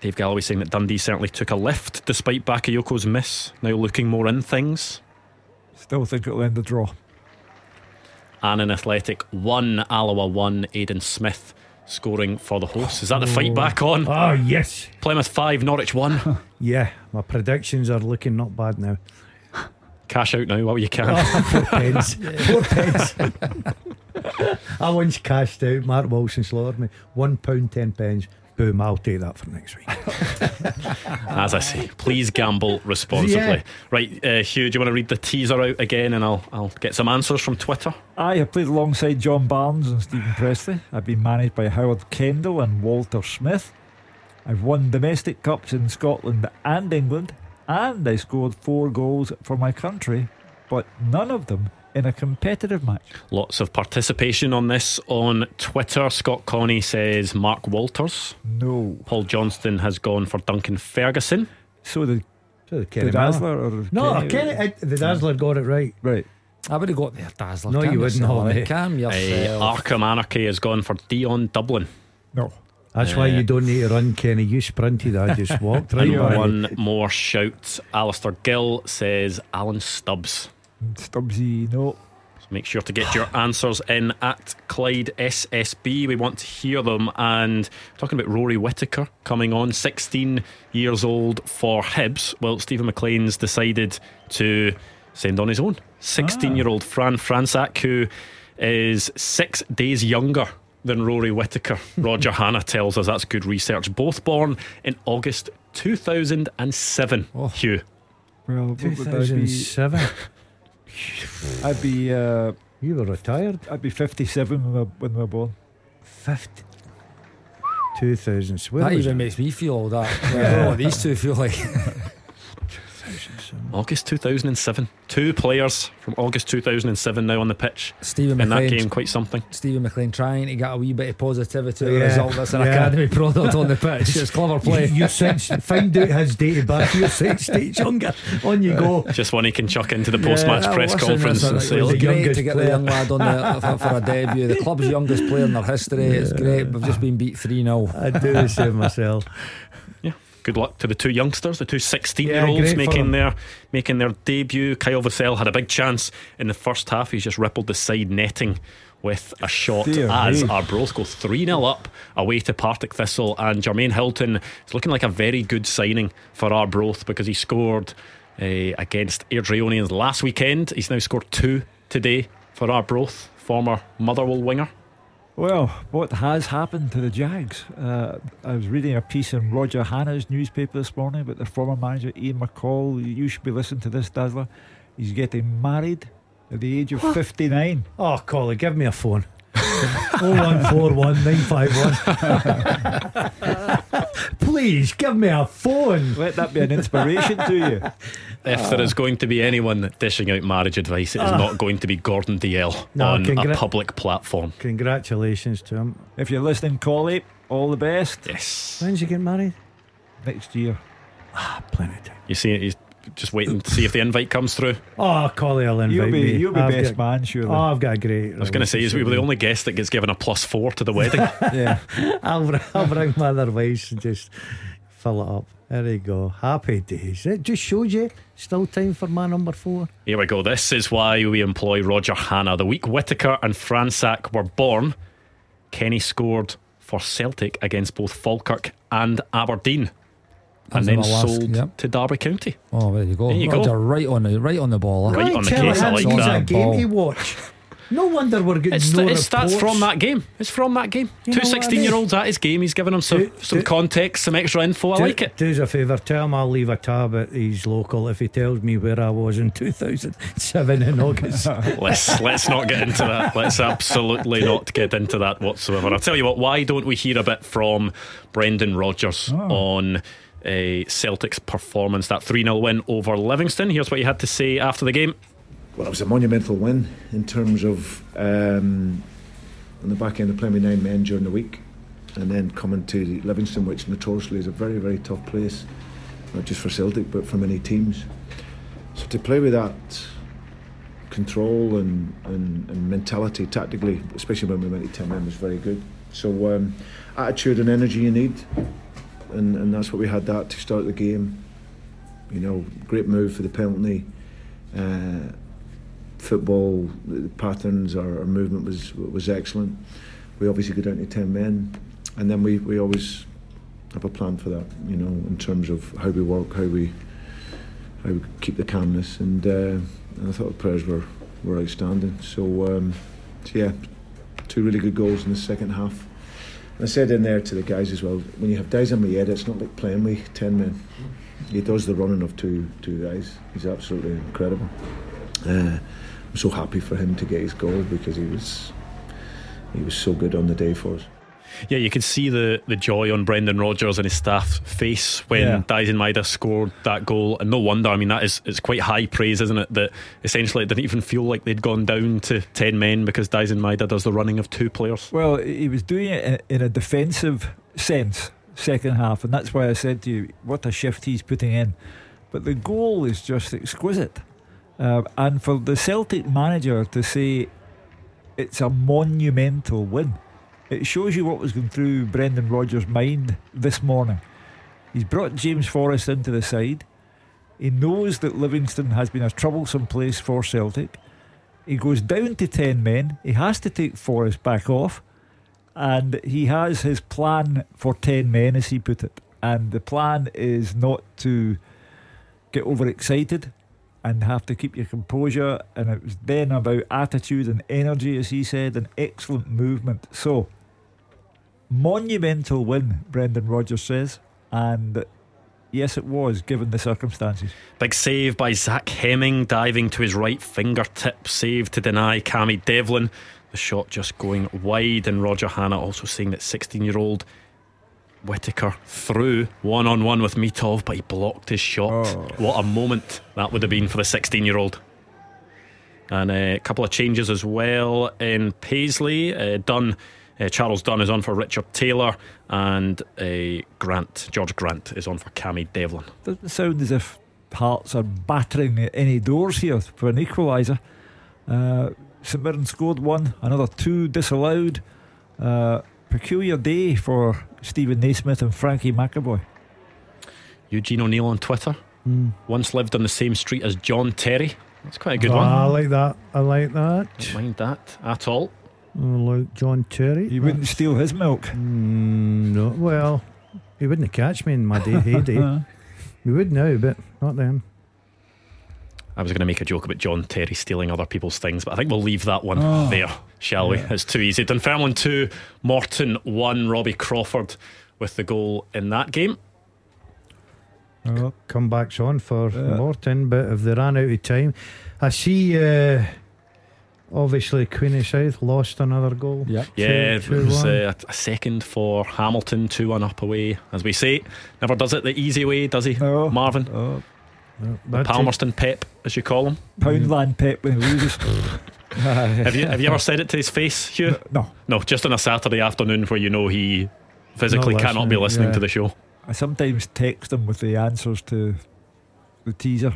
Dave Galloway saying that Dundee certainly took a lift despite Bakayoko's miss, now looking more in things.
Still think it'll end the draw.
Annan Athletic 1, Alloa 1, Aidan Smith scoring for the hosts. Is that the fight back on?
Oh ah, yes,
Plymouth 5, Norwich 1.
yeah. My predictions are looking not bad now.
Cash out now while you can.
Oh, four pence. Four pence. I once cashed out. Mark Wilson slaughtered me. One pound ten pence. Boom, I'll take that for next week.
As I say, please gamble responsibly.
Yeah.
Right, uh, Hugh, do you want to read the teaser out again and I'll, I'll get some answers from Twitter?
I have played alongside John Barnes and Steven Pressley. I've been managed by Howard Kendall and Walter Smith. I've won domestic cups in Scotland and England, and I scored four goals for my country, but none of them in a competitive match.
Lots of participation on this on Twitter. Scott Connie says Mark Walters.
No.
Paul Johnston has gone for Duncan Ferguson.
So the,
So the
the Dazzler or
No,
Kenny-
Kenny, I, the Dazzler got it right.
Right.
I would have got there, Dazzler.
No,
Calm
you wouldn't
yourself,
have,
mate.
eh?
Calm
Uh,
yourself.
Arkham Anarchy has gone for Dion Dublin.
No.
That's why you don't need to run, Kenny. You sprinted, I just walked right
And
by
one more shout. Alistair Gill says Alan Stubbs.
Stubbsy, no.
So make sure to get your answers in at Clyde SSB. We want to hear them. And talking about Rory Whittaker coming on, 16 years old for Hibs. Well, Steven MacLean's decided to send on his own. 16 ah. year old Fran Franczak, who is six days younger than Rory Whittaker. Roger Hanna tells us that's good research. Both born in August 2007. Hugh.
Well, what would I be?
2007.
I'd be, uh,
You were retired.
I'd be 57 when we were, when we were born.
50. 2000. Where
That
was
even
it?
makes me feel all that. I don't know what these two feel like.
August 2007. Two players from August 2007 now on the pitch.
Stephen
In that game, quite something.
Steven MacLean trying to get a wee bit of positivity out
Yeah,
the result. That's an
yeah.
academy product on the pitch. It's clever play.
You six, find out his date of birth. You're six days younger. On you go.
Just one he can chuck into the post match
Yeah,
press conference and say,
was
the
great to get the young lad on the, for, for a debut. The club's youngest player in their history. It's great. We've just been beat 3 0.
I do the same myself.
good luck to the two youngsters, the two 16 year olds making their making their debut. Kyle Vassell had a big chance in the first half. He's just rippled the side netting with a shot
Dear
as
me.
Arbroath go 3 0 up away to Partick Thistle. And Jermaine Hylton is looking like a very good signing for Arbroath because he scored uh, against Airdrieonians last weekend. He's now scored two today for Arbroath, former Motherwell winger.
Well, what has happened to the Jags? Uh, I was reading a piece in Roger Hanna's newspaper this morning about the former manager Ian McCall. You should be listening to this, Dazzler. He's getting married at the age of 59.
Oh, Collie, give me a phone. 0141951. Please give me a phone.
Let that be an inspiration to you.
If there is going to be anyone dishing out marriage advice, it is not going to be Gordon Dalziel
No,
on a public platform.
Congratulations to him.
If you're listening, Collie, all the best.
Yes.
When's he getting married?
Next year.
Ah, plenty of time.
You see, he's just waiting to see if the invite comes through.
Oh, Collie, will invite
You'll be,
me.
you'll be
I've
best
got,
man, surely.
Oh, I've got a great.
I was going to say, is we were the only guest that gets given a plus four to the wedding.
yeah.
I'll, I'll bring my other wives and just fill it up. There you go. Happy days. It just shows you still time for my number four.
Here we go. This is why we employ Roger Hanna. The week Whittaker and Franczak were born, Kenny scored for Celtic against both Falkirk and Aberdeen. And then
my last-
sold
yep.
to Derby County.
Oh, there you go.
There you go.
Roger, right on the right on the ball.
Right on the case, I like that.
a game
Ball.
to watch. No wonder we're getting
It's,
no
it's stats
reports.
from that game. It's from that game.
You
Two
know what I
16 year olds at his game. He's giving him some,
Do-
some
do-
context, some extra info. I
Do-
like it.
Do us a favour, tell him I'll leave a tab at his local if he tells me where I was in 2007 in August.
Let's let's not get into that. Let's absolutely not get into that whatsoever. I'll tell you what. Why don't we hear a bit from Brendan Rodgers oh. on uh, Celtic's performance? That three 0 win over Livingston. Here's what he had to say after the game.
Well, it was a monumental win in terms of um, on the back end of playing with nine men during the week, and then coming to Livingston, which notoriously is a very, very tough place, not just for Celtic but for many teams. So to play with that control and, and, and mentality tactically, especially when we went to ten men, was very good. So um, attitude and energy you need, and, and that's what we had that to start the game. You know, great move for the penalty. Uh, football patterns, our, our movement was was excellent. We obviously go down to ten men, and then we, we always have a plan for that. You know, in terms of how we work, how we how we keep the calmness, and, uh, and I thought the players were were outstanding. So, um, so yeah, two really good goals in the second half. I said in there to the guys as well, when you have Daizen Maeda, it's not like playing with 10 men. He does the running of two two guys. He's absolutely incredible. Uh, I'm so happy for him to get his goal because he was he was so good on the day for us.
Yeah, you could see the, the joy on Brendan Rodgers and his staff's face when
Yeah.
Daizen Maeda scored that goal. And no wonder, I mean, that is it's quite high praise, isn't it? That essentially it didn't even feel like they'd gone down to 10 men because Daizen Maeda does the running of two players.
Well, he was doing it in, in a defensive sense, second half, and that's why I said to you, what a shift he's putting in. But the goal is just exquisite. Uh, and for the Celtic manager to say it's a monumental win, it shows you what was going through Brendan Rodgers' mind this morning. He's brought James Forrest into the side. He knows that Livingston has been a troublesome place for Celtic. He goes down to 10 men. He has to take Forrest back off. And he has his plan for 10 men, as he put it. And the plan is not to get overexcited and have to keep your composure. And it was then about attitude and energy, as he said, and excellent movement. So, monumental win, Brendan Rodgers says. And yes, it was, given the circumstances.
Big save by Zach Hemming, diving to his right fingertip, save to deny Cammy Devlin. The shot just going wide, and Roger Hanna also saying that 16 year old Whittaker through one on one with Mitov, but he blocked his shot. What a moment that would have been for the 16 year old. And uh, a couple of changes as well in Paisley. Uh, Dunne, uh, Charles Dunne is on for Richard Taylor, and uh, Grant, George Grant, is on for Cammy Devlin.
Doesn't sound as if Hearts are battering any doors here for an equaliser. Uh, St Mirren scored one, another two disallowed. Uh, peculiar day for Steven Naismith and Frankie McAvoy.
Eugene O'Neill on Twitter. Once lived on the same street as John Terry. That's quite a good
Ah, I like that. I like that.
Don't mind that at all.
I like John Terry.
You wouldn't steal his milk.
Mm, no, well, he wouldn't catch me in my day heyday. he would now, but not then.
I was going to make a joke about John Terry stealing other people's things, but I think we'll leave that one there, shall we? It's too easy. Dunfermline 2, Morton 1, Robbie Crawford with the goal in that game.
Oh, comebacks on for Morton, but if they ran out of time, I see. Uh, obviously, Queen Queenie South lost another goal.
Yeah.
Yeah,
Two-
it was
two-one.
uh, a second for Hamilton, 2 1 up away. As we say, never does it the easy way, does he?
No.
Marvin?
Oh,
That
Palmerston Pep, as you call him.
Poundland Pep when he loses.
Have you, have you ever said it to his face, Hugh?
no.
No, just on a Saturday afternoon where you know he physically
Not
cannot be
listening,
listening
yeah.
to the show.
I sometimes text him with the answers to the teaser.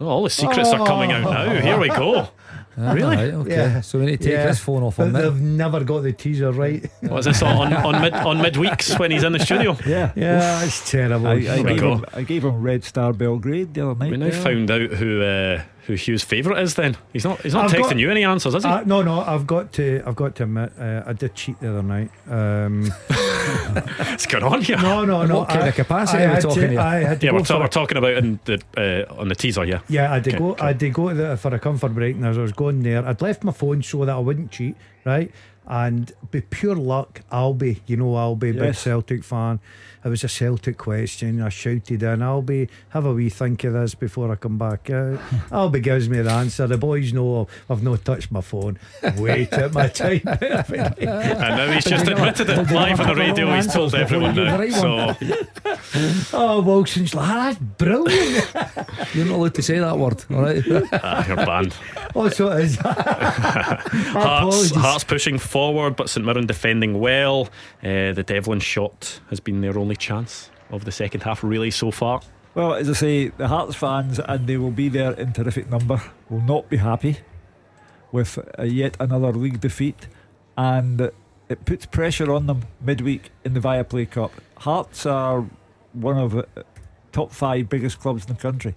Oh, all the secrets are coming out now. Here we go. Really?
Right, okay.
Yeah.
So we need to take
Yeah.
his phone off
But
on
they've never got the teaser right.
What is this on on mid on midweeks when he's in the studio?
Yeah.
yeah, it's terrible.
I, I, gave him, I gave him Red Star Belgrade the other night.
We now
there.
found out who uh, who Hugh's favourite is. Then he's not he's not
I've
texting
got-
you any answers, is he?
Uh, no, no, I've got to, I've got to admit, uh, I did cheat the other night. Um,
What's going on here?
no, no, no.
What kind
I-
of capacity
I
are we
had
talking
to,
here?
I had to
Yeah,
go
we're, ta- we're talking about in the uh, on the teaser. Yeah,
Yeah, I did
Okay,
go.
okay.
I did go to the, for a comfort break, and as I was going there, I'd left my phone so that I wouldn't cheat, right? And by pure luck, I'll be. you know Albie, big
Yes.
Big Celtic fan. It was a Celtic question. I shouted in, I'll be have a wee think of this before I come back out. Albie gives me the answer. The boys know I've not touched my phone. Wait at my time.
and now he's just admitted it live on the radio. He's told everyone now. So
oh, Wilson's like, "Ah, that's brilliant.
You're not allowed to say that word, all right?
ah, you're banned.
oh, so it is.
Hearts, Hearts pushing forward, but St Mirren defending well. Uh, the Devlin shot has been their only chance of the second half, really, so far.
Well, as I say, the Hearts fans, and they will be there in terrific number, will not be happy with uh, yet another league defeat, and it puts pressure on them midweek in the Viaplay Cup. Hearts are one of the top five biggest clubs in the country.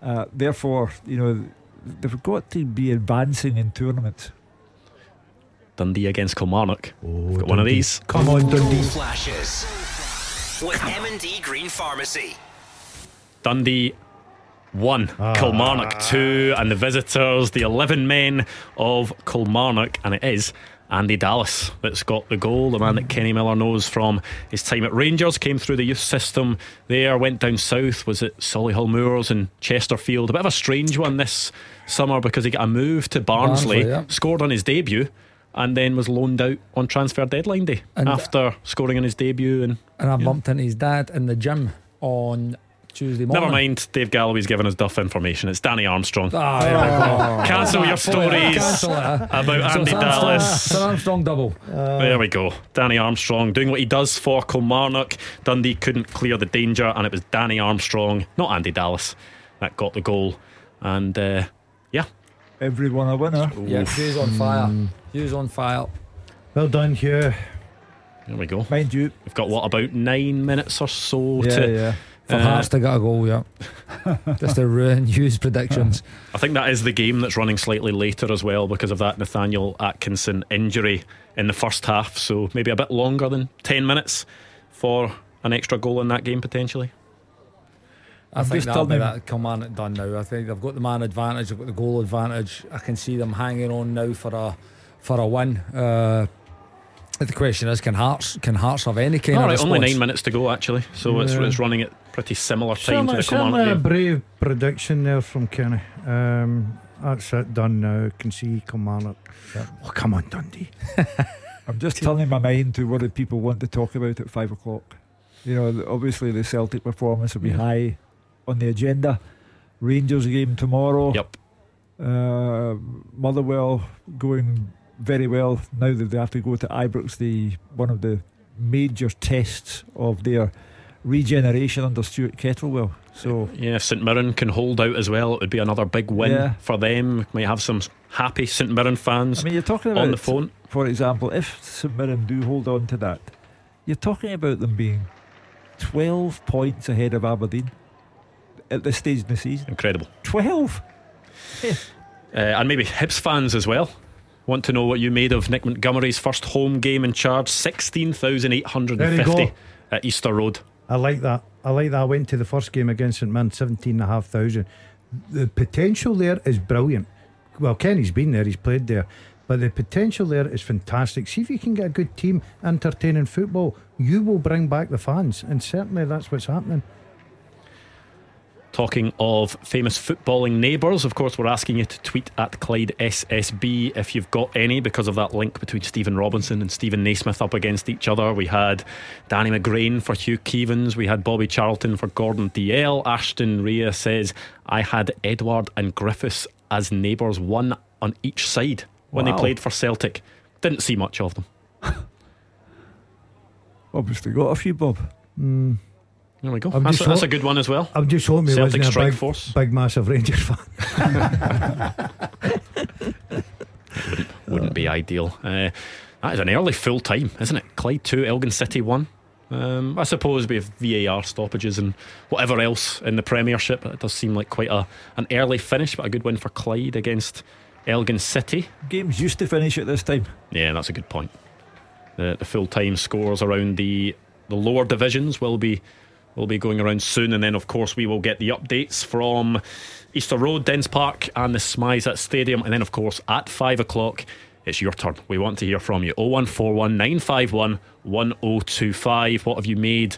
Uh, therefore, you know, they've got to be advancing in tournaments.
Dundee against Kilmarnock. We've got one of these.
Come on, Dundee.
Flashes with M&D Green Pharmacy.
Dundee 1, ah. Kilmarnock 2, and the visitors, the 11 men of Kilmarnock, and it is Andy Dallas that's got the goal. The man that Kenny Miller knows from his time at Rangers came through the youth system there, went down south, was at Solihull Moors and Chesterfield. A bit of a strange one this summer because he got a move to Barnsley,
Barnsley, yeah.
scored on his debut, and then was loaned out on transfer deadline day
And-
after scoring on his debut. And
And I bumped into his dad in the gym on Tuesday morning.
never mind, Dave Galloway's given us duff information. It's Danny Armstrong.
Ah, there we go.
Cancel your stories
Cancel
about
So
Andy
it's Armstrong-
Dallas.
it's Armstrong double.
There we go. Danny Armstrong doing what he does for Kilmarnock. Dundee couldn't clear the danger, and it was Danny Armstrong, not Andy Dallas, that got the goal. And uh, yeah,
Everyone a winner.
Yeah, Hugh's on fire. Hugh's on fire.
Well done, Hugh.
there we go.
Mind you.
We've got what about nine minutes or so
Yeah,
to.
yeah.
For
Uh,
Hearts to get a goal, yeah. Just to ruin Hugh's predictions.
I think that is the game that's running slightly later as well because of that Nathaniel Atkinson injury in the first half. So maybe a bit longer than 10 minutes for an extra goal in that game potentially.
I
I'm
think
just
that'll be that Kilmarnock done now. I think they've got the man advantage, they've got the goal advantage. I can see them hanging on now for a for a win. Uh, the question is, can Hearts can Hearts have any kind
All
of
right, only nine minutes to go actually. So it's,
Yeah.
it's running at pretty similar time
Certainly,
to the
certainly
Kilmarnock
a
game.
brave prediction there from Kenny. Um, that's it, done now. Can see Kilmarnock. Oh, come on, Dundee.
I'm just turning my mind to what the people want to talk about at five o'clock. You know, obviously the Celtic performance will be
Yeah.
high on the agenda. Rangers game tomorrow.
Yep.
Uh, Motherwell going very well now that they have to go to Ibrox, the one of the major tests of their regeneration under Stuart Kettlewell. So
Yeah, if St Mirren can hold out as well, it would be another big win
Yeah.
for them. Might have some happy St Mirren fans
I mean, you're talking about
on the phone.
for example, if St Mirren do hold on to that, you're talking about them being 12 points ahead of Aberdeen at this stage in the season.
Incredible.
12?
Uh, and maybe Hibs fans as well. Want to know what you made of Nick Montgomery's first home game in charge? 16,850 at Easter Road.
I like that. I like that. I went to the first game against St Mirren, 17,500. The potential there is brilliant. Well, Kenny's been there, he's played there. But the potential there is fantastic. See if you can get a good team entertaining football, you will bring back the fans. And certainly that's what's happening.
Talking of famous footballing neighbours, of course, we're asking you to tweet at Clyde SSB if you've got any because of that link between Stephen Robinson and Steven Naismith up against each other. We had Danny McGrain for Hugh Keevins, we had Bobby Charlton for Gordon Dalziel. Ashton Rhea says, I had Edouard and Griffiths as neighbours, one on each side when they played for Celtic. Didn't see much of them.
Obviously got a few, Bob. Hmm.
There we go. That's,
just
that's a good one as well.
I'm just hoping
Celtic
wasn't a
strike
big,
force.
big, massive Rangers fan.
wouldn't be ideal. Uh, that is an early full time, isn't it? Clyde 2, Elgin City 1. Um, I suppose with VAR stoppages and whatever else in the Premiership, it does seem like quite a an early finish, but a good win for Clyde against Elgin City.
Games used to finish at this time.
Yeah, that's a good point. The, the full time scores around the the lower divisions will be will be going around soon, and then of course we will get the updates from Easter Road, Dens Park, and the SMiSA Stadium, and then of course at five o'clock. It's your turn. We want to hear from you. 0141 951 1025. What have you made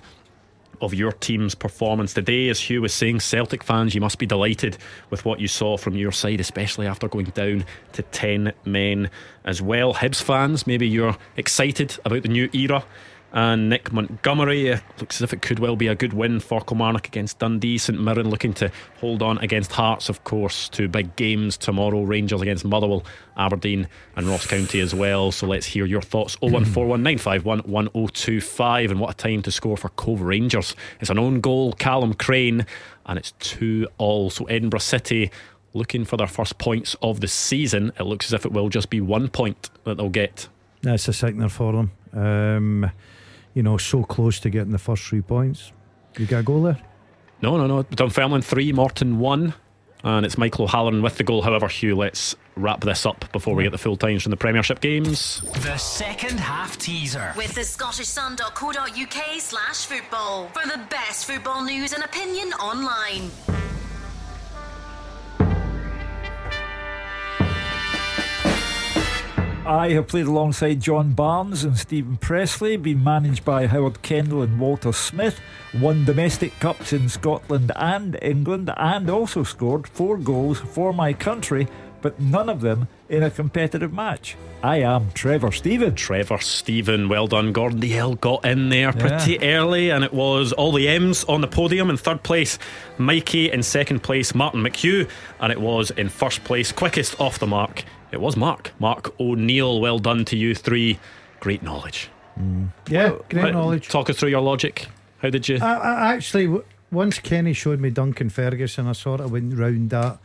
of your team's performance today? As Hugh was saying, Celtic fans, you must be delighted with what you saw from your side, especially after going down to 10 men as well. Hibs fans, maybe you're excited about the new era. And Nick Montgomery uh, looks as if it could well be a good win for Kilmarnock against Dundee. St Mirren looking to hold on against Hearts, of course. Two big games tomorrow Rangers against Motherwell, Aberdeen, and Ross County as well. So let's hear your thoughts 0141951 1025. And what a time to score for Cove Rangers. It's an own goal, Callum Crane, and it's 2 all. So Edinburgh City looking for their first points of the season. It looks as if it will just be one point that they'll get.
That's a sickener for them. Um, you know, so close to getting the first three points. You got a goal there?
No, no, no. Dunfermline 3, Morton 1. And it's Michael O'Halloran with the goal. However, Hugh, let's wrap this up before we get the full times from the Premiership games.
The second half teaser.
With the Scottish scottishsun.co.uk slash football for the best football news and opinion online.
I have played alongside John Barnes and Steven Pressley, been managed by Howard Kendall and Walter Smith, won domestic cups in Scotland and England, and also scored four goals for my country, but none of them in a competitive match. I am Trevor Steven.
Trevor Steven, well done. Gordon Dalziel got in there pretty early, and it was all the M's on the podium in third place, Mikey in second place, Martin McHugh, and it was in first place, quickest off the mark. It was Mark, Mark O'Neill. Well done to you three. Great knowledge.
Yeah, great
Uh,
knowledge.
Talk us through your logic. How did you?
I, I actually, w- once Kenny showed me Duncan Ferguson, I sort of went round that,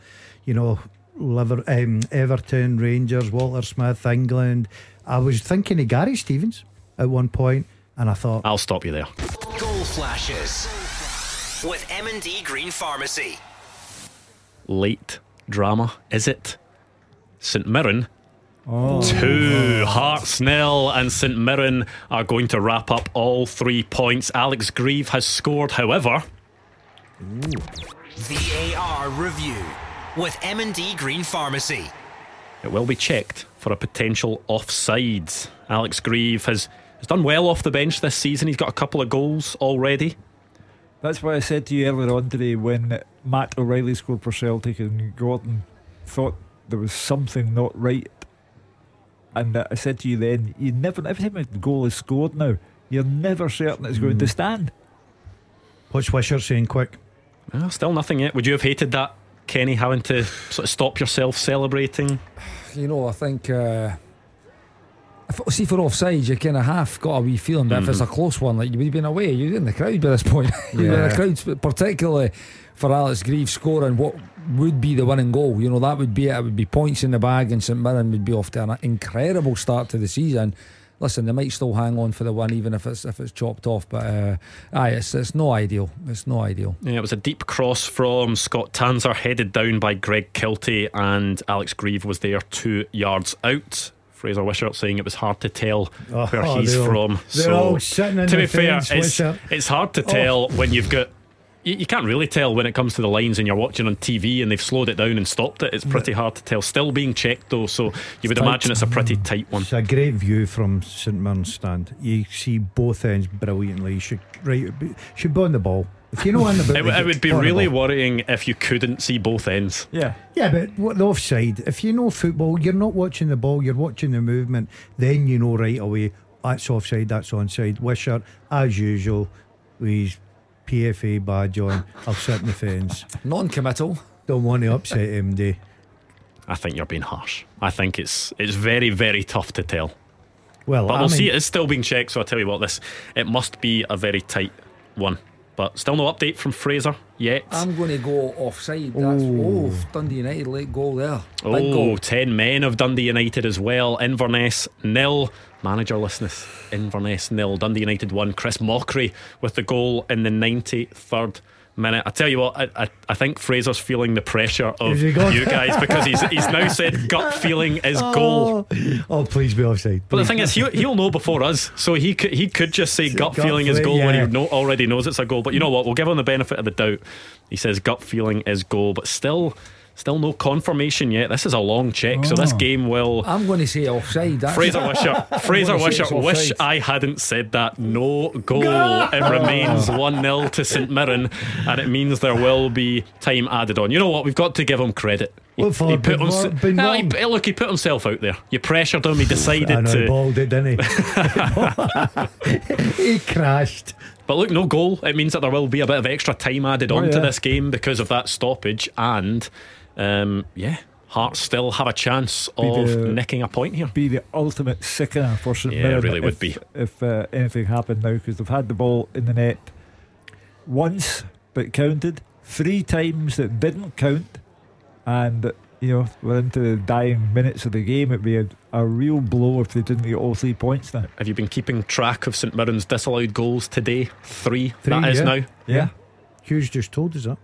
you know, Liver, um, Everton, Rangers, Walter Smith, England. I was thinking of Gary Stevens at one point, and I thought,
I'll stop you there.
Goal flashes with M&D Green Pharmacy.
Late drama, is it? St Mirren. Two Hearts nil, and St Mirren are going to wrap up all three points. Alex Greive has scored, however.
The VAR review with M&D Green Pharmacy.
It will be checked for a potential offside. Alex Greive has, has done well off the bench this season. He's got a couple of goals already.
That's why I said to you earlier on today when Matt O'Riley scored for Celtic and Gordon thought there was something not right. And I said to you then, you never, every time a goal is scored now, you're never certain it's going to hmm. stand.
what's Wisher saying quick?
Well, still nothing yet. Would you have hated that, Kenny, having to sort of stop yourself celebrating?
You know, I think. Uh, if, see, for offside, you kind of half got a wee feeling, but if it's a close one, like you would have been away, you're in the crowd by this point. you're in the crowd, particularly for Alex Greive scoring what would be the winning goal. You know, that would be it. It would be points in the bag, and St Mirren would be off to an incredible start to the season. Listen, they might still hang on for the one, even if it's if it's chopped off. But uh, aye, it's it's no ideal. It's no ideal.
Yeah, it was a deep cross from Scott Tanser, headed down by Greg Kiltie, and Alex Greive was there two yards out. Fraser Wishart saying it was hard to tell
Oh,
where
oh,
he's from.
they're
so,
all sitting in
to be fair, it's, it's hard to tell when you've got. You, you can't really tell when it comes to the lines and you're watching on TV and they've slowed it down and stopped it. It's pretty hard to tell. Still being checked though, so you would
tight.
imagine it's a pretty mm. tight one.
It's a great view from St Mirren's stand. You see both ends brilliantly. You should right, be- should be on the ball. If you know on the ball,
It, it would be really worrying if you couldn't see both ends.
Yeah.
Yeah, but what the offside? If you know football, you're not watching the ball. You're watching the movement. Then you know right away that's offside. That's onside. Wishart, as usual, his PFA badge on. I'll sit in the fence.
Non-committal.
Don't want to upset MD.
I think you're being harsh. I think it's it's very very tough to tell.
Well,
But
I
we'll
mean,
see. It is still being checked, so I'll tell you what, this it must be a very tight one. But still no update from Fraser yet.
I'm going to go offside. That's oh, Dundee United late goal there. Big
oh,
goal.
10 men of Dundee United as well. Inverness nil. Managerlessness. Inverness nil. Dundee United one. Chris Mochrie with the goal in the 93rd minute. I tell you what, I, I, I think Fraser's feeling the pressure of
he
you guys because he's he's now said gut feeling is oh. goal.
Oh, oh, please be offside.
But the thing is, he'll, he'll know before us, so he could he could just say gut,
gut
feeling is goal when he know, already knows it's a goal. But you know what? We'll give him the benefit of the doubt. He says gut feeling is goal, but still, still no confirmation yet. This is a long check, so this game will.
I'm going to say offside. That's
Fraser Wishart, Fraser
wanna
Wishart, wish. I hadn't said that. No goal. It remains 1 0 to St Mirren, and it means there will be time added on. You know what? We've got to give him credit. He,
What for? Been
hims-
wrong- been
Ah, he- look, he put himself out there. You pressured him. He decided
I know,
to.
he balled it, didn't he? he crashed.
But look, no goal. It means that there will be a bit of extra time added
Oh,
on to
yeah.
this game because of that stoppage. And um, yeah, Hearts still have a chance of
the-
nicking a point here.
Be the ultimate sickener for St
Yeah, it
Mirren.
really
if,
would be.
If uh, anything happened now, because they've had the ball in the net once, but counted. Three times that didn't count. And, you know, we're into the dying minutes of the game. It'd be a, a real blow if they didn't get all three points now.
Have you been keeping track of St Mirren's disallowed goals today? Three.
Three,
that is
yeah.
now.
Yeah.
Hughes just told us that.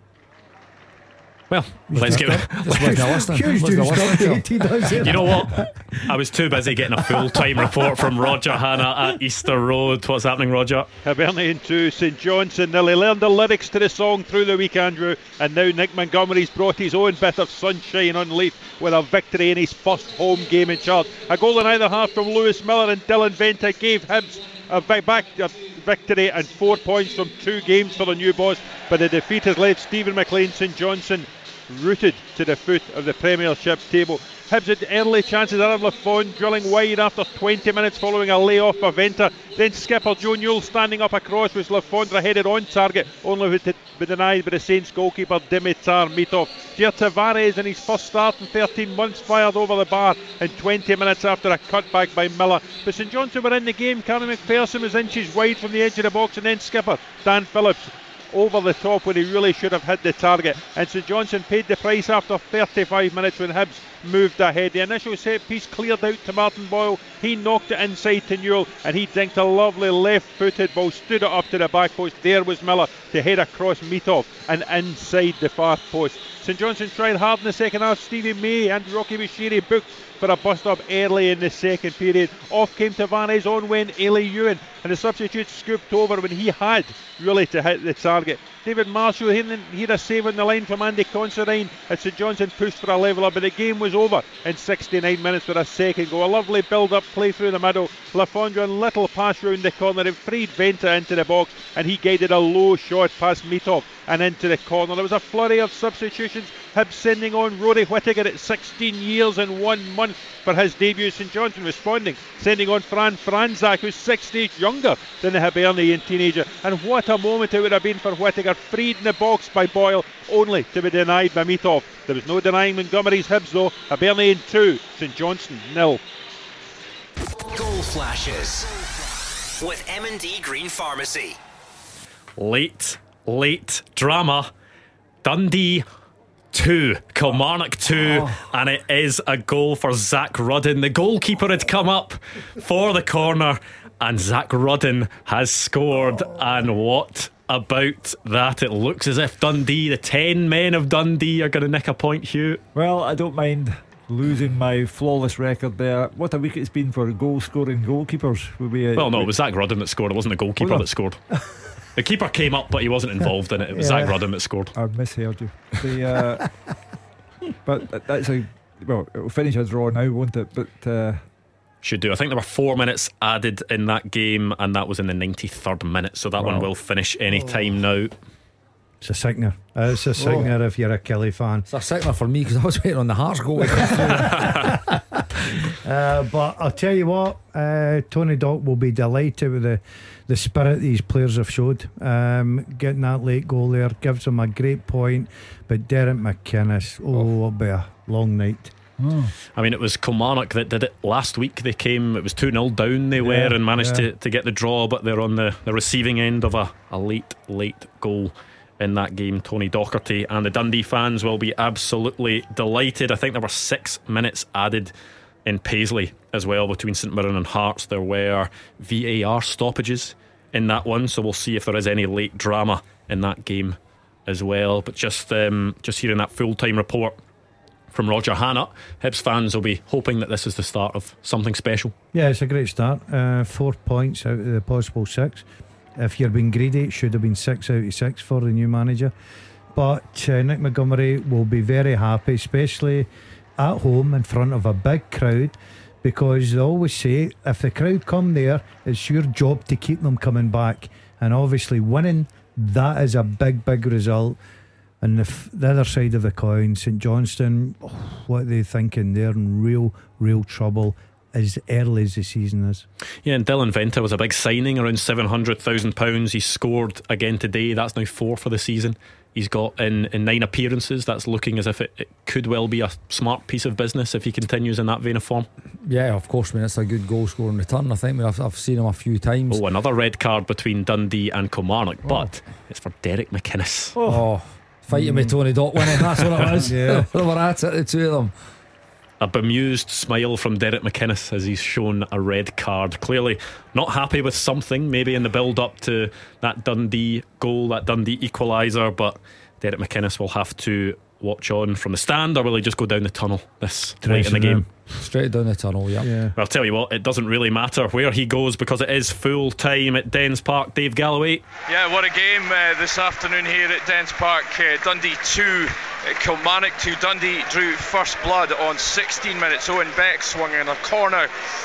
Well, let's get.
Just wasn't listening.
Huge
Wasn't
news
listening.
update. He does it.
You know what? I was too busy getting a full time report from Roger Hanna at Easter Road. What's happening, Roger?
Hibernian 2, St Johnstone nearly learned the lyrics to the song through the week, Andrew, and now Nick Montgomery's brought his own bit of sunshine on Leith with a victory in his first home game in charge. A goal in either half from Lewis Miller and Dylan Vente gave Hibs a back, back a victory and four points from two games for the new boss, but the defeat has left Steven MacLean St Johnstone rooted to the foot of the Premiership table. Hibs had early chances. Aaron Le Fondre drilling wide after 20 minutes following a layoff by Vente. Then skipper Joe Newell standing up across was Le Fondre headed on target, only to be denied by the Saints goalkeeper Dimitar Mitov. Jair Tavares in his first start in 13 months fired over the bar in 20 minutes after a cutback by Miller. But St Johnstone were in the game. Karen McPherson was inches wide from the edge of the box and then skipper Dan Phillips over the top when he really should have hit the target. And St Johnstone paid the price after 35 minutes when Hibs moved ahead. The initial set piece cleared out to Martin Boyle. He knocked it inside to Newell and he dinked a lovely left footed ball, stood it up to the back post. There was Miller to head across Mitov and inside the far post. St Johnstone tried hard in the second half. Stevie May and Rocky Bushiri booked for a bust up early in the second period. Off came Tavares, on went Elie Youan, and the substitute scooped over when he had really to hit the target. David Marshall he he a save on the line from Andy Considine as St Johnstone pushed for a leveller, but the game was over in 69 minutes with a second goal. A lovely build up play through the middle. Le Fondre little pass round the corner and freed Vente into the box, and he guided a low shot past Mitov and into the corner. There was a flurry of substitutions. Hibs sending on Rory Whittaker at 16 years and one month for his debut. St Johnstone responding, sending on Fran Franczak, who's six days younger than the Hibernian teenager. And what a moment it would have been for Whittaker, freed in the box by Boyle, only to be denied by Mitov. There was no denying Montgomery's Hibs though. Hibernian 2, St Johnstone nil.
Goal flashes with M&D Green Pharmacy.
Late, late drama. Dundee 2, Kilmarnock 2, and it is a goal for Zak Rudden. The goalkeeper had come up for the corner, and Zak Rudden has scored. And what about that? It looks as if Dundee, the 10 men of Dundee, are going to nick a point, Hugh.
Well, I don't mind losing my flawless record there. What a week it's been for goal scoring goalkeepers. Would be a,
Well, no, it was Zak Rudden that scored. It wasn't the goalkeeper
Oh, no.
that scored. The keeper came up, but he wasn't involved in it. It was
Yeah.
Zak Rudden that scored.
I misheard you. The, uh, but that's a well. It'll finish a draw now, won't it? But uh,
Should do. I think there were four minutes added in that game, and that was in the 93rd minute. So that one will finish any time now.
It's a sickener. It's a sickener if you're a Killie fan.
It's a sickener for me because I was waiting on the Hearts goal. to come through.
Uh, but I'll tell you what, uh, Tony Dock will be delighted with the, the spirit these players have showed. Um, getting that late goal there gives them a great point. But Derek McInnes, oh, it'll be a long night.
I mean, it was Kilmarnock that did it last week. They came, it was 2 0 down, they were, and managed
yeah.
to, to get the draw, but they're on the, the receiving end of a, a late, late goal in that game. Tony Docherty and the Dundee fans will be absolutely delighted. I think there were six minutes added in Paisley as well between St Mirren and Hearts. There were VAR stoppages in that one, so we'll see if there is any late drama in that game as well. But just um, just hearing that full time report from Roger Hanna. Hibs fans will be hoping that this is the start of something special.
Yeah, it's a great start. Uh, four points out of the possible six. If you're being greedy, it should have been six out of six for the new manager. But uh, Nick Montgomery will be very happy, especially at home in front of a big crowd, because they always say if the crowd come there, it's your job to keep them coming back. And obviously, winning that is a big, big result. And the, f- the other side of the coin, St Johnstone, oh, what are they thinking? They're in real, real trouble as early as the season is.
Yeah, and Dylan Vente was a big signing, around £700,000. He scored again today. That's now four for the season. He's got in, in nine appearances. That's looking as if it, it could well be a smart piece of business if he continues in that vein of form.
yeah, of course, I mean, it's a good goal scoring return. I think I've, I've seen him a few times.
Oh, another red card between Dundee and Kilmarnock, but it's for Derek McInnes.
Oh, fighting with mm. Tony Dock winning. That's what it was.
Yeah.
they were at it, the two of them.
A bemused smile from Derek McInnes as he's shown a red card. Clearly not happy with something, maybe in the build up to that Dundee goal, that Dundee equaliser, but Derek McInnes will have to watch on from the stand, or will he just go down the tunnel this late in the game?
Straight down the tunnel, yeah.
Yeah.
Well, I'll tell you what, it doesn't really matter where he goes because it is full time at Dens Park. Dave Galloway.
Yeah, what a game uh, this afternoon here at Dens Park. Uh, Dundee 2, uh, Kilmarnock 2. Dundee drew first blood on 16 minutes. Owen Beck swung in a corner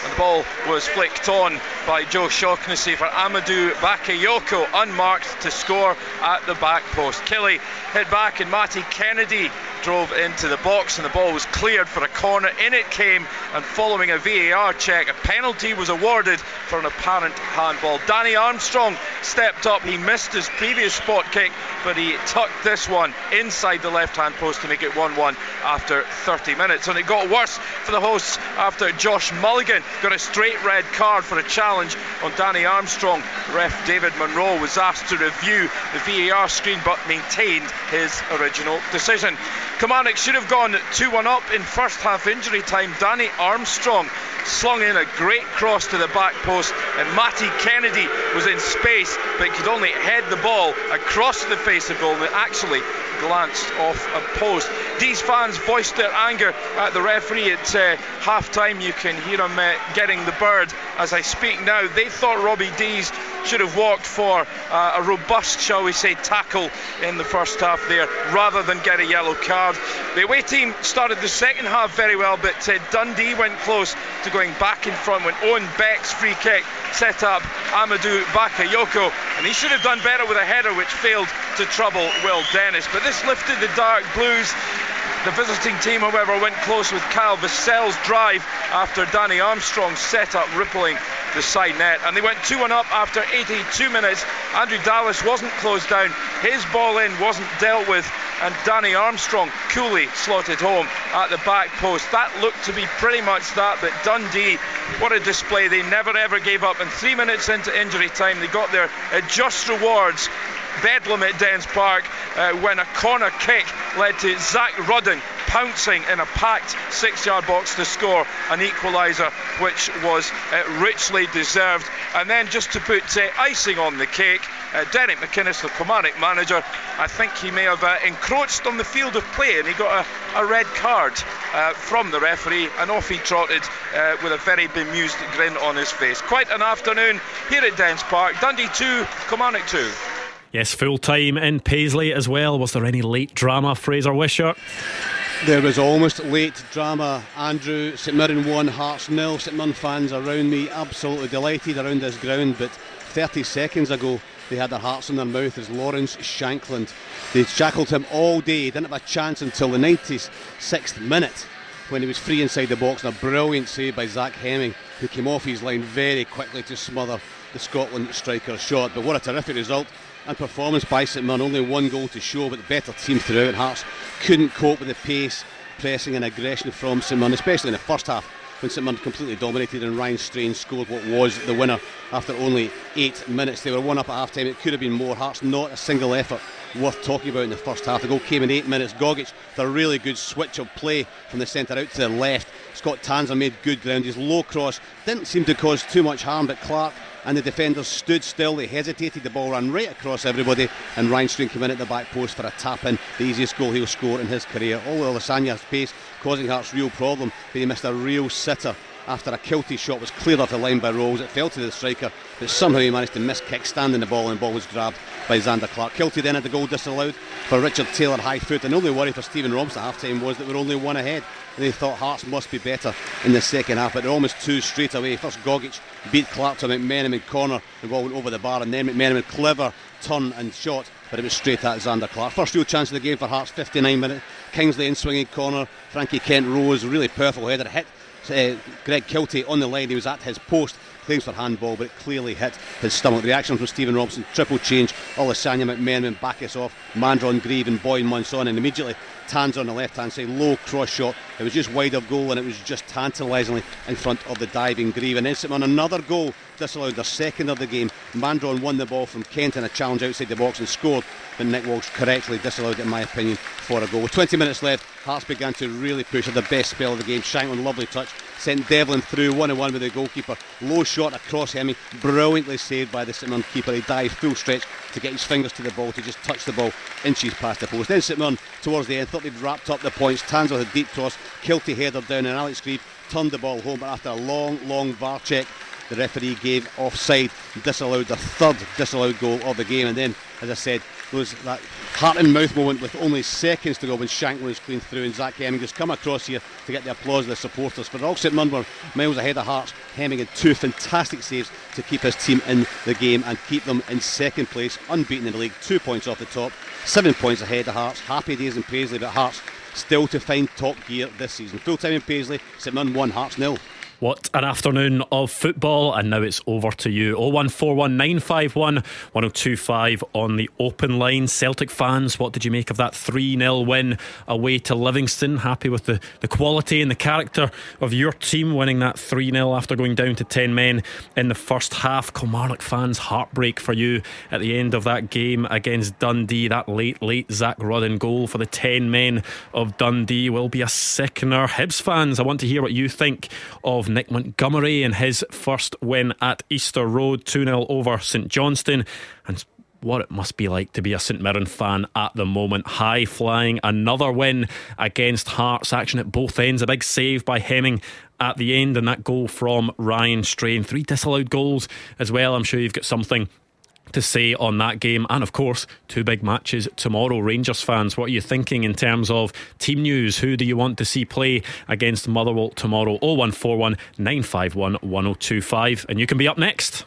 and the ball was flicked on by Joe Shaughnessy for Amadou Bakayoko, unmarked to score at the back post. Killie hit back and Matty Kennedy drove into the box and the ball was cleared for a corner. In it came and following a VAR check, a penalty was awarded for an apparent handball. Danny Armstrong stepped up. He missed his previous spot kick, but he tucked this one inside the left hand post to make it 1 1 after 30 minutes. And it got worse for the hosts after Josh Mulligan got a straight red card for a challenge on Danny Armstrong. Ref David Munro was asked to review the VAR screen but maintained his original decision. Kilmarnock should have gone 2 1 up in first half injury time. Danny Armstrong slung in a great cross to the back post, and Matty Kennedy was in space but could only head the ball across the face of goal and it actually glanced off a post. These fans voiced their anger at the referee at uh, half time. You can hear them uh, getting the bird as I speak now. They thought Robbie Deas should have walked for uh, a robust, shall we say, tackle in the first half there rather than get a yellow card. The away team started the second half very well, but uh, Dundee went close to going back in front when Owen Beck's free kick set up Amadou Bakayoko, and he should have done better with a header which failed to trouble Will Dennis. But this lifted the dark blues. The visiting team, however, went close with Kyle Vassell's drive after Danny Armstrong set up rippling the side net. And they went 2 1 up after 82 minutes. Andrew Dallas wasn't closed down, his ball in wasn't dealt with, and Danny Armstrong coolly slotted home at the back post. That looked to be pretty much that, but Dundee, what a display. They never ever gave up. And three minutes into injury time, they got their just rewards bedlam at Dens Park uh, when a corner kick led to Zak Rudden pouncing in a packed six yard box to score an equaliser, which was uh, richly deserved. And then just to put uh, icing on the cake, uh, Derek McInnes, the Kilmarnock manager, I think he may have uh, encroached on the field of play and he got a, a red card uh, from the referee and off he trotted uh, with a very bemused grin on his face. Quite an afternoon here at Dens Park. Dundee 2, Kilmarnock 2.
Yes, full time in Paisley as well. Was there any late drama, Fraser Wishart?
There was almost late drama. Andrew, St Mirren 1, Hearts nil. St Mirren fans around me absolutely delighted around this ground, but 30 seconds ago they had their hearts in their mouth as Lawrence Shankland. They shackled him all day, didn't have a chance until the 96th minute when he was free inside the box and a brilliant save by Zach Hemming, who came off his line very quickly to smother the Scotland striker's shot. But what a terrific result and performance by St Mirren. Only one goal to show, but the better team throughout. Hearts couldn't cope with the pace, pressing, and aggression from St Mirren, especially in the first half when St Mirren completely dominated and Ryan Strain scored what was the winner after only eight minutes. They were one up at half time. It could have been more. Hearts not a single effort worth talking about in the first half. The goal came in eight minutes. Gogic, the really good switch of play from the centre out to the left. Scott Tanser made good ground. His low cross didn't seem to cause too much harm, but Clark and the defenders stood still. They hesitated. The ball ran right across everybody, and Ryan Strain came in at the back post for a tap in. The easiest goal he'll score in his career. Oh, Olusanya's pace causing Hearts real problem, but he missed a real sitter after a Kiltie shot was cleared off the line by Rowles. It fell to the striker, but somehow he managed to miss kick, standing the ball, and the ball was grabbed by Zander Clark. Kiltie then had the goal disallowed for Richard Taylor high foot. And the only worry for Stephen Robinson at half time was that we're only one ahead. They thought Hearts must be better in the second half, but they're almost two straight away. First Gogic beat Clark to McMenamin corner, the ball went over the bar, and then McMenamin clever turn and shot, but it was straight at Zander Clark. First real chance of the game for Hearts, 59 minutes. Kingsley in swinging corner, Frankie Kent rose, really powerful header, hit uh, Greg Kiltie on the line. He was at his post. Claims for handball, but it clearly hit his stomach. The reaction from Stephen Robinson, triple change. Olusanya, McMenamin, Baccus off, Mandron, Greive, and Boyd Munce. And immediately, Tans on the left hand side, low cross shot. It was just wide of goal, and it was just tantalisingly in front of the diving Greive. And then on another goal, disallowed their second of the game. Mandron won the ball from Kent in a challenge outside the box and scored. But Nick Walsh correctly disallowed it, in my opinion, for a goal. With 20 minutes left, Hearts began to really push at the best spell of the game. Shankland, lovely touch, sent Devlin through one on one with the goalkeeper. Low shot across Hemming, brilliantly saved by the Mirren keeper. He dived full stretch to get his fingers to the ball to just touch the ball inches past the post. Then Mirren towards the end thought they'd wrapped up the points. Tans with a deep cross, Kiltie header down, and Alex Greive turned the ball home. But after a long, long VAR check, the referee gave offside, disallowed the third disallowed goal of the game, and then, as I said, was that heart and mouth moment with only seconds to go when Shankland was clean through and Zach Hemming has come across here to get the applause of the supporters. But Oxford were miles ahead of Hearts. Hemming had two fantastic saves to keep his team in the game and keep them in second place, unbeaten in the league, two points off the top, seven points ahead of Hearts. Happy days in Paisley, but Hearts still to find top gear this season. Full time in Paisley, St Mirren 1, Hearts nil.
What an afternoon of football, and now it's over to you. 0141951 1025 on the open line. Celtic fans, what did you make of that 3 0 win away to Livingston? Happy with the, the quality and the character of your team winning that 3 0 after going down to 10 men in the first half. Kilmarnock fans, heartbreak for you at the end of that game against Dundee. That late, late Zak Rudden goal for the 10 men of Dundee will be a sickener. Hibs fans, I want to hear what you think of Nick Montgomery in his first win at Easter Road, 2 0 over St Johnstone. And what it must be like to be a St Mirren fan at the moment. High flying, another win against Hearts. Action at both ends. A big save by Hemming at the end, and that goal from Ryan Strain. Three disallowed goals as well. I'm sure you've got something to say on that game. And of course, two big matches tomorrow. Rangers fans, what are you thinking in terms of team news? Who do you want to see play against Motherwell tomorrow? 0141 951 1025. And you can be up next.